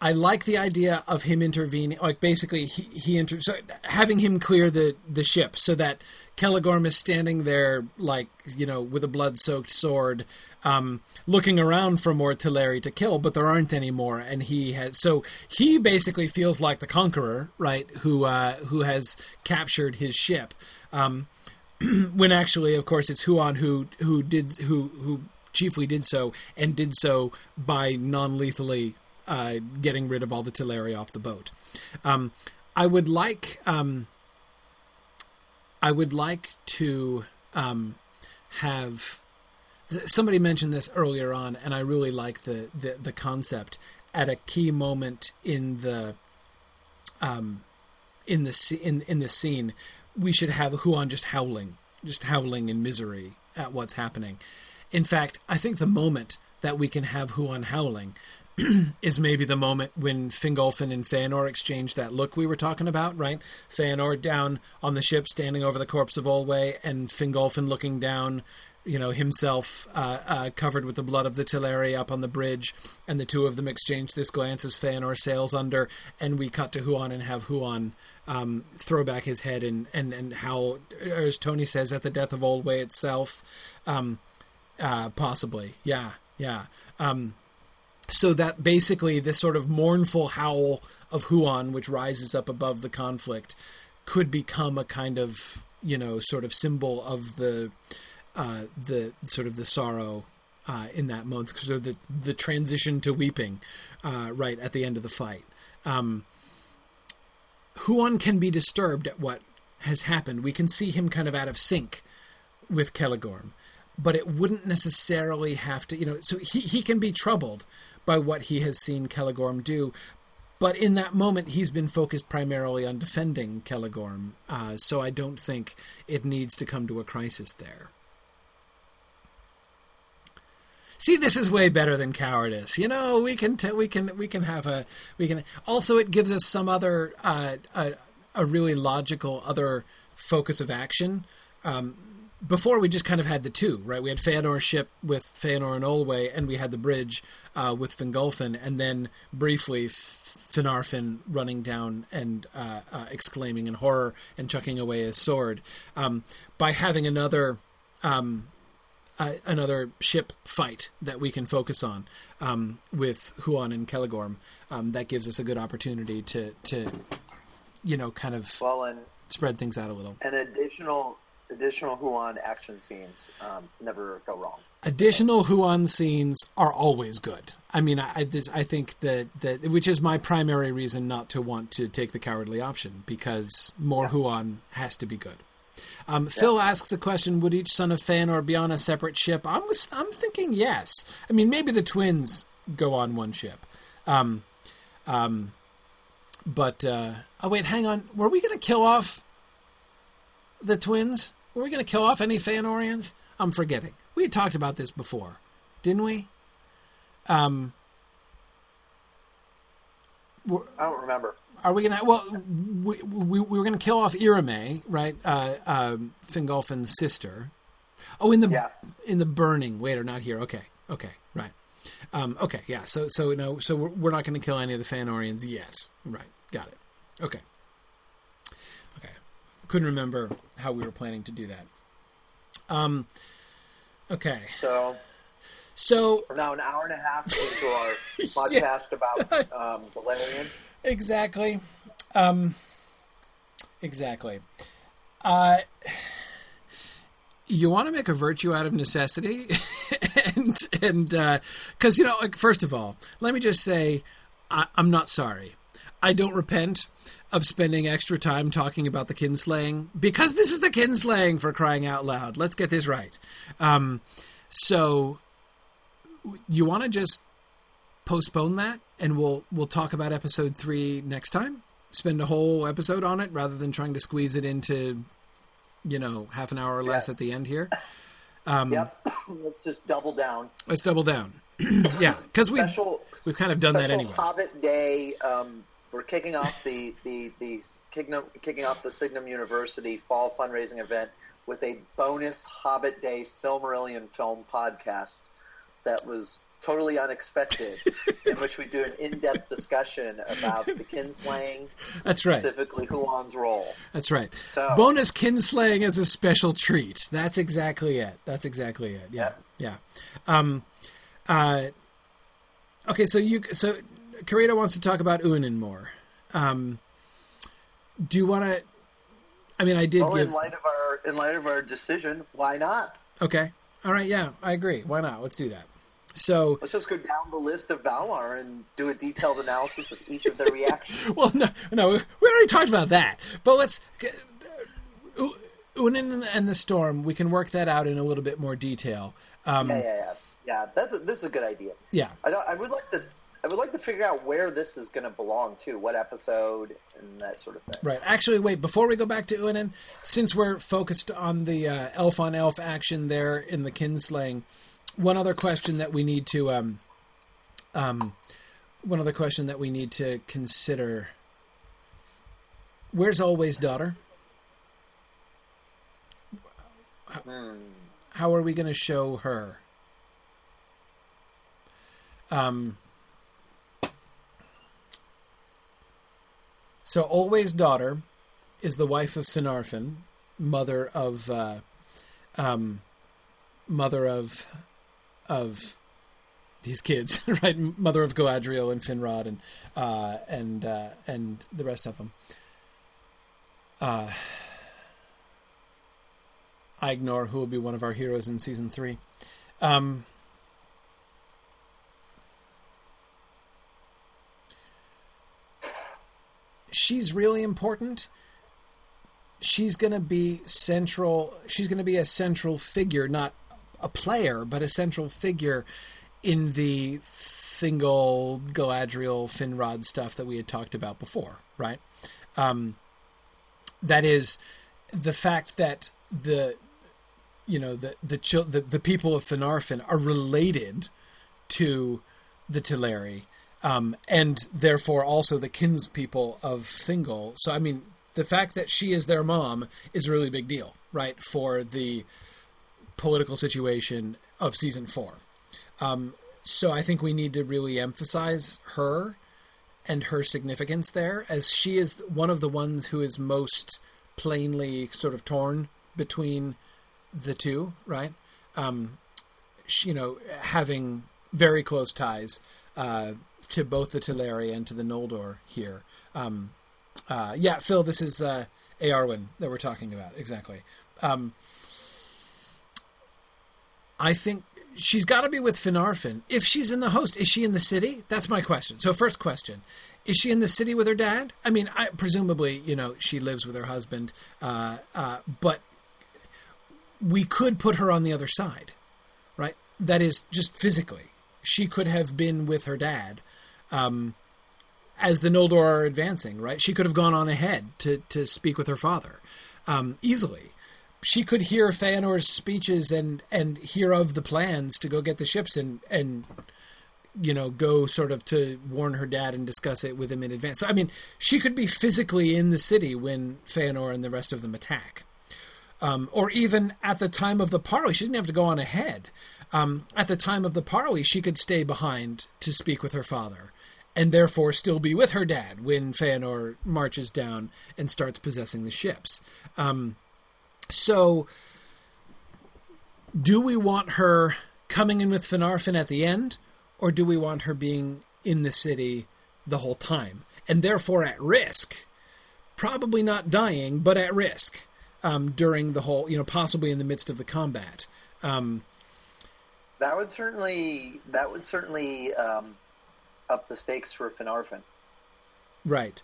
I like the idea of him intervening, like basically he, he inter- so having him clear the, the ship so that Celegorm is standing there, like, you know, with a blood soaked sword, um, looking around for more Teleri to kill, but there aren't any more. And he has, so he basically feels like the conqueror, right, who, uh, who has captured his ship. Um, <clears throat> when actually, of course, it's Huan who, who did, who, who chiefly did so and did so by non lethally uh, getting rid of all the Teleri off the boat. Um, I would like um, I would like to um, have somebody mentioned this earlier on, and I really like the, the the concept at a key moment in the um, in the in in the scene. We should have Huan just howling, just howling in misery at what's happening. In fact, I think the moment that we can have Huan howling <clears throat> is maybe the moment when Fingolfin and Feanor exchange that look we were talking about, right? Feanor down on the ship, standing over the corpse of Olwe, and Fingolfin looking down, you know, himself uh, uh, covered with the blood of the Teleri up on the bridge, and the two of them exchange this glance as Feanor sails under, and we cut to Huan and have Huan um, throw back his head and, and, and how, as Tony says, at the death of Olwe itself, um, uh, possibly, yeah, yeah. Um, so that basically this sort of mournful howl of Huan, which rises up above the conflict, could become a kind of you know sort of symbol of the uh, the sort of the sorrow uh, in that month, sort of the the transition to weeping uh, right at the end of the fight. Um, Huan can be disturbed at what has happened. We can see him kind of out of sync with Celegorm, but it wouldn't necessarily have to, you know, so he, he can be troubled by what he has seen Celegorm do. But in that moment, he's been focused primarily on defending Celegorm, uh, so I don't think it needs to come to a crisis there. See, this is way better than cowardice. You know, we can t- we can we can have a we can. Also, it gives us some other uh, a, a really logical other focus of action. Um, before we just kind of had the two, right? We had Feanor's ship with Feanor and Olwe, and we had the bridge uh, with Fingolfin, and then briefly Finarfin running down and uh, uh, exclaiming in horror and chucking away his sword. Um, by having another um, uh, another ship fight that we can focus on um, with Huan and Celegorm, um, that gives us a good opportunity to to you know kind of Well, and spread things out a little. An additional additional Huan action scenes um, never go wrong. additional Huan scenes are always good. I mean, I I, this, I think that that which is my primary reason not to want to take the cowardly option because more Huan has to be good. Um, Phil asks the question: Would each son of Feanor be on a separate ship? I'm I'm thinking yes. I mean, maybe the twins go on one ship. Um, um, but uh, oh wait, hang on. Were we going to kill off the twins? Were we going to kill off any Feanorians? I'm forgetting. We had talked about this before, didn't we? Um, I don't remember. are we gonna? Well, we, we, we were gonna kill off Irime, right? Uh, um, Fingolfin's sister. Oh, in the Yeah. in the burning. Wait, or not here? Okay, okay, right. Um, okay, yeah. So so no, so we're, we're not gonna kill any of the Feanorians yet. Right, got it. Okay, okay. Couldn't remember how we were planning to do that. Um. Okay, So so we're now an hour and a half into our <laughs> podcast about <laughs> um, Valerian. Exactly. Um, exactly. Uh, you want to make a virtue out of necessity, <laughs> and and because you know, like first of all, let me just say, I, I'm not sorry. I don't repent of spending extra time talking about the kinslaying because this is the kinslaying for crying out loud. Let's get this right. Um, so you want to just postpone that, and we'll we'll talk about episode three next time. Spend a whole episode on it rather than trying to squeeze it into, you know, half an hour or less Yes. at the end here. <laughs> yep. <coughs> Let's just double down. Let's double down. <clears throat> yeah, because we Special. we've kind of done that anyway. Hobbit Day. Um, we're kicking off the the the kicking, kicking off the Signum University fall fundraising event with a bonus Hobbit Day Silmarillion film podcast that was totally unexpected, in which we do an in-depth discussion about the kinslaying, That's right. specifically Huan's role. That's right. So- Bonus kinslaying as a special treat. That's exactly it. That's exactly it. Yeah. Yeah. Um, uh, okay, so you so Karita wants to talk about Uinen more. Um, do you want to? I mean, I did Well, give. in light of our in light of our decision, why not? Okay. All right. Yeah, I agree. Why not? Let's do that. So, Let's just go down the list of Valar and do a detailed analysis of each of their reactions. <laughs> well, no, no, we already talked about that. But let's. U- Uinen and the storm. We can work that out in a little bit more detail. Um, Yeah, yeah, yeah. Yeah, that's a, this is a good idea. yeah. I, don't, I would like to. I would like to figure out where this is going to belong to, what episode, and that sort of thing. Right. Actually, wait. Before we go back to Uinen, since we're focused on the uh, elf on elf action there in the kinslaying, one other question that we need to um, um, one other question that we need to consider. Where's Olwe's daughter? Hmm. How are we going to show her? Um. So, Olwe's Daughter is the wife of Finarfin, mother of, uh, um, mother of, of these kids, <laughs> right? Mother of Galadriel and Finrod and, uh, and, uh, and the rest of them. Uh, Aegnor who will be one of our heroes in season three. Um, she's really important. She's going to be central. She's going to be a central figure, not a player, but a central figure in the Thingol, Galadriel, Finrod stuff that we had talked about before, right? Um, that is the fact that the you know the the the, the people of Finarfin are related to the Teleri, um, and therefore also the kinspeople of Thingol. So I mean, the fact that she is their mom is a really big deal, right, for the political situation of season four. Um, so I think we need to really emphasize her and her significance there, as she is one of the ones who is most plainly sort of torn between the two, right? Um, she, you know, having very close ties uh, to both the Teleri and to the Noldor here. Um, uh, yeah, Phil, this is uh, Eärwen that we're talking about exactly. Um, I think she's got to be with Finarfin. If she's in the host, is she in the city? That's my question. So, first question: Is she in the city with her dad? I mean, I, presumably, you know, she lives with her husband, uh, uh, but we could put her on the other side, right? That is just physically. She could have been with her dad um, as the Noldor are advancing, right? She could have gone on ahead to to speak with her father um, easily. She could hear Feanor's speeches and and hear of the plans to go get the ships and and you know go sort of to warn her dad and discuss it with him in advance. So I mean, she could be physically in the city when Feanor and the rest of them attack um, or even at the time of the parley. She didn't have to go on ahead. Um, at the time of the parley, she could stay behind to speak with her father, and therefore still be with her dad when Feanor marches down and starts possessing the ships. Um, so, do we want her coming in with Finarfin at the end, or do we want her being in the city the whole time, and therefore at risk? Probably not dying, but at risk um, during the whole, you know, possibly in the midst of the combat. Um, That would certainly that would certainly um, up the stakes for Finarfin. right.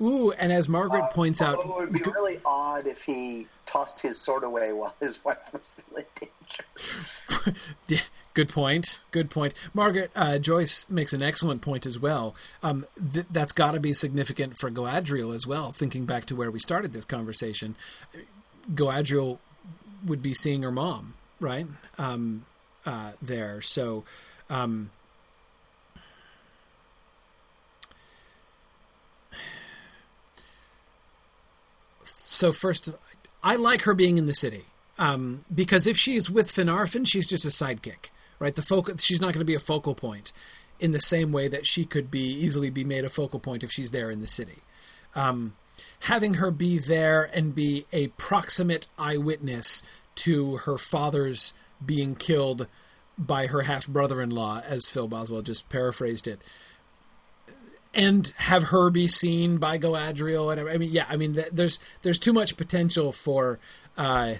Ooh, and as Margaret points out, it would be really odd if he tossed his sword away while his <laughs> wife was still in danger. <laughs> yeah, Good point. Good point. Margaret uh, Joyce makes an excellent point as well. Um, th- that's got to be significant for Galadriel as well. Thinking back to where we started this conversation, Galadriel would be seeing her mom, right? Um, uh, there. So, um, so first, I like her being in the city um, because if she's with Finarfin, she's just a sidekick right? The focal, she's not going to be a focal point in the same way that she could be easily be made a focal point if she's there in the city. Um, having her be there and be a proximate eyewitness to her father's being killed by her half brother in law, as Phil Boswell just paraphrased it, and have her be seen by Galadriel. And I mean, yeah, I mean, there's there's too much potential for. Uh,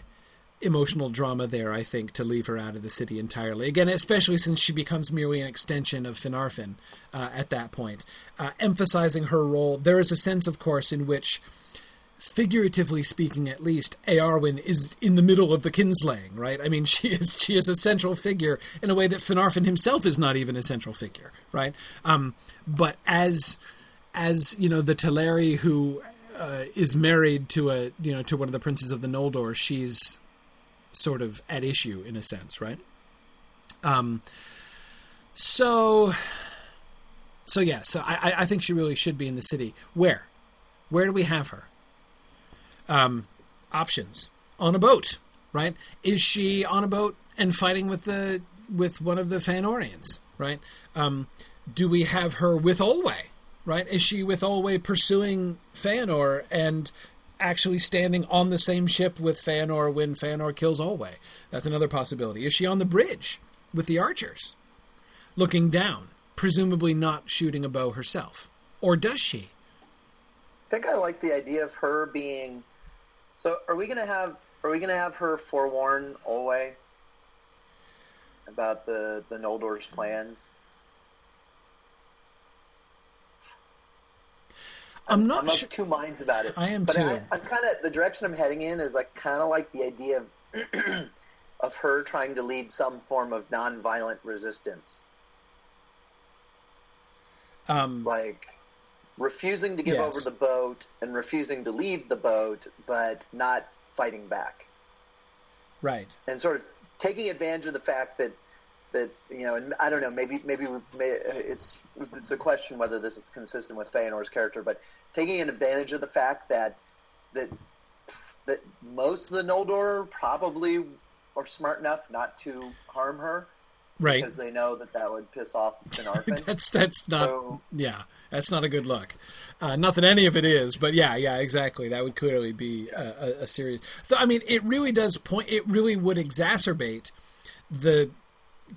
emotional drama there, I think, to leave her out of the city entirely. Again, especially since she becomes merely an extension of Finarfin uh, at that point. Uh, emphasizing her role, there is a sense, of course, in which, figuratively speaking at least, Eärwen is in the middle of the kinslaying, right? I mean, <laughs> she is she is a central figure in a way that Finarfin himself is not even a central figure, right? Um, but as as you know, the Teleri who uh, is married to a you know to one of the princes of the Noldor, she's sort of at issue in a sense, right? Um, so, so yeah, so I, I think she really should be in the city. Where, where do we have her? Um, options on a boat, right? Is she on a boat and fighting with the with one of the Fëanorians, right? Um, do we have her with Olwe? Right? Is she with Olwe pursuing Feanor and actually standing on the same ship with Feanor when Feanor kills Olwe. That's another possibility. Is she on the bridge with the archers, looking down, presumably not shooting a bow herself? Or does she? I think I like the idea of her being. So, are we gonna have are we gonna have her forewarn Olwe about the the Noldor's plans? I'm not I'm sure. two minds about it. I am but too. I, I'm kind of the direction I'm heading in is like kind of like the idea of <clears throat> of her trying to lead some form of nonviolent resistance, Um, like refusing to give Yes. over the boat and refusing to leave the boat, but not fighting back, right. and sort of taking advantage of the fact that that you know, and I don't know, maybe maybe it's it's a question whether this is consistent with Feanor's character, but taking advantage of the fact that that that most of the Noldor probably are smart enough not to harm her Right. because they know that that would piss off Finarfin. <laughs> that's that's not. So- yeah, that's not a good look. Uh, not that any of it is, but yeah, yeah, exactly. That would clearly be a, a, a serious. So, I mean, it really does point. It really would exacerbate the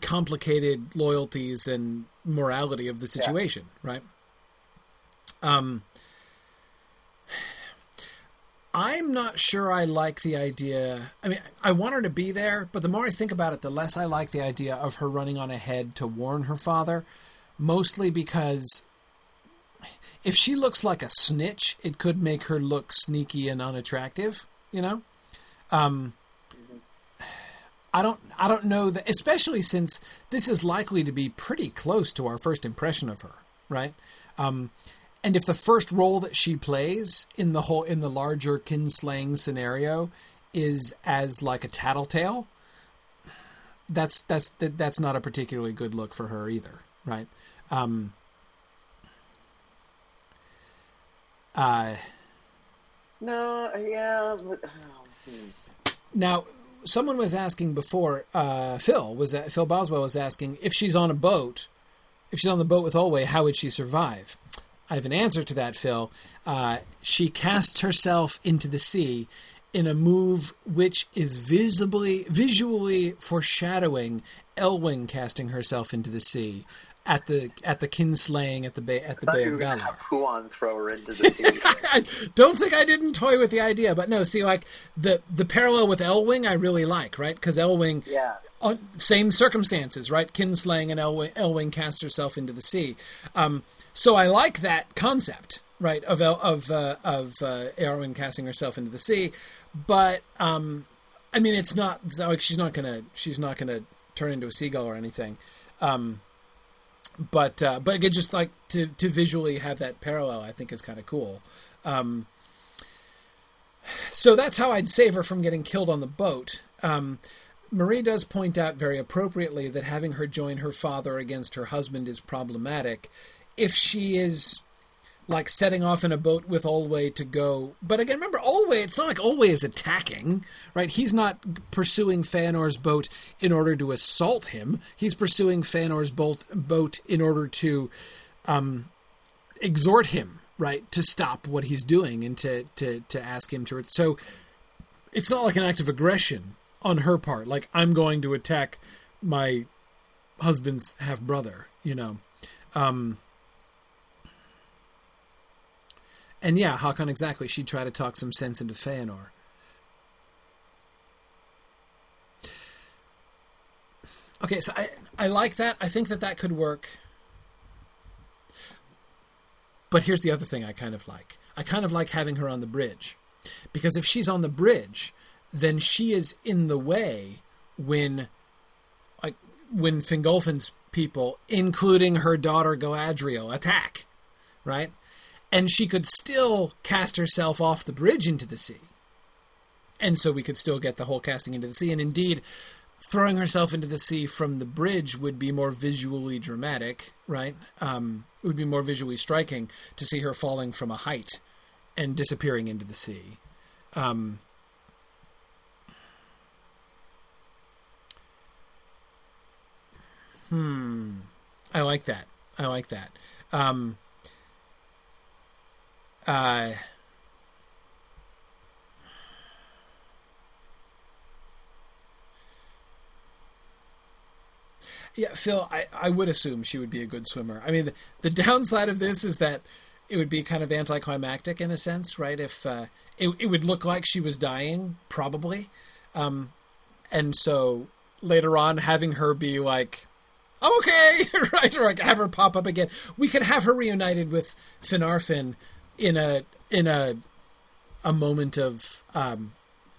complicated loyalties and morality of the situation, right? Um, I'm not sure I like the idea. I mean, I want her to be there, but the more I think about it, the less I like the idea of her running on ahead to warn her father. Mostly because if she looks like a snitch, it could make her look sneaky and unattractive. You know, um, I don't. I don't know that, especially since this is likely to be pretty close to our first impression of her, right? Um, and if the first role that she plays in the whole in the larger kinslaying scenario is as like a tattletale, that's that's that, that's not a particularly good look for her either, right? Um, uh, no, yeah. But, oh. Now, someone was asking before. Uh, Phil was that Phil Boswell was asking if she's on a boat, if she's on the boat with Olwe, how would she survive? I have an answer to that, Phil. Uh, she casts herself into the sea in a move which is visibly, visually foreshadowing Elwing casting herself into the sea at the at the kinslaying at the bay at the I Bay of were gonna Valar. have Huan throw her into the <laughs> sea. I don't think I didn't toy with the idea, but no. See, like the the parallel with Elwing, I really like, right? Because Elwing, yeah. on same circumstances, right? Kinslaying and Elwing, Elwing cast herself into the sea. Um, so I like that concept, right? Of El, of uh, of uh, casting herself into the sea, but um, I mean, it's not like she's not gonna she's not gonna turn into a seagull or anything. Um, but uh, but again, just like to to visually have that parallel, I think is kind of cool. Um, so that's how I'd save her from getting killed on the boat. Um, Marie does point out very appropriately that having her join her father against her husband is problematic if she is like setting off in a boat with Olwe to go. But again, remember, Olwe, it's not like Olwe is attacking, right? He's not pursuing Feanor's boat in order to assault him. He's pursuing Feanor's boat, boat in order to um, exhort him, right, to stop what he's doing and to, to, to ask him to. So it's not like an act of aggression on her part. Like, I'm going to attack my husband's half brother, you know. Um, and yeah, Hakon exactly. She'd try to talk some sense into Feanor. Okay, so I I like that. I think that that could work. But here's the other thing I kind of like. I kind of like having her on the bridge. Because if she's on the bridge, then she is in the way when like when Fingolfin's people, including her daughter Galadriel, attack. Right? And she could still cast herself off the bridge into the sea. And so we could still get the whole casting into the sea. And indeed, throwing herself into the sea from the bridge would be more visually dramatic, right? Um, it would be more visually striking to see her falling from a height and disappearing into the sea. Um, hmm. I like that. I like that. Um, uh, yeah, Phil, I, I would assume she would be a good swimmer. I mean, the, the downside of this is that it would be kind of anticlimactic in a sense, right? If uh, it, it would look like she was dying, probably. Um, and so later on, having her be like, I'm okay, <laughs> right, or like have her pop up again. We could have her reunited with Finarfin in a in a a moment of um,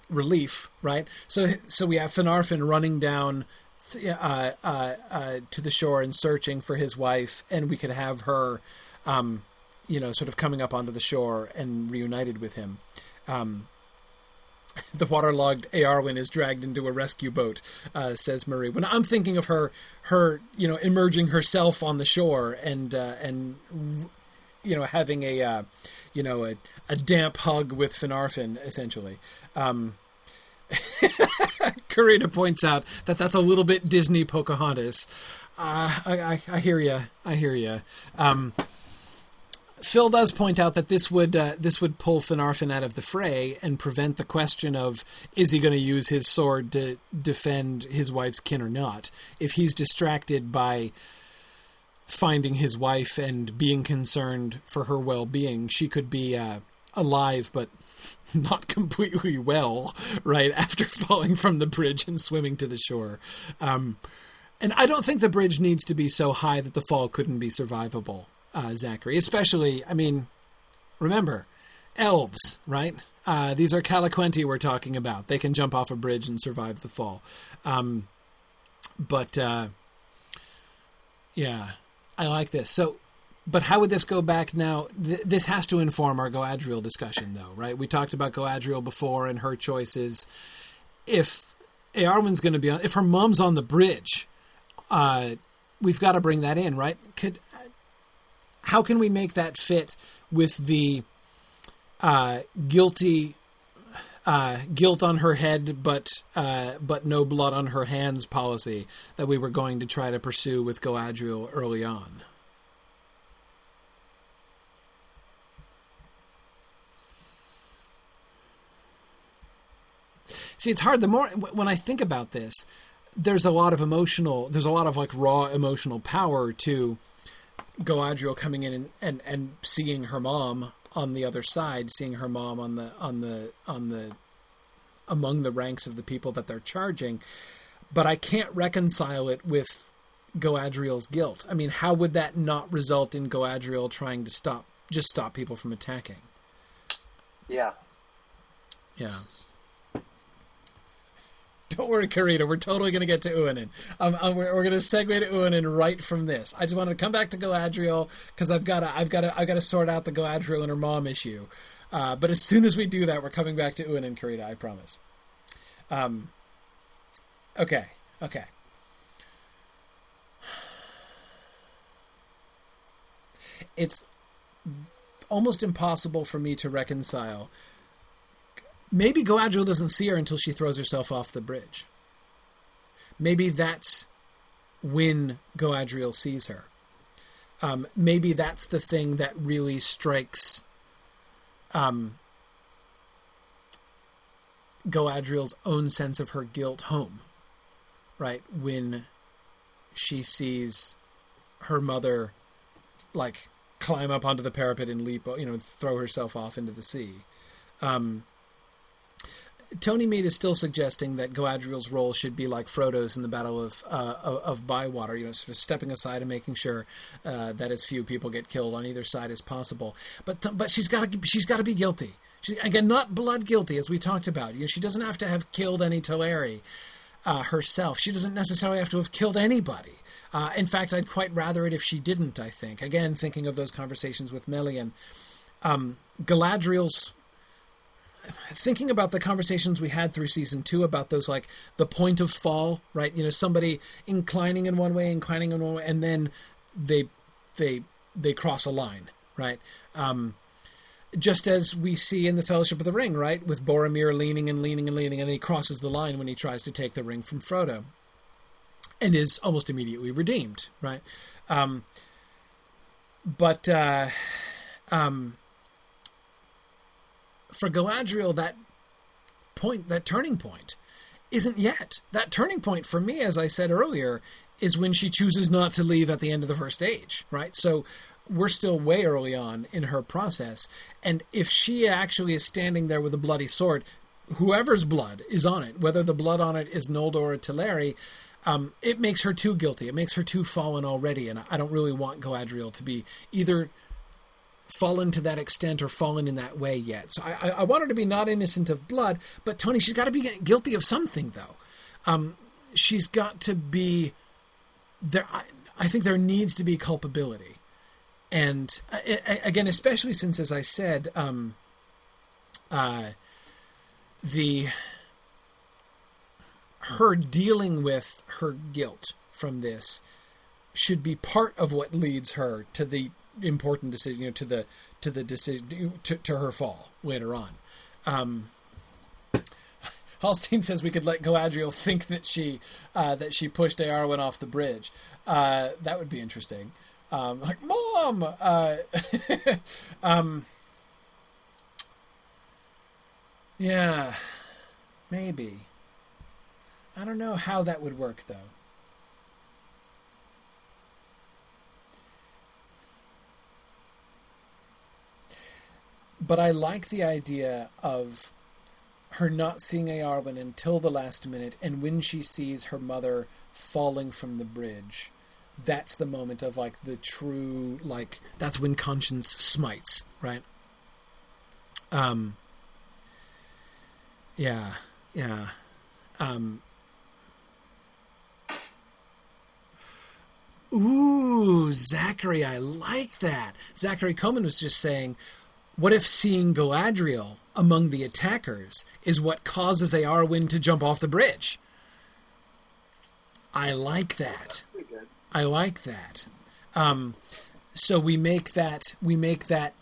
relief, right? So so we have Finarfin running down uh, uh, uh, to the shore and searching for his wife, and we could have her, um, you know, sort of coming up onto the shore and reunited with him. Um, <laughs> the waterlogged Eärwen is dragged into a rescue boat, uh, says Marie. When I'm thinking of her, her, you know, emerging herself on the shore and uh, and you know having a uh, you know a, a damp hug with Finarfin essentially. Um, <laughs> Karina points out that that's a little bit Disney Pocahontas. Uh, I, I, I, hear you. I hear you. Um, Phil does point out that this would uh, this would pull Finarfin out of the fray and prevent the question of is he going to use his sword to defend his wife's kin or not. If he's distracted by finding his wife and being concerned for her well-being. She could be uh, alive, but <laughs> not completely well, right after <laughs> falling from the bridge and swimming to the shore. Um, and I don't think the bridge needs to be so high that the fall couldn't be survivable, uh, Zachary. Especially, I mean, remember, elves, right? Uh, these are Calaquendi we're talking about. They can jump off a bridge and survive the fall. Um, but uh, yeah, I like this. So, but how would this go back now? Th- this has to inform our Galadriel discussion, though, right? We talked about Galadriel before and her choices. If Eärwen's going to be on, if her mom's on the bridge, uh, we've got to bring that in, right? Could how can we make that fit with the uh, guilty uh, guilt on her head, but uh, but no blood on her hands policy that we were going to try to pursue with Galadriel early on. See, it's hard. The more when I think about this, there's a lot of emotional. There's a lot of like raw emotional power to Galadriel coming in and, and, and seeing her mom on the other side, seeing her mom on the on the on the among the ranks of the people that they're charging, but I can't reconcile it with Galadriel's guilt. I mean, how would that not result in Galadriel trying to stop just stop people from attacking? Yeah. Yeah. Don't worry, Karita. We're totally going to get to Uinen. Um, um, we're, we're going to segue to Uinen right from this. I just wanted to come back to Galadriel because I've got to, I've got to, I've got to sort out the Galadriel and her mom issue. Uh, but as soon as we do that, we're coming back to Uinen, Karita. I promise. Um. Okay. Okay. It's almost impossible for me to reconcile maybe Galadriel doesn't see her until she throws herself off the bridge. Maybe that's when Galadriel sees her. Um, maybe that's the thing that really strikes um, Galadriel's own sense of her guilt home, right? When she sees her mother, like, climb up onto the parapet and leap, you know, throw herself off into the sea. Um, Tony Mead is still suggesting that Galadriel's role should be like Frodo's in the Battle of uh, of Bywater, you know, sort of stepping aside and making sure uh, that as few people get killed on either side as possible. But but she's got to she's got to be guilty. She, again, not blood guilty as we talked about. You know, she doesn't have to have killed any Teleri uh, herself. She doesn't necessarily have to have killed anybody. Uh, in fact, I'd quite rather it if she didn't. I think. Again, thinking of those conversations with Melian, um, Galadriel's thinking about the conversations we had through season two about those like the point of fall, right? You know, somebody inclining in one way, inclining in one way, and then they they they cross a line, right? Um, just as we see in the Fellowship of the Ring, right, with Boromir leaning and leaning and leaning, and he crosses the line when he tries to take the ring from Frodo, and is almost immediately redeemed, right? Um, but uh, um, for Galadriel, that point, that turning point, isn't yet. That turning point for me, as I said earlier, is when she chooses not to leave at the end of the first age, right? So we're still way early on in her process. And if she actually is standing there with a bloody sword, whoever's blood is on it, whether the blood on it is Noldor or Teleri, um, it makes her too guilty. It makes her too fallen already. And I don't really want Galadriel to be either fallen to that extent or fallen in that way yet. So I, I want her to be not innocent of blood, but Tony, she's got to be guilty of something, though. Um, she's got to be there. I, I, think there needs to be culpability, and again, especially since, as I said, um, uh, the her dealing with her guilt from this should be part of what leads her to the important decision you know, to the to the decision to, to her fall later on. Um, <laughs> Hallstein says we could let Galadriel think that she uh, that she pushed Eärwen off the bridge. Uh, that would be interesting. Um, like, mom. Uh, <laughs> um, yeah, maybe. I don't know how that would work though. But I like the idea of her not seeing Eärwen until the last minute, and when she sees her mother falling from the bridge, that's the moment of like the true like that's when conscience smites, right? Um. Yeah, yeah. Um. Ooh, Zachary, I like that. Zachary Coleman was just saying, what if seeing Galadriel among the attackers is what causes Eärwen to jump off the bridge? I like that. I like that. Um, so we make that we make that.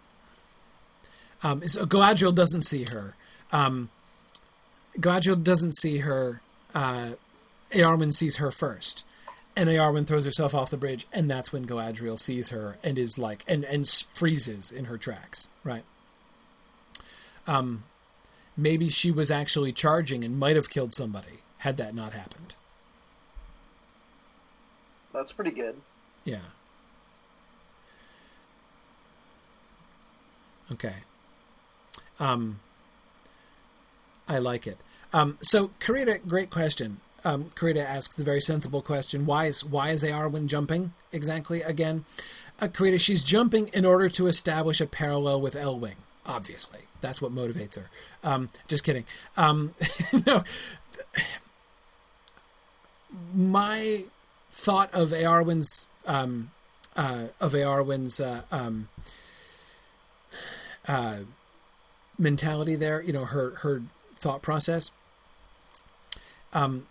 Um, so Galadriel doesn't see her. Um, Galadriel doesn't see her. Uh, Eärwen sees her first, and Eärwen throws herself off the bridge, and that's when Galadriel sees her and is like and and freezes in her tracks. Right. Um, maybe she was actually charging and might have killed somebody had that not happened. That's pretty good. Yeah. Okay. Um, I like it. Um, so, Karita, great question um, Karita asks a very sensible question: Why is why is Eärwen jumping exactly again? Uh, Karita, she's jumping in order to establish a parallel with Elwing. Obviously, that's what motivates her. Um, just kidding. Um, <laughs> no, my thought of Eärwen's um, uh, of Eärwen's uh, um, uh, mentality there, you know, her her thought process. Um,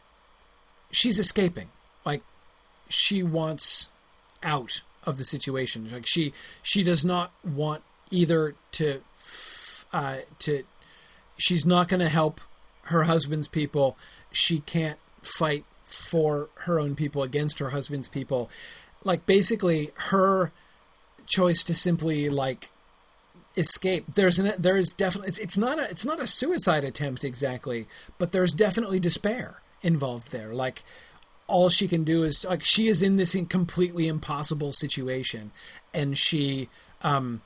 she's escaping. Like she wants out of the situation. Like she she does not want either to uh, to she's not going to help her husband's people. She can't fight for her own people against her husband's people. Like basically her choice to simply like escape. There's an there is definitely it's, it's not a it's not a suicide attempt exactly, but there's definitely despair involved there. Like all she can do is like she is in this completely impossible situation, and she um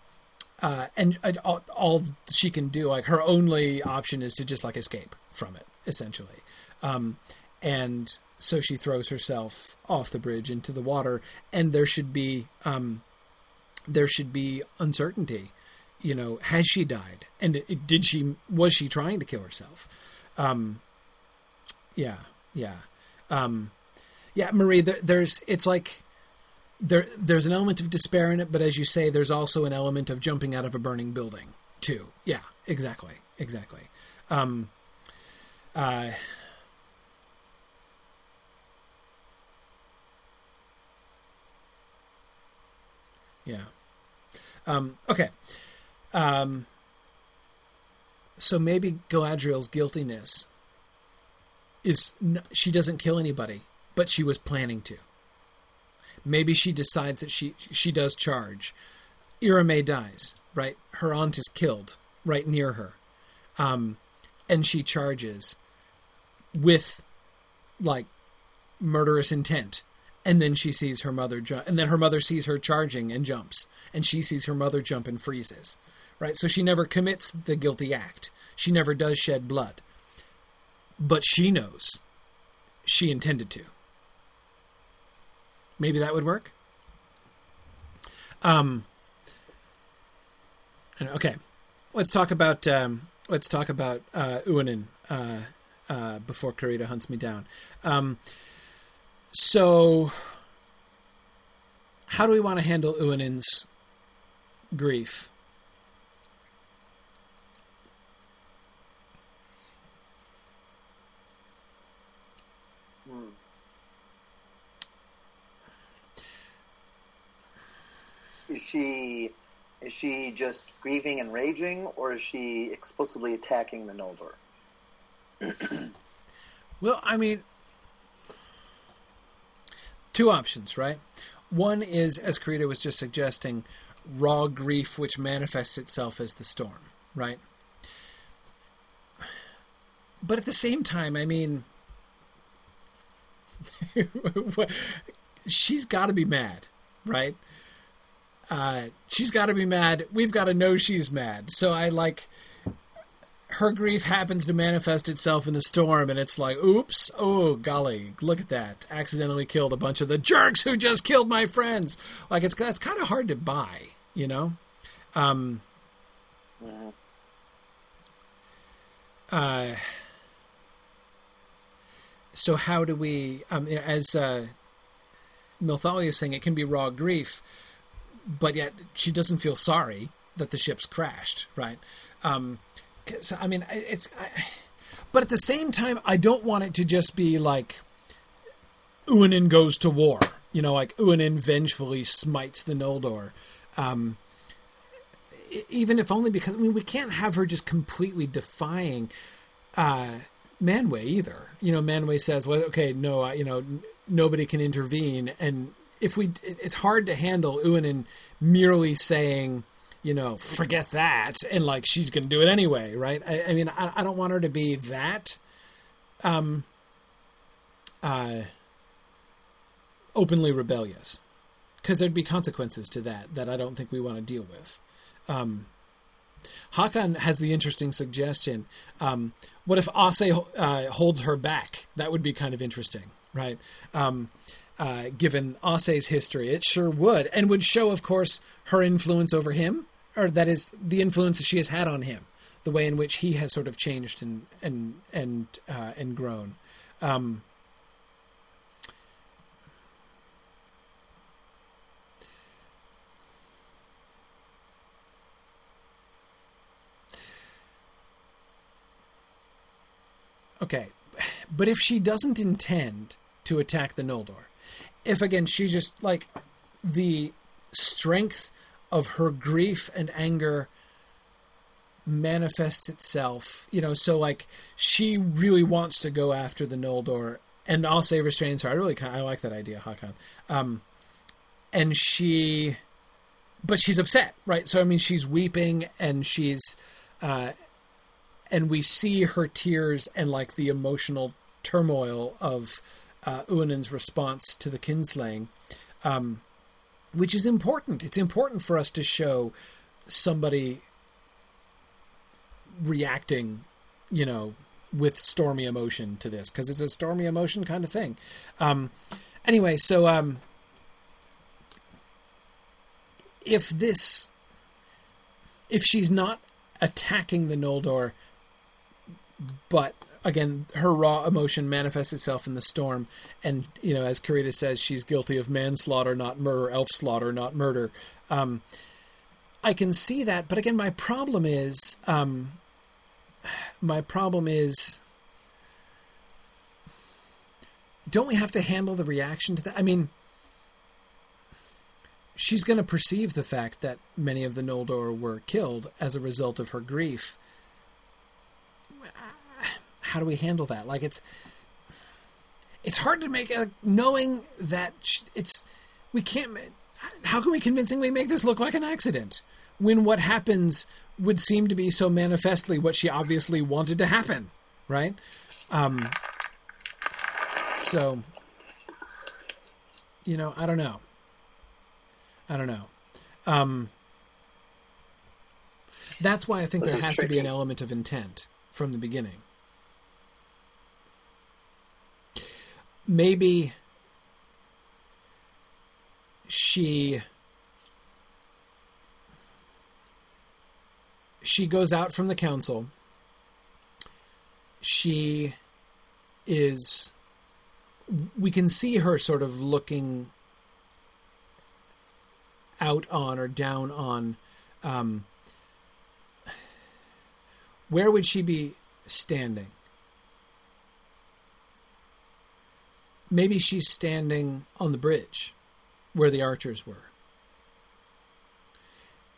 uh and all, all she can do like her only option is to just like escape from it essentially, um and so she throws herself off the bridge into the water, and there should be um there should be uncertainty you know, has she died? And did she, was she trying to kill herself? Um, yeah, yeah. Um, yeah, Marie, there, there's, it's like, there, there's an element of despair in it, but as you say, there's also an element of jumping out of a burning building too. Yeah, exactly, exactly. Um, uh, yeah. Um, okay. Um, so maybe Galadriel's guiltiness is she doesn't kill anybody, but she was planning to. Maybe she decides that she she does charge. Irime dies, right? Her aunt is killed right near her, um, and she charges with like murderous intent. And then she sees her mother jump, and then her mother sees her charging and jumps, and she sees her mother jump and freezes right? So she never commits the guilty act. She never does shed blood. But she knows she intended to. Maybe that would work. Um, okay, let's talk about um, let's talk about uh, Uinen uh, uh, before Karita hunts me down. Um, so, how do we want to handle Uinen's grief? Is she is she just grieving and raging, or is she explicitly attacking the Noldor? <clears throat> well, I mean, two options, right? One is, as Karita was just suggesting, raw grief which manifests itself as the storm, right? But at the same time, I mean, <laughs> she's got to be mad, right? Uh, she's got to be mad. We've got to know she's mad. So I like her grief happens to manifest itself in a storm, and it's like, oops, oh golly, look at that! Accidentally killed a bunch of the jerks who just killed my friends. Like it's it's kind of hard to buy, you know. Um, uh, so how do we, um, as uh, Milthalia is saying, it can be raw grief but yet she doesn't feel sorry that the ship's crashed, right? Um, so, I mean, it's. I, but at the same time, I don't want it to just be like Uinen goes to war. You know, like Uinen vengefully smites the Noldor. Um, even if only because I mean we can't have her just completely defying uh, Manwë either. You know, Manwë says, "Well, okay, no, you know, nobody can intervene," and if we it's hard to handle Uinen merely saying you know forget that and like she's to do it anyway right? I, I mean I, I, don't want her to be that um uh openly rebellious. Because there'd be consequences to that that I don't think we want to deal with. Um Hakan has the interesting suggestion um what if Ossë uh, holds her back? That would be kind of interesting right? Um uh, given Ossë's history. It sure would, and would show, of course, her influence over him, or that is the influence that she has had on him, the way in which he has sort of changed and and and uh, and grown. Um, Okay, <sighs> but if she doesn't intend to attack the Noldor, if again she just like the strength of her grief and anger manifests itself, you know, so like she really wants to go after the Noldor, and Ossë restrains her. I really I like that idea, Hakan. Um, and she, but she's upset, right? So I mean, she's weeping and she's, uh, and we see her tears and like the emotional turmoil of uh, Uinen's response to the kinslaying, um, which is important. It's important for us to show somebody reacting, you know, with stormy emotion to this because it's a stormy emotion kind of thing. Um, anyway, so um, if this, if she's not attacking the Noldor, but again, her raw emotion manifests itself in the storm, and you know, as Karita says, she's guilty of manslaughter, not murder, elf slaughter, not murder. Um, I can see that, but again, my problem is, um, my problem is, don't we have to handle the reaction to that? I mean, she's going to perceive the fact that many of the Noldor were killed as a result of her grief. How do we handle that? Like it's it's hard to make a knowing that it's we can't how can we convincingly make this look like an accident when what happens would seem to be so manifestly what she obviously wanted to happen, right? Um, so, you know, I don't know. I don't know. Um, that's why I think This there has to be an element of intent from the beginning. Maybe she she goes out from the council. She is we can see her sort of looking out on or down on um, where would she be standing maybe she's standing on the bridge where the archers were.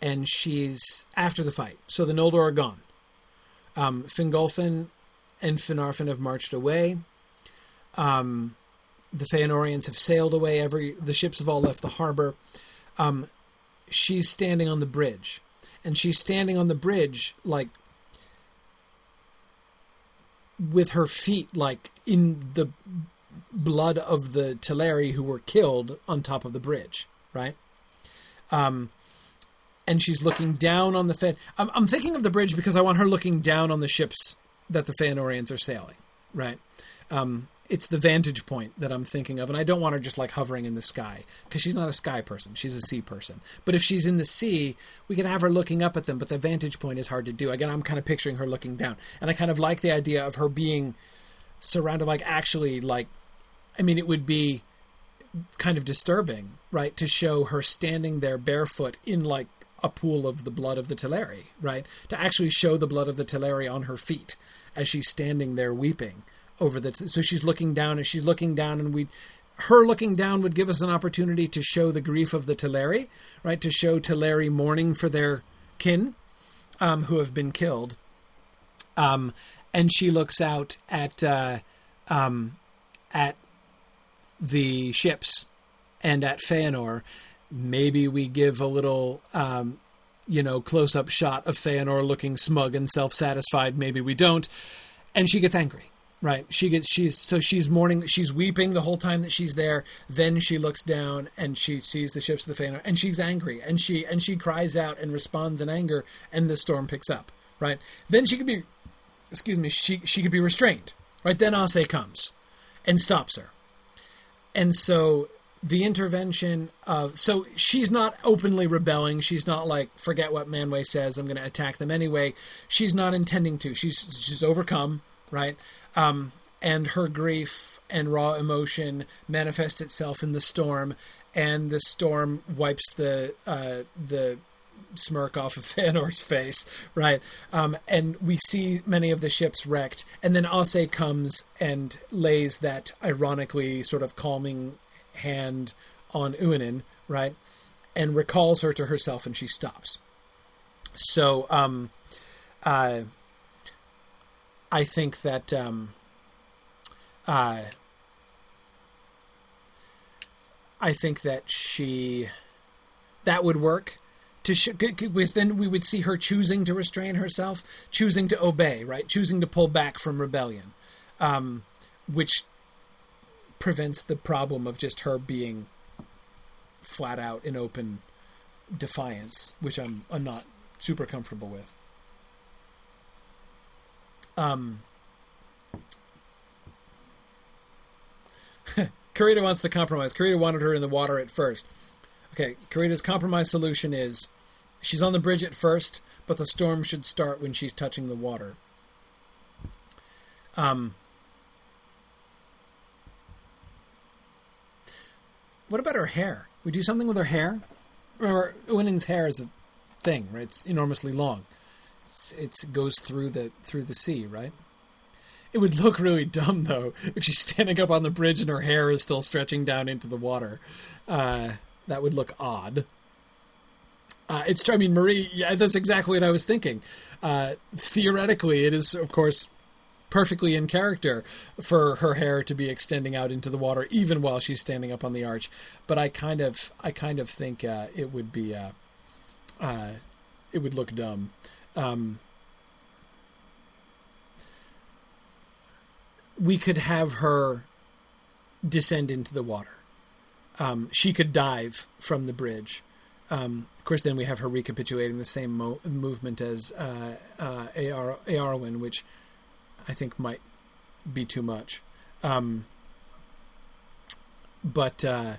And she's after the fight. So the noldor are gone. Um, fingolfin and finarfin have marched away. Um, the Feanorians have sailed away. Every the ships have all left the harbor. Um, she's standing on the bridge, and she's standing on the bridge like with her feet like in the blood of the Teleri who were killed on top of the bridge, right? Um, and she's looking down on the Fe. I'm, I'm thinking of the bridge because I want her looking down on the ships that the Feanorians are sailing, right? Um, it's the vantage point that I'm thinking of, and I don't want her just like hovering in the sky because she's not a sky person; she's a sea person. But if she's in the sea, we can have her looking up at them, but the vantage point is hard to do. Again, I'm kind of picturing her looking down, and I kind of like the idea of her being surrounded, like actually, like, I mean, it would be kind of disturbing, right, to show her standing there barefoot in like a pool of the blood of the Teleri, right? To actually show the blood of the Teleri on her feet as she's standing there weeping over the so she's looking down and she's looking down and we her looking down would give us an opportunity to show the grief of the Teleri, right? To show Teleri mourning for their kin um, who have been killed. Um, and she looks out at uh, um, at the ships and at Feanor. Maybe we give a little, um, you know, close up shot of Feanor looking smug and self satisfied. Maybe we don't. And she gets angry, right? She gets, she's, so she's mourning, she's weeping the whole time that she's there. Then she looks down and she sees the ships of the Feanor and she's angry and she, and she cries out and responds in anger and the storm picks up, right? Then she could be, excuse me, she, she could be restrained, right? Then Ossë comes and stops her. And so the intervention of so she's not openly rebelling. She's not like forget what Manwë says i'm going to attack them anyway. She's not intending to. She's she's overcome right? Um, and her grief and raw emotion manifests itself in the storm and the storm wipes the uh, the smirk off of <laughs> Feanor's face, right? Um, and we see many of the ships wrecked, and then Ossë comes and lays that ironically sort of calming hand on Uinen, right? And recalls her to herself, and she stops. So, um, uh, I think that um, uh, I think that she that would work to sh- because then we would see her choosing to restrain herself, choosing to obey, right, choosing to pull back from rebellion, um, which prevents the problem of just her being flat out in open defiance, which I'm, I'm not super comfortable with. Um, <laughs> Karita wants to compromise. Karita wanted her in the water at first. Okay, Karita's compromise solution is she's on the bridge at first, but the storm should start when she's touching the water. Um, what about her hair? We do something with her hair? Remember, Uinen's hair is a thing, right? It's enormously long. It's, it goes through the through the sea, right? It would look really dumb though if she's standing up on the bridge and her hair is still stretching down into the water. Uh, that would look odd. Uh, it's I mean Marie, yeah, that's exactly what I was thinking. Uh, theoretically, it is of course perfectly in character for her hair to be extending out into the water even while she's standing up on the arch. But I kind of I kind of think uh, it would be uh, uh, it would look dumb. Um, we could have her descend into the water. Um, she could dive from the bridge. Um, course, then we have her recapitulating the same mo- movement as uh, uh, Ar- Eärwen, which I think might be too much. Um, but uh,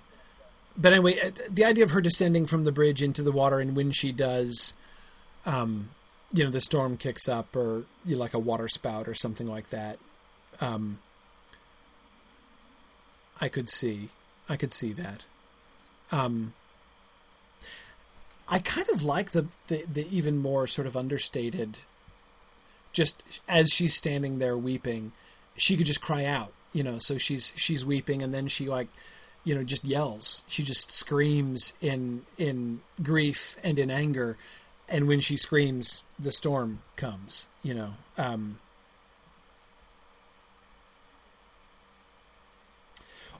but anyway, uh, the idea of her descending from the bridge into the water, and when she does, um, you know, the storm kicks up, or you know, like a water spout or something like that um, I could see, I could see that. Um, I kind of like the, the, the even more sort of understated. Just as she's standing there weeping, she could just cry out, you know. So she's she's weeping, and then she like, you know, just yells. She just screams in in grief and in anger, and when she screams, the storm comes. You know. Um,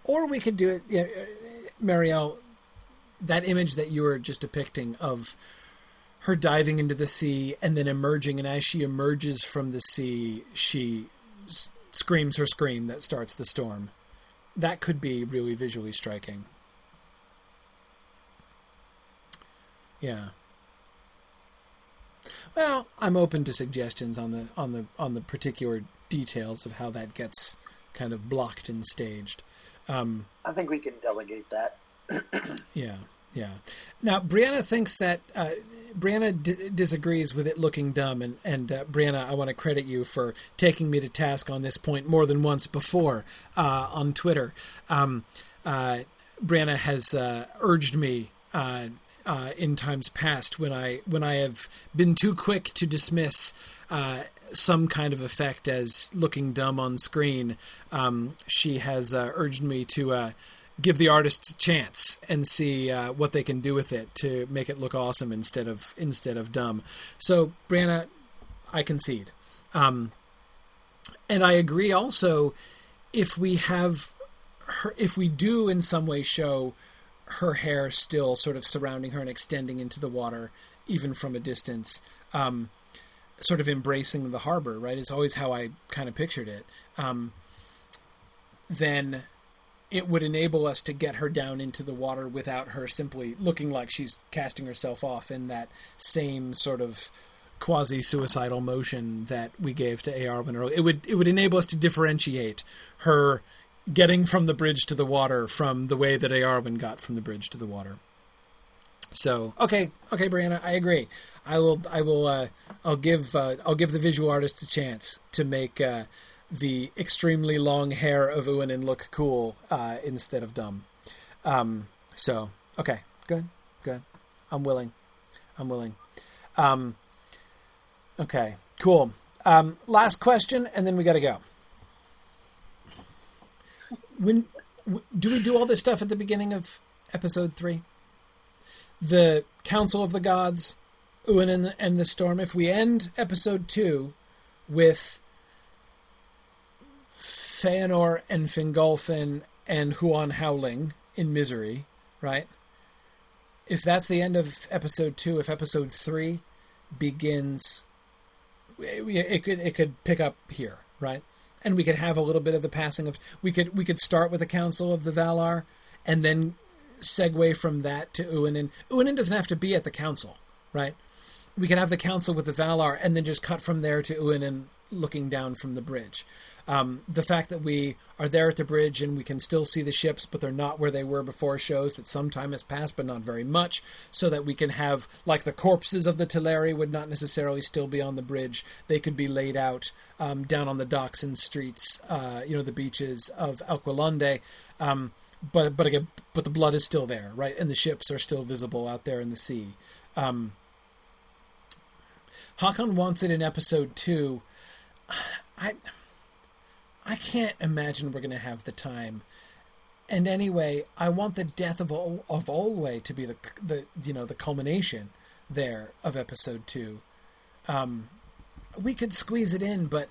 Or we could do it, yeah, Marielle, that image that you were just depicting of her diving into the sea and then emerging, and as she emerges from the sea, she s- screams her scream that starts the storm. That could be really visually striking. Yeah. Well, I'm open to suggestions on the on the on the particular details of how that gets kind of blocked and staged. Um, I think we can delegate that. <clears throat> yeah, yeah. Now, Brianna thinks that uh, Brianna d- disagrees with it looking dumb, and and uh, Brianna, I want to credit you for taking me to task on this point more than once before uh, on Twitter. Um, uh, Brianna has uh, urged me. Uh, in times past, when I when I have been too quick to dismiss some kind of effect as looking dumb on screen, um, she has urged me to uh, give the artists a chance and see uh, what they can do with it to make it look awesome instead of instead of dumb. So, Brianna, I concede, um, and I agree. Also, if we have her, if we do in some way show her hair still sort of surrounding her and extending into the water, even from a distance. Um, sort of embracing the harbor, right? It's always how I kind of pictured it. Um, then it would enable us to get her down into the water without her simply looking like she's casting herself off in that same sort of quasi suicidal motion that we gave to Eärwen earlier. It would it would enable us to differentiate her getting from the bridge to the water from the way that Eärwen got from the bridge to the water. So okay, okay, Brianna, I agree. I will, I will, uh, I'll give, uh, I'll give the visual artist a chance to make uh, the extremely long hair of Uinen look cool uh, instead of dumb. Um, so okay, good, good. I'm willing. I'm willing. Um, okay, cool. Um, last question, and then we got to go. When do we do all this stuff at the beginning of episode three? The Council of the Gods, Uinen and the, and the Storm. If we end episode two with Feanor and Fingolfin and Huan howling in misery, right? If that's the end of episode two, if episode three begins, it could it could pick up here, right? And we could have a little bit of the passing of we could we could start with the Council of the Valar, and then segue from that to Uinen. Uinen doesn't have to be at the council, right? We can have the council with the Valar, and then just cut from there to Uinen looking down from the bridge. Um, the fact that we are there at the bridge and we can still see the ships, but they're not where they were before, shows that some time has passed, but not very much. So that we can have, like the corpses of the Teleri would not necessarily still be on the bridge; they could be laid out um, down on the docks and streets, uh, you know, the beaches of Alqualondë. Um, but but again, but the blood is still there, right? And the ships are still visible out there in the sea. Um, Hakon wants it in episode two. <sighs> I I can't imagine we're going to have the time. And anyway, I want the death of Ol- of Olwe to be the the you know the culmination there of episode two. Um, we could squeeze it in, but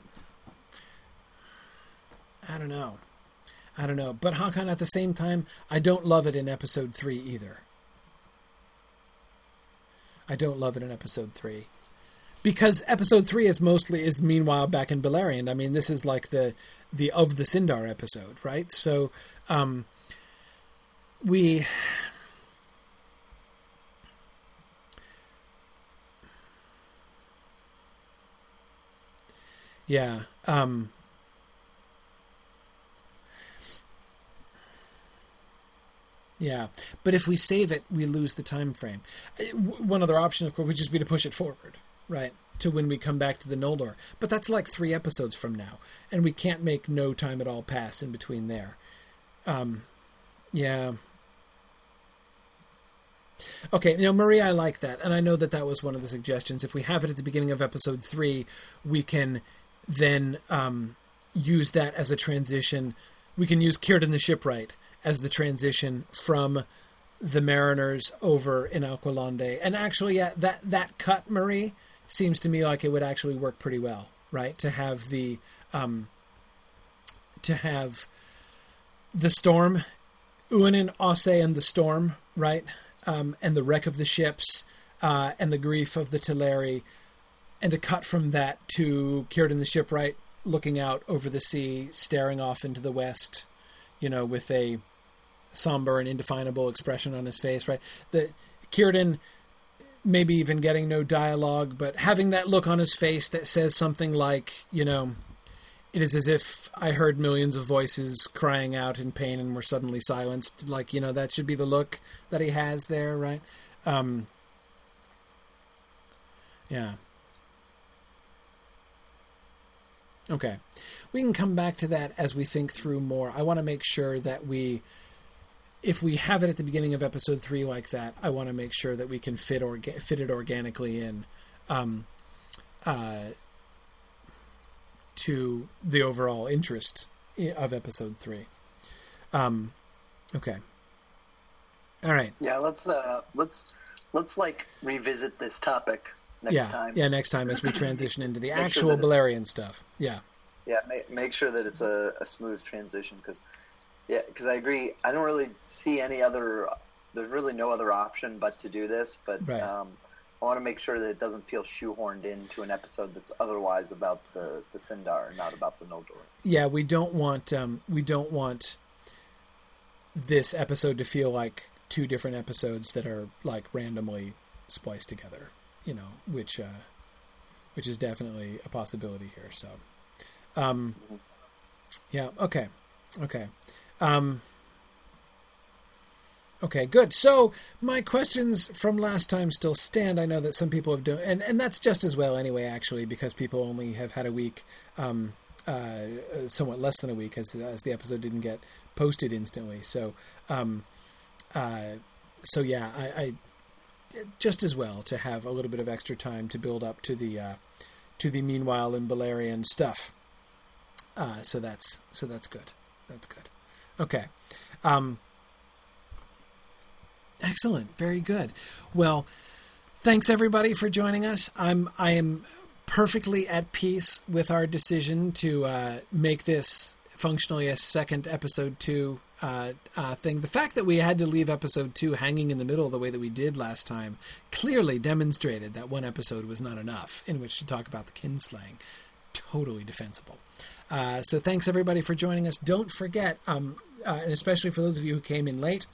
I don't know. I don't know. But Hakon, at the same time, I don't love it in episode three either. I don't love it in episode three because episode three is mostly is meanwhile back in Beleriand. I mean, this is like the the of the Sindar episode, right? So um, we yeah um, yeah but if we save it we lose the time frame one other option of course would just be to push it forward right to when we come back to the Noldor. But that's like three episodes from now, and we can't make no time at all pass in between there. Um, yeah. Okay, you know, Maria, I like that, and I know that that was one of the suggestions. If we have it at the beginning of episode three, we can then um, use that as a transition. We can use Círdan the Shipwright as the transition from the Mariners over in Alqualondë. And actually, yeah, that that cut, Marie, seems to me like it would actually work pretty well, right? To have the um, to have the storm, Uinen, Ossë, and the storm, right? Um, and the wreck of the ships, uh, and the grief of the Teleri, and to cut from that to Círdan the shipwright looking out over the sea, staring off into the west, you know, with a somber and indefinable expression on his face, right? The Círdan maybe even getting no dialogue, but having that look on his face that says something like, you know, it is as if I heard millions of voices crying out in pain and were suddenly silenced. Like, you know, that should be the look that he has there, right? Um, yeah. Okay. We can come back to that as we think through more. I want to make sure that we if we have it at the beginning of episode three like that, I want to make sure that we can fit or orga- fit it organically in um, uh, to the overall interest of episode three. Um, okay. All right. Yeah, let's uh, let's let's like revisit this topic next yeah. time. Yeah, next time as we transition into the actual sure Beleriand stuff. Yeah. Yeah, make, make sure that it's a, a smooth transition because yeah, because I agree. I don't really see any other. There's really no other option but to do this. But right. um, I want to make sure that it doesn't feel shoehorned into an episode that's otherwise about the the Sindar, not about the Noldor. Yeah, we don't want um, we don't want this episode to feel like two different episodes that are like randomly spliced together. You know, which uh, which is definitely a possibility here. So, um, mm-hmm. yeah, okay, okay. Um, okay, good. So my questions from last time still stand. I know that some people have done, and, and that's just as well anyway, actually, because people only have had a week, um, uh, somewhat less than a week, as, as the episode didn't get posted instantly. So, um, uh, so yeah, I, I just as well to have a little bit of extra time to build up to the uh, to the meanwhile in Beleriand stuff. Uh, so that's so that's good. That's good. Okay. Um, excellent. Very good. Well, thanks everybody for joining us. I'm I am perfectly at peace with our decision to uh, make this functionally a second episode two uh, uh, thing. The fact that we had to leave episode two hanging in the middle the way that we did last time clearly demonstrated that one episode was not enough in which to talk about the kinslaying. Totally defensible. Uh, so thanks everybody for joining us. Don't forget, um, uh, and especially for those of you who came in late,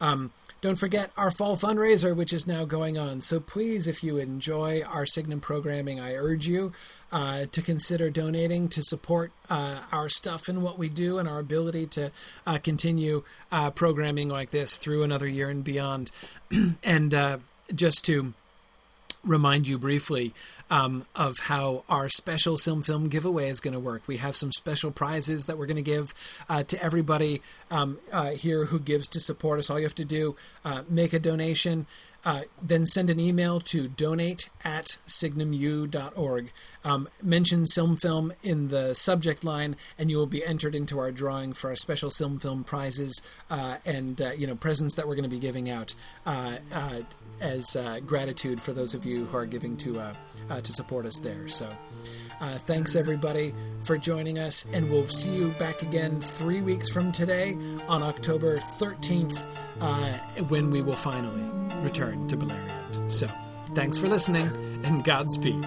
um, don't forget our fall fundraiser, which is now going on. So please, if you enjoy our Signum programming, I urge you uh, to consider donating to support uh, our stuff and what we do and our ability to uh, continue uh, programming like this through another year and beyond. <clears throat> and uh, just to remind you briefly um, of how our special Silm Film giveaway is going to work. We have some special prizes that we're going to give uh, to everybody um, uh, here who gives to support us. All you have to do, uh, make a donation. Uh, then send an email to donate at signumu.org. Um, mention Silm Film in the subject line, and you will be entered into our drawing for our special Silm Film prizes uh, and uh, you know presents that we're going to be giving out uh, uh, as gratitude for those of you who are giving to to support us there. So. Uh, thanks everybody for joining us, and we'll see you back again three weeks from today on October 13th uh, when we will finally return to Beleriand. So, thanks for listening, and Godspeed.